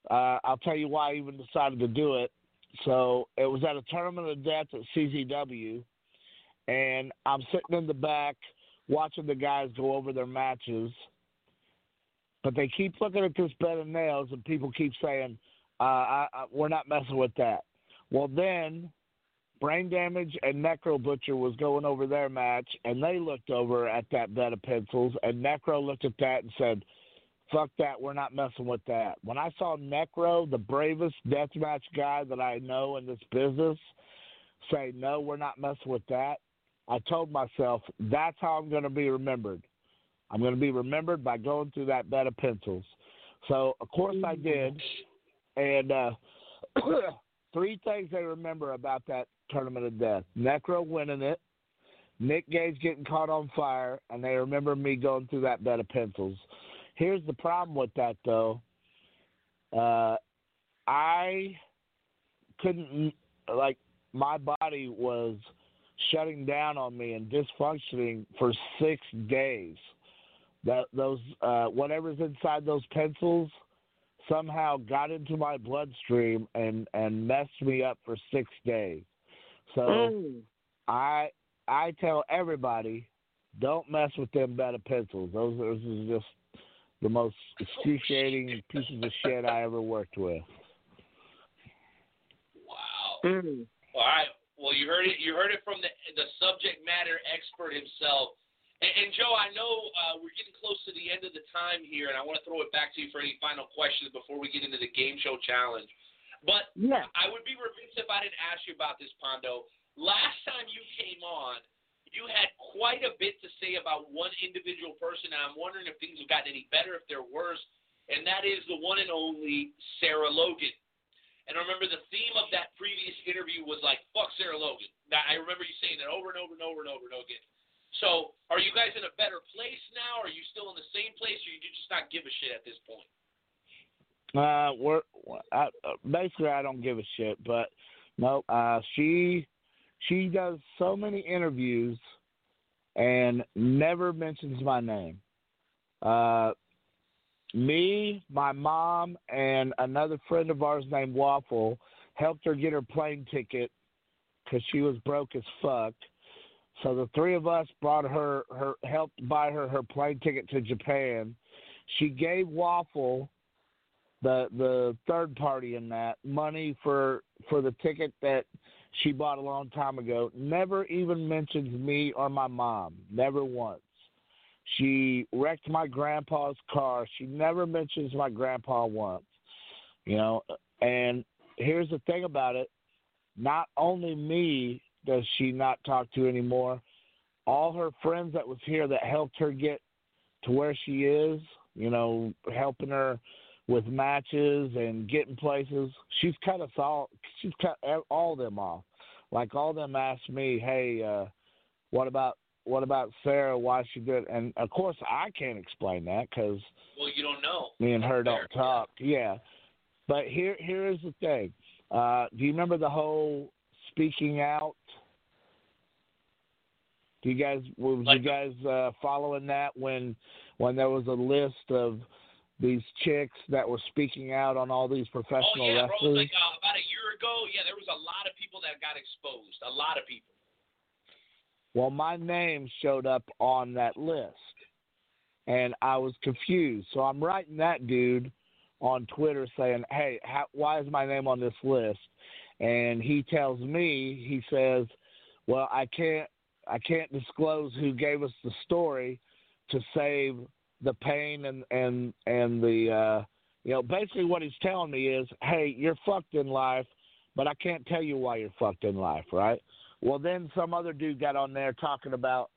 Uh, I'll tell you why I even decided to do it. So it was at a tournament of death at CZW, and I'm sitting in the back watching the guys go over their matches. But they keep looking at this bed of nails, and people keep saying, uh, I, I, "We're not messing with that." Well, then Brain Damage and Necro Butcher was going over their match, and they looked over at that bed of pencils, and Necro looked at that and said, "Fuck that, we're not messing with that." When I saw Necro, the bravest deathmatch guy that I know in this business, say, "No, we're not messing with that," I told myself that's how I'm going to be remembered. I'm going to be remembered by going through that bed of pencils. So, of course, I did, and uh, three things they remember about that tournament of death: Necro winning it, Nick Gage getting caught on fire, and they remember me going through that bed of pencils. Here's the problem with that, though. Uh, I couldn't like my body was shutting down on me and dysfunctioning for six days. That those uh, whatever's inside those pencils somehow got into my bloodstream and and messed me up for six days. So Mm. I I tell everybody, don't mess with them bed of pencils. Those those are just the most excruciating pieces of shit I ever worked with. Wow. Mm. All right. Well, you heard it. You heard it from the the subject matter expert himself. And, and Joe, I know uh, we're getting close to the end of the time here, and I want to throw it back to you for any final questions before we get into the game show challenge. But Yeah. I would be remiss if I didn't ask you about this, Pondo. Last time you came on, you had quite a bit to say about one individual person, and I'm wondering if things have gotten any better, if they're worse, and that is the one and only Sarah Logan. And I remember the theme of that previous interview was like, fuck Sarah Logan. Now, I remember you saying that over and over and over and over and over again. So, are you guys in a better place now? Are you still in the same place, or you just not give a shit at this point? Uh, we're I, uh, basically I don't give a shit, but no, uh, she she does so many interviews and never mentions my name. Uh, me, my mom, and another friend of ours named Waffle helped her get her plane ticket because she was broke as fuck. So the three of us brought her her helped buy her her plane ticket to Japan. She gave Waffle the the third party in that money for for the ticket that she bought a long time ago. Never even mentions me or my mom. Never once. She wrecked my grandpa's car. She never mentions my grandpa once. You know, and here's the thing about it. Not only me does she not talk to anymore, all her friends that was here that helped her get to where she is, you know, helping her with matches and getting places. She's cut us all. She's cut all of them off. Like all of them asked me, "Hey, uh, what about what about Sarah? Why she did?" And of course, I can't explain that because Well, you don't know. me and her don't talk. Yeah, but here here is the thing. Uh, do you remember the whole speaking out? You guys was you guys uh, following that when when there was a list of these chicks that were speaking out on all these professional oh yeah, bro. Wrestlers? was like uh, about a year ago. Yeah, there was a lot of people that got exposed. A lot of people. Well, my name showed up on that list, and I was confused. So I'm writing that dude on Twitter saying, "Hey, how, why is my name on this list?" And he tells me, he says, "Well, I can't, I can't disclose who gave us the story to save the pain and and and the, uh, you know, basically what he's telling me is, hey, you're fucked in life, but I can't tell you why you're fucked in life, right?" Well, then some other dude got on there talking about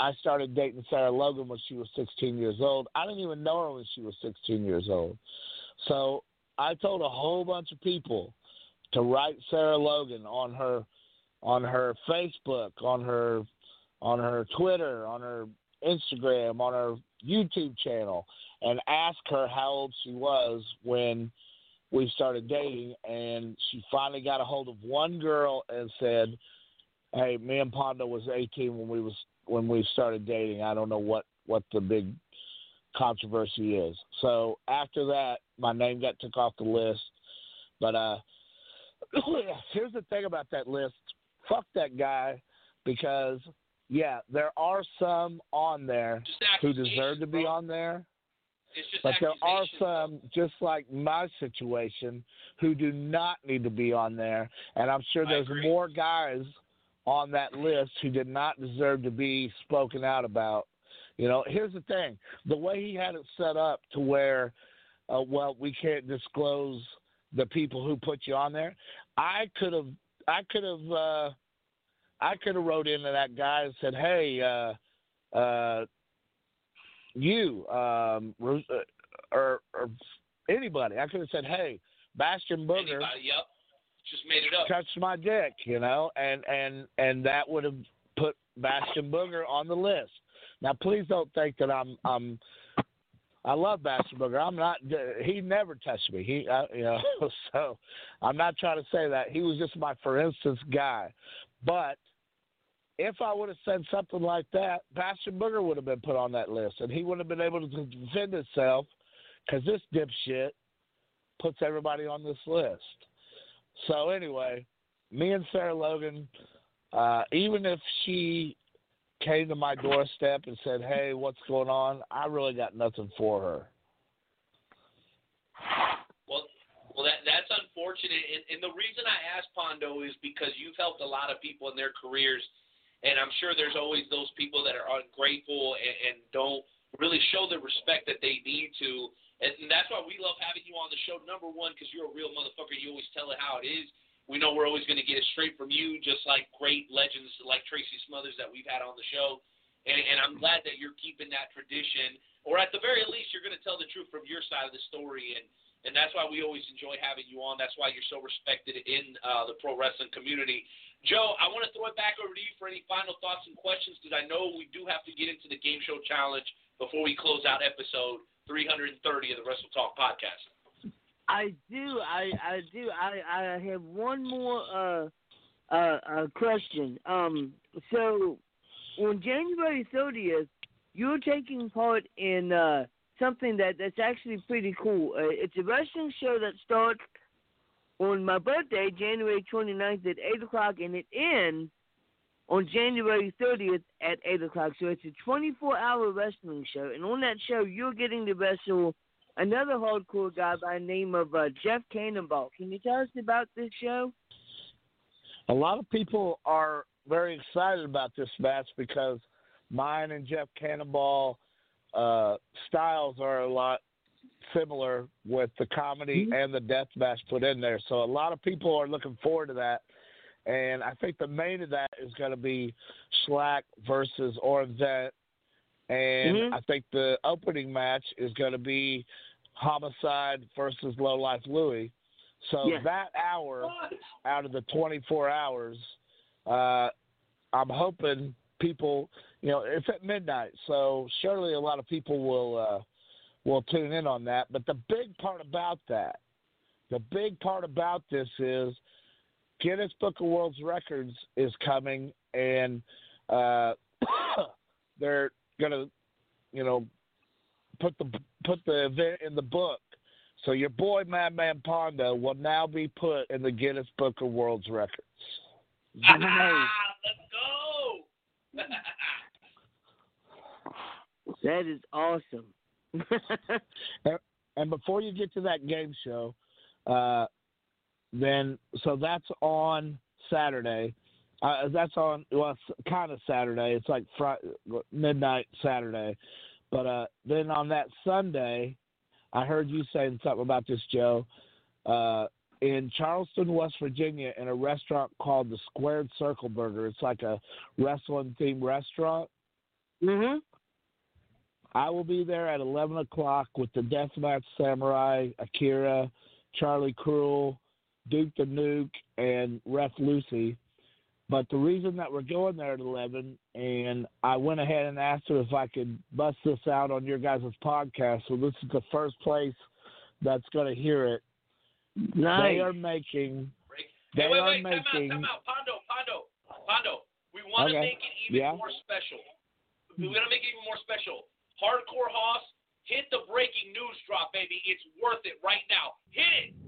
I started dating Sarah Logan when she was 16 years old. I didn't even know her when she was 16 years old. So I told a whole bunch of people to write Sarah Logan on her on her Facebook, on her on her Twitter, on her Instagram, on her YouTube channel, and ask her how old she was when we started dating. And she finally got a hold of one girl and said, "Hey, me and Pondo was 18 when we was when we started dating. I don't know what what the big controversy is. So after that, my name got took off the list. But uh, here's the thing about that list: fuck that guy, because yeah, there are some on there who deserve to be on there. But there are some, just like my situation, who do not need to be on there. And I'm sure there's more guys on that list who did not deserve to be spoken out about. You know, here's the thing the way he had it set up to where, uh, well, we can't disclose the people who put you on there. I could have, I could have, uh, I could have wrote into that guy and said, hey, uh, uh, you um, uh, or, or anybody. I could have said, "Hey, Bastion Booger Anybody, yep. Just made it up. touched my dick," you know, and and and that would have put Bastion Booger on the list. Now, please don't think that I'm I'm. I love Bastion Booger. I'm not. He never touched me. He, uh, you know, so I'm not trying to say that. He was just my, for instance, guy. But if I would have said something like that, Bastion Booger would have been put on that list, and he wouldn't have been able to defend himself because this dipshit puts everybody on this list. So anyway, me and Sarah Logan, uh, even if she came to my doorstep and said, "Hey, what's going on?" I really got nothing for her. Well, well, that that's unfortunate, and, and the reason I asked Pondo is because you've helped a lot of people in their careers, and I'm sure there's always those people that are ungrateful and, and don't really show the respect that they need to, and, and that's why we love having you on the show. Number one, because you're a real motherfucker. You always tell it how it is. We know we're always going to get it straight from you, just like great legends like Tracy Smothers that we've had on the show. And, and I'm glad that you're keeping that tradition, or at the very least, you're going to tell the truth from your side of the story. And and that's why we always enjoy having you on. That's why you're so respected in uh, the pro wrestling community. Joe, I want to throw it back over to you for any final thoughts and questions because I know we do have to get into the game show challenge before we close out episode 330 of the Wrestle Talk podcast. I do. I I do. I I have one more uh uh, uh question. Um, so on January thirtieth, you're taking part in uh something that that's actually pretty cool. Uh, it's a wrestling show that starts on my birthday, January 29th at eight o'clock, and it ends on January 30th at 8 o'clock. So it's a 24 hour wrestling show. And on that show, you're getting to wrestle another hardcore guy by the name of uh, Jeff Cannonball. Can you tell us about this show? A lot of people are very excited about this match because mine and Jeff Cannonball uh, styles are a lot similar with the comedy and the death match put in there. So a lot of people are looking forward to that. And I think the main of that is going to be Schlak versus Orin Veidt. And Mhm. I think the opening match is going to be Homicide versus Low Life Louie. So Yeah. that hour out of the 24 hours, uh, I'm hoping people, you know, it's at midnight, so surely a lot of people will uh, will tune in on that. But the big part about that, the big part about this is Guinness Book of World Records is coming, and uh, they're gonna, you know, put the put the event in the book. So your boy Madman Pondo will now be put in the Guinness Book of World Records. Nice. Let's go! That is awesome. And- before you get to that game show, uh, then so that's on Saturday. Uh, that's on well, kind of Saturday. It's like Friday, midnight Saturday. But uh, then on that Sunday, I heard you saying something about this, Joe. Uh, in Charleston, West Virginia, in a restaurant called the Squared Circle Burger. It's like a wrestling themed restaurant. mhm. I will be there at 11 o'clock with the Deathmatch Samurai, Akira, Charlie Cruel, Duke the Nuke, and Ref Lucy. But the reason that we're going there at 11, and I went ahead and asked her if I could bust this out on your guys' podcast. So this is the first place that's going to hear it. Nice. They are making. They Hey, wait, are wait, time out, making. time out. Pondo, Pondo, Pondo. We want to Okay. make it even Yeah. more special. We're going to make it even more special. Hardcore Hoss, hit the breaking news drop, baby. It's worth it right now. Hit it.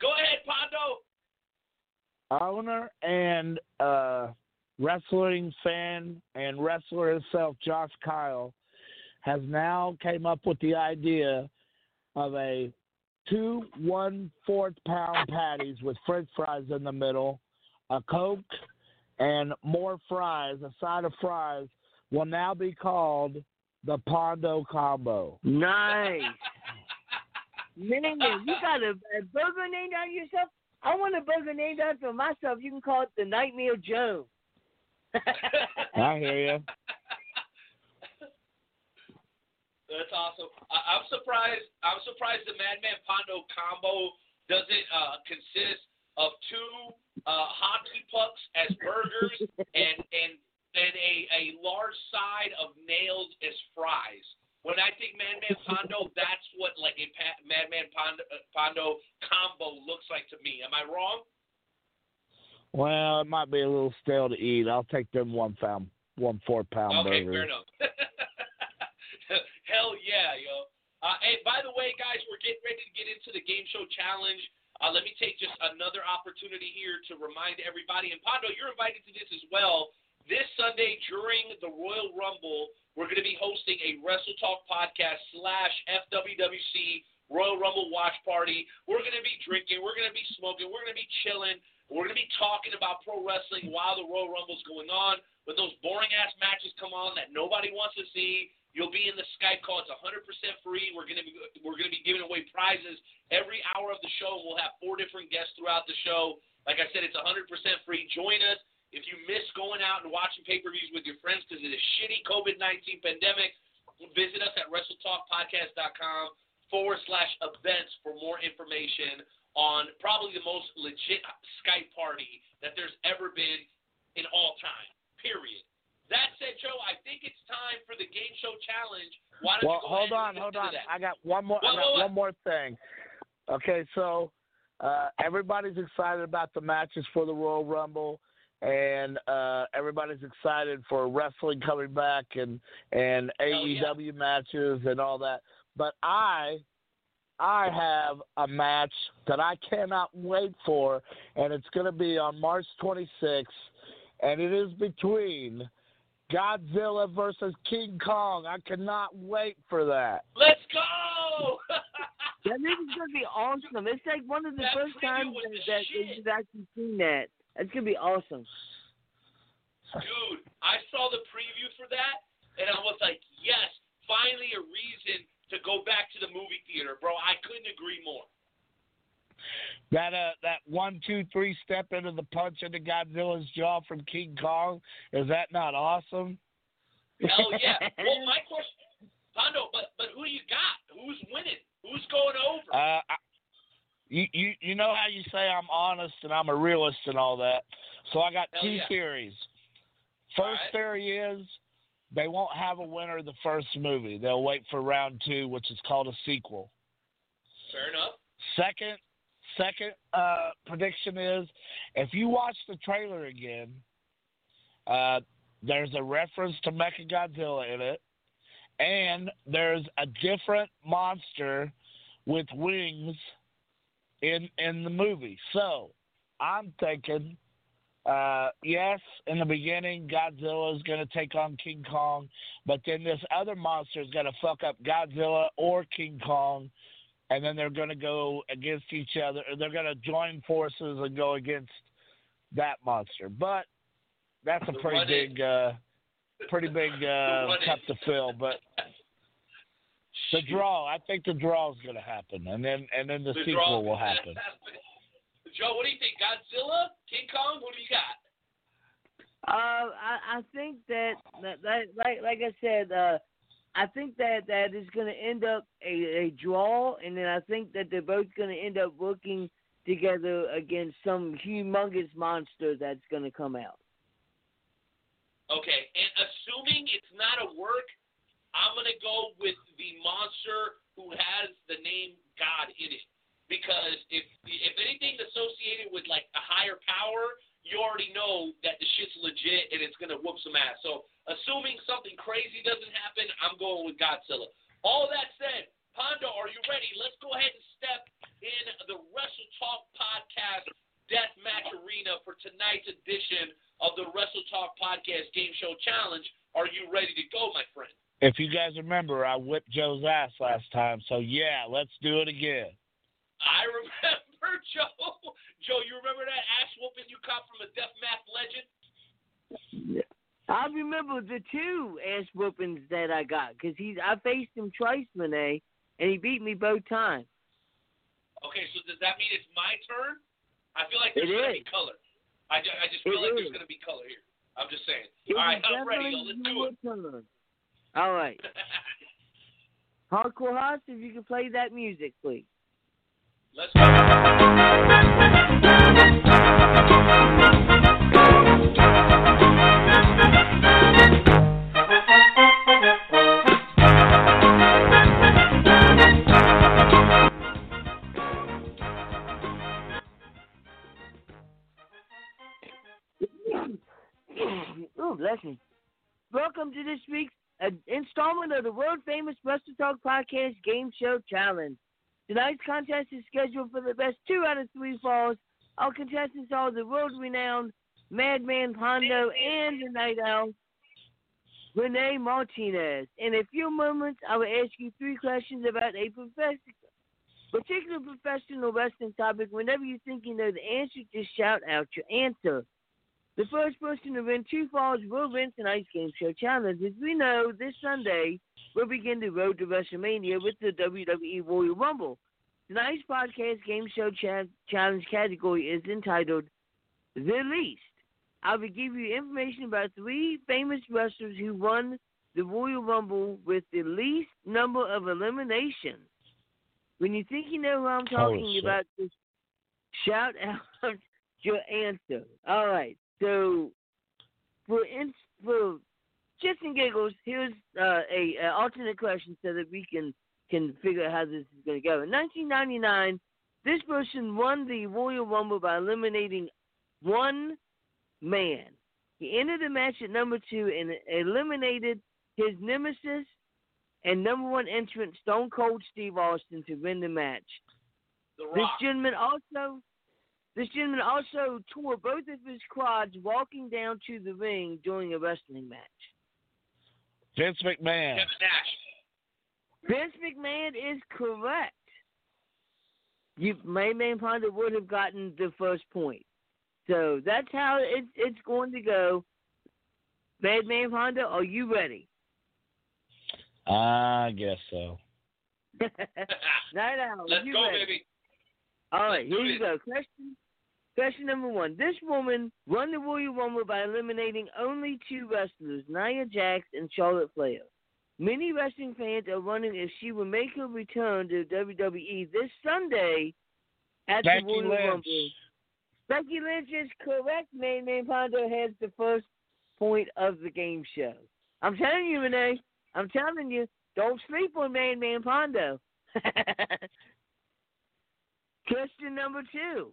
Go ahead, owner and uh, wrestling fan and wrestler himself, Josh Kyle, has now came up with the idea of a two one fourth pound patties with French fries in the middle, a Coke, and more fries. A side of fries will now be called the Pondo Combo. Nice. Man, you got a, a burger named after yourself? I want a burger named after myself. You can call it the Nightmare Joe. I hear you. That's awesome. I, I'm surprised. I'm surprised the Madman Pondo combo doesn't uh, consist of two uh, hockey pucks as burgers and and and a, a large side of nails as fries. When I think Madman Pondo, that's what like a pa- Madman Pondo, uh, Pondo combo looks like to me. Am I wrong? Well, it might be a little stale to eat. I'll take them one pound, one four pound Okay, burgers. fair enough. Hell yeah, yo. Uh, hey, by the way, guys, we're getting ready to get into the game show challenge. Uh, let me take just another opportunity here to remind everybody, and Pondo, you're invited to this as well. This Sunday during the Royal Rumble, we're going to be hosting a Wrestle Talk podcast slash FWWC Royal Rumble watch party. We're going to be drinking, we're going to be smoking, we're going to be chilling, we're going to be talking about pro wrestling while the Royal Rumble's going on. When those boring ass matches come on that nobody wants to see, you'll be in the Skype call. It's 100% free. We're going to be we're going to be giving away prizes every hour of the show. We'll have four different guests throughout the show. Like I said, it's 100% free. Join us. If you miss going out and watching pay-per-views with your friends because of the shitty COVID-19 pandemic, visit us at WrestleTalkPodcast.com forward slash events for more information on probably the most legit Skype party that there's ever been in all time. Period. That said, Joe, I think it's time for the game show challenge. Why don't Well, you go hold on, hold on. I got one more. I got what? one more thing. Okay, so uh, everybody's excited about the matches for the Royal Rumble, and uh, everybody's excited for wrestling coming back and and AEW matches and all that. But I, I have a match that I cannot wait for, and it's going to be on March 26th, and it is between. Godzilla versus King Kong. I cannot wait for that. Let's go! That is gonna be awesome. It's like one of the That first times that, you've actually seen that. That's gonna be awesome. Dude, I saw the preview for that, and I was like, yes, finally a reason to go back to the movie theater, bro. I couldn't agree more. That uh, that one, two, three step into the punch into Godzilla's jaw from King Kong is that not awesome? Hell yeah. well, my question, Pondo, but but who you got? Who's winning? Who's going over? Uh, I, you you you know how you say I'm honest and I'm a realist and all that. So I got Hell two yeah. theories. First Alright. theory is they won't have a winner of the first movie. They'll wait for round two, which is called a sequel. Fair enough. Second, second uh, prediction is if you watch the trailer again, uh, there's a reference to Mechagodzilla in it, and there's a different monster with wings in in the movie. So I'm thinking, uh, yes, in the beginning, Godzilla is going to take on King Kong, but then this other monster is going to fuck up Godzilla or King Kong and then they're going to go against each other. They're going to join forces and go against that monster. But that's a pretty big, uh, pretty big uh, cup to fill. But the draw, I think the draw is going to happen, and then and then the, The sequel will happen. Joe, what do you think? Godzilla, King Kong? What do you got? Uh, I, I think that, that, that like like I said, uh, I think that that is going to end up a, a draw, and then I think that they're both going to end up working together against some humongous monster that's going to come out. Okay, and assuming it's not a work, I'm gonna go with the monster who has the name God in it. Because if if anything's associated with like a higher power, you already know that the shit's legit and it's gonna whoop some ass. So assuming something crazy doesn't happen, I'm going with Godzilla. All that said, Pondo, are you ready? Let's go ahead and step in the Wrestle Talk Podcast death match Arena for tonight's edition of the Wrestle Talk Podcast Game Show Challenge. Are you ready to go, my friend? If you guys remember, I whipped Joe's ass last time, so yeah, let's do it again. I remember, Joe. Joe, you remember that ass whooping you caught from a death match legend? I remember the two ass whoopings that I got because he's I faced him twice, Renee, and he beat me both times. Okay, so does that mean it's my turn? I feel like there's It going to is. be color. I, ju- I just feel It like is. there's going to be color here. I'm just saying. It All right, I'm ready. Yo, let's do it. Turn. All right. Hardcore Hoss, if you can play that music, please. Let's oh, bless me. Welcome to this week's uh, installment of the world famous Wrestle Talk Podcast Game Show Challenge. Tonight's contest is scheduled for the best two out of three falls. Our contestants are the world renowned Madman Pondo and the Night Owl, Renee Martinez. In a few moments, I will ask you three questions about a particular professional wrestling topic. Whenever you think you know the answer, just shout out your answer. The first person to win two falls will win tonight's game show challenge. As we know, this Sunday we'll begin the road to WrestleMania with the WWE Royal Rumble. Tonight's podcast game show cha- challenge category is entitled The Least. I will give you information about three famous wrestlers who won the Royal Rumble with the least number of eliminations. When you think you know who I'm oh, talking shit. about, just shout out your answer. All right. So, for in, for just and giggles, here's uh, a, a alternate question so that we can can figure out how this is going to go. In 1999, this person won the Royal Rumble by eliminating one man. He entered the match at number two and eliminated his nemesis and number one entrant Stone Cold Steve Austin to win the match. The This gentleman also this gentleman also tore both of his quads walking down to the ring during a wrestling match. Vince McMahon. Vince McMahon is correct. You Mayman Ponder would have gotten the first point. So that's how it, it's going to go. Madman Pondo, are you ready? I guess so. Night Owl, Let's you go, ready? baby. All right, Let's here you it. go. Question question number one. This woman won the Royal Rumble by eliminating only two wrestlers, Nia Jax and Charlotte Flair. Many wrestling fans are wondering if she will make her return to WWE this Sunday at Becky the Royal Lynch. Rumble. Becky Lynch is correct. Madman Pondo has the first point of the game show. I'm telling you, Renee. I'm telling you. Don't sleep on Madman Pondo. Question number two.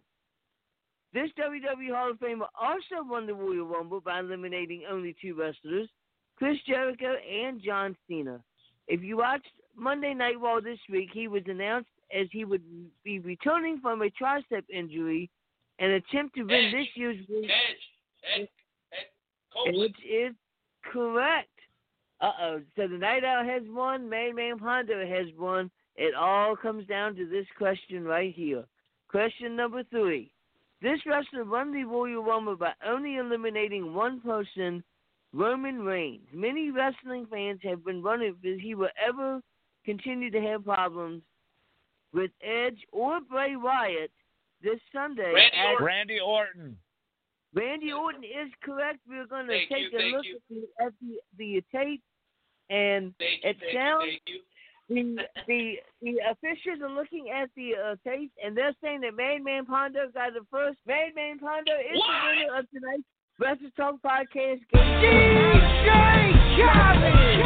This WWE Hall of Famer also won the Royal Rumble by eliminating only two wrestlers, Chris Jericho and John Cena. If you watched Monday Night Raw this week, he was announced as he would be returning from a tricep injury and attempt to win Edge. this year's Edge. Ed, Ed Copeland. which is correct. Uh oh. So the Night Owl has won. Madman Pondo has won. It all comes down to this question right here. Question number three. This wrestler won the Royal Rumble by only eliminating one person, Roman Reigns. Many wrestling fans have been wondering if he will ever continue to have problems with Edge or Bray Wyatt this Sunday. Randy at- Orton. Randy Orton. Randy Orton is correct. We're going to Thank take you, a look you. at the, at the the tape, and Thank you, it thank sounds you, thank you. The the the officials are looking at the uh, tape, and they're saying that Madman Pondo got the first. Madman Pondo is What? the winner of tonight's Wrestle Talk Podcast. DJ Khaled.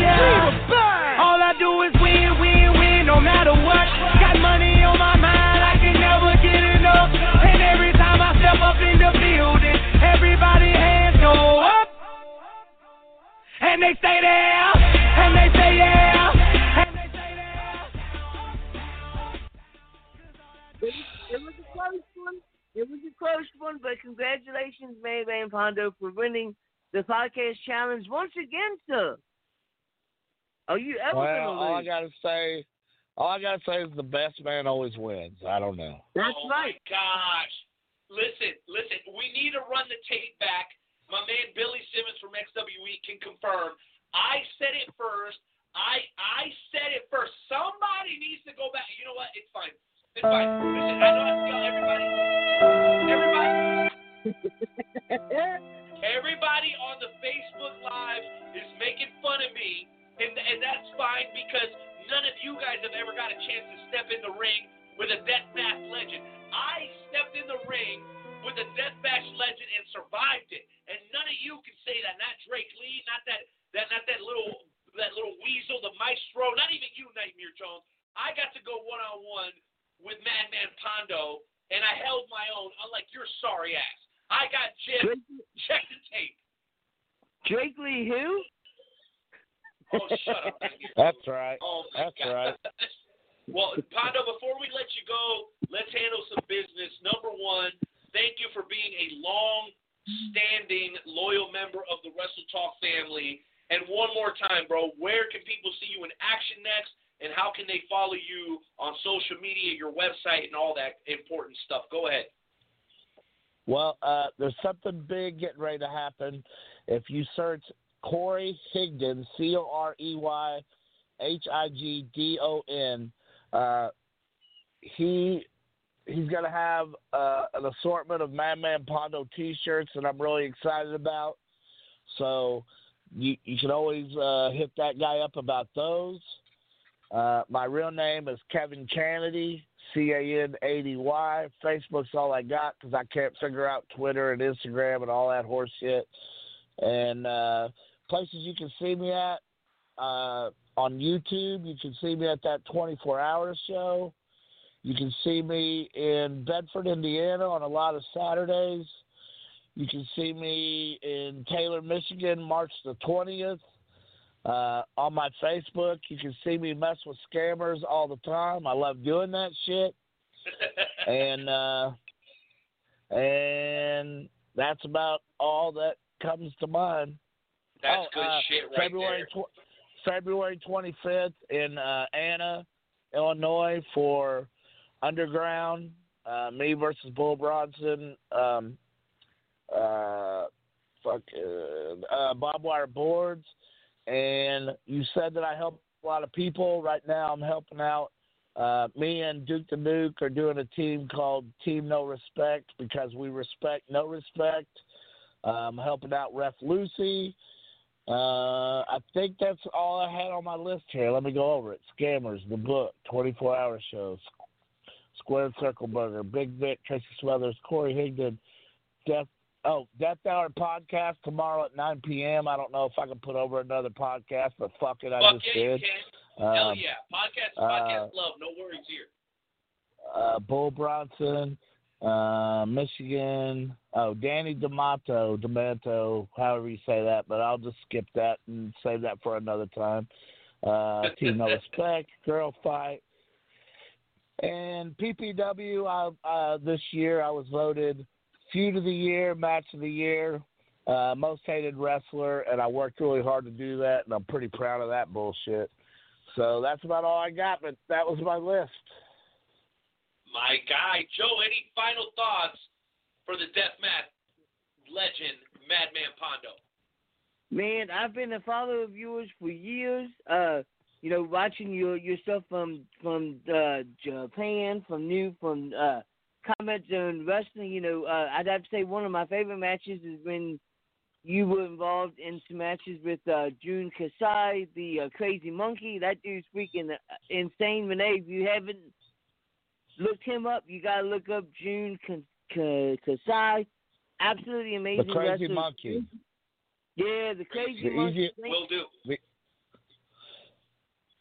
Yeah. All I do is win, win, win, no matter what. Got money on my mind, I can never get enough. And every time I step up in the building, everybody hands go up. And they stay there, and they say yeah. And It, it was a close one. It was a close one, but congratulations, Madman Pondo, for winning the podcast challenge once again, sir. Are you ever Well, gonna all I gotta say, all I gotta say is the best man always wins. I don't know. That's oh right. my gosh. Listen, listen, we need to run the tape back. My man Billy Simmons from XWE can confirm. I said it first. I I said it first. Somebody needs to go back. You know what? It's fine. It's fine. Listen, I know I everybody. Everybody everybody on the Facebook Live is making fun of me, and and that's fine because none of you guys have ever got a chance to step in the ring with a deathmatch legend. I stepped in the ring with a deathmatch legend and survived it, and none of you can say that. Not Drake Lee, not that that not that little that little weasel, the maestro, not even you, Nightmare Jones. I got to go one on one with Madman Pondo, and I held my own, unlike your sorry ass. I got Jim. Check the tape. Drake Lee who? Oh, shut up. That's right. Oh That's God. right. well, Pondo, before we let you go, let's handle some business. Number one, thank you for being a long-standing, loyal member of the Wrestle Talk family. And one more time, bro, where can people see you in action next? And how can they follow you on social media, your website, and all that important stuff? Go ahead. Well, uh, there's something big getting ready to happen. If you search Corey Higdon, C O R E Y H I G D O N, uh, he he's going to have uh, an assortment of Madman Pondo T-shirts that I'm really excited about. So you you can always uh, hit that guy up about those. Uh, my real name is Kevin Canady, C A N A D Y. Facebook's all I got because I can't figure out Twitter and Instagram and all that horse shit. And uh, places you can see me at uh, on YouTube, you can see me at that 24 hour show. You can see me in Bedford, Indiana on a lot of Saturdays. You can see me in Taylor, Michigan, March the 20th. Uh, on my Facebook, you can see me mess with scammers all the time. I love doing that shit. and uh, and that's about all that comes to mind. That's Oh, good uh, shit right February there. tw- February 25th in uh, Anna, Illinois for Underground. Uh, me versus Bull Bronson. Um, uh, fuck, uh, uh, barbed wire boards. And you said that I help a lot of people. Right now, I'm helping out. Uh, me and Duke the Nuke are doing a team called Team No Respect because we respect no respect. Um, helping out Ref Lucy. Uh, I think that's all I had on my list here. Let me go over it. Scammers, the book, 24 hour shows, Squared Circle Burger, Big Vic, Tracy Smothers, Corey Higdon, Death. Oh, Death Hour podcast tomorrow at 9 p.m. I don't know if I can put over another podcast, but fuck it, I Fuck just yeah, you did. can. Hell Um, yeah. Podcast, uh, podcast love. No worries here. uh, Bull Bronson, uh, Michigan. Oh, Danny D'Amato, D'Amato, however you say that, but I'll just skip that and save that for another time. Uh, Team No Respect, Girl Fight, and PPW. I, uh, this year, I was voted Feud of the Year, Match of the Year, uh, Most Hated Wrestler, and I worked really hard to do that, and I'm pretty proud of that bullshit. So that's about all I got, but that was my list. My guy, Joe, any final thoughts for the Deathmatch legend, Madman Pondo? Man, I've been a follower of yours for years. Uh, you know, watching your your stuff from from uh, Japan, from new, from uh, comments on wrestling. You know, uh, I'd have to say one of my favorite matches is when you were involved in some matches with uh, Jun Kasai, the uh, Crazy Monkey. That dude's freaking uh, insane. Renee, if you haven't looked him up, you gotta look up Jun Ka- Ka- Kasai. absolutely amazing. The crazy wrestler. monkey. Yeah, the crazy The monkey. easy- Thank- Will do.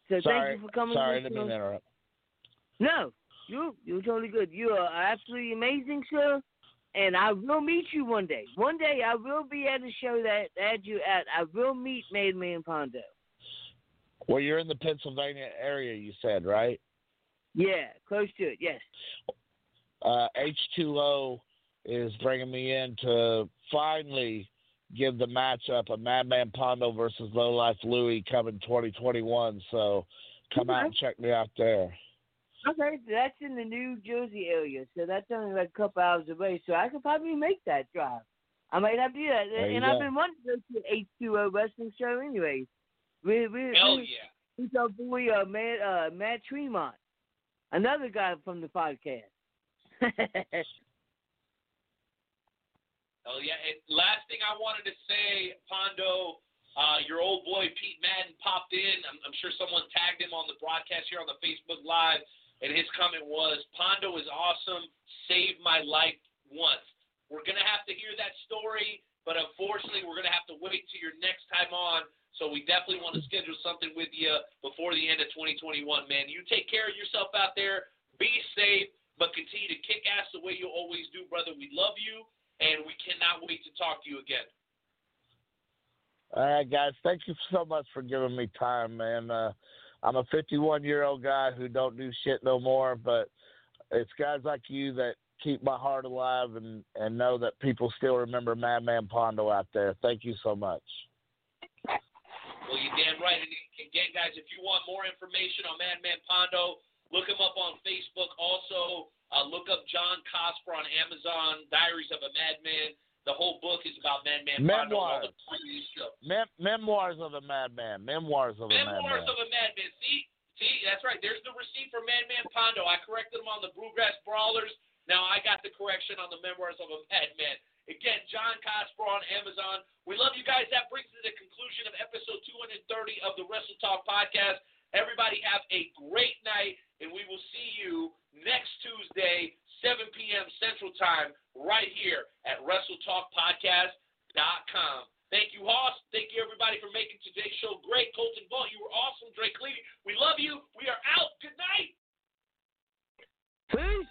So sorry, thank you for coming. sorry, I on the didn't mean to show. interrupt. No, you you're totally good. You are absolutely amazing, sir. And I will meet you one day. One day I will be at a show that that you at. I will meet Madman Pondo. Well, you're in the Pennsylvania area, you said, right? Yeah, close to it. Yes. Uh, H2O is bringing me in to finally give the matchup of Madman Pondo versus Low Life Louie coming 2021. So come out and check me out there. Okay, that's in the New Jersey area, so that's only like a couple hours away. So I could probably make that drive. I might have to do that. There you and I've go. been wanting to go to H2O wrestling show anyways. We we Hell we, yeah. He's our boy uh, Matt uh, Matt Tremont, another guy from the podcast. Oh yeah. And last thing I wanted to say, Pondo, uh, your old boy Pete Madden popped in. I'm, I'm sure someone tagged him on the broadcast here on the Facebook Live, and his comment was, "Pondo is awesome. Saved my life once." We're gonna have to hear that story, but unfortunately, we're gonna have to wait till your next time on. So we definitely want to schedule something with you before the end of 2021, man. You take care of yourself out there. Be safe, but continue to kick ass the way you always do, brother. We love you and we cannot wait to talk to you again. All right, guys. Thank you so much for giving me time, man. Uh, I'm a 51 year old guy who don't do shit no more, but it's guys like you that keep my heart alive and and know that people still remember Madman Pondo out there. Thank you so much. Well, you're damn right. And again, guys, if you want more information on Madman Pondo, look him up on Facebook. Also, uh, look up John Cosper on Amazon, Diaries of a Madman. The whole book is about Madman Pondo. and all the previous stuff. Mem- memoirs of a Madman. Memoirs of a Madman. Memoirs of a Madman. See, see, that's right. There's the receipt for Madman Pondo. I corrected him on the Bluegrass Brawlers. Now I got the correction on the Memoirs of a Madman. Again, John Cosper on Amazon. We love you guys. That brings us to the conclusion of episode 230 of the Wrestle Talk podcast. Everybody have a great night, and we will see you next Tuesday, 7 p.m. Central Time, right here at WrestleTalkPodcast.com. Thank you, Hoss. Thank you, everybody, for making today's show great. Colton Vaught, you were awesome. Drake Lee, we love you. We are out. Good night. Peace.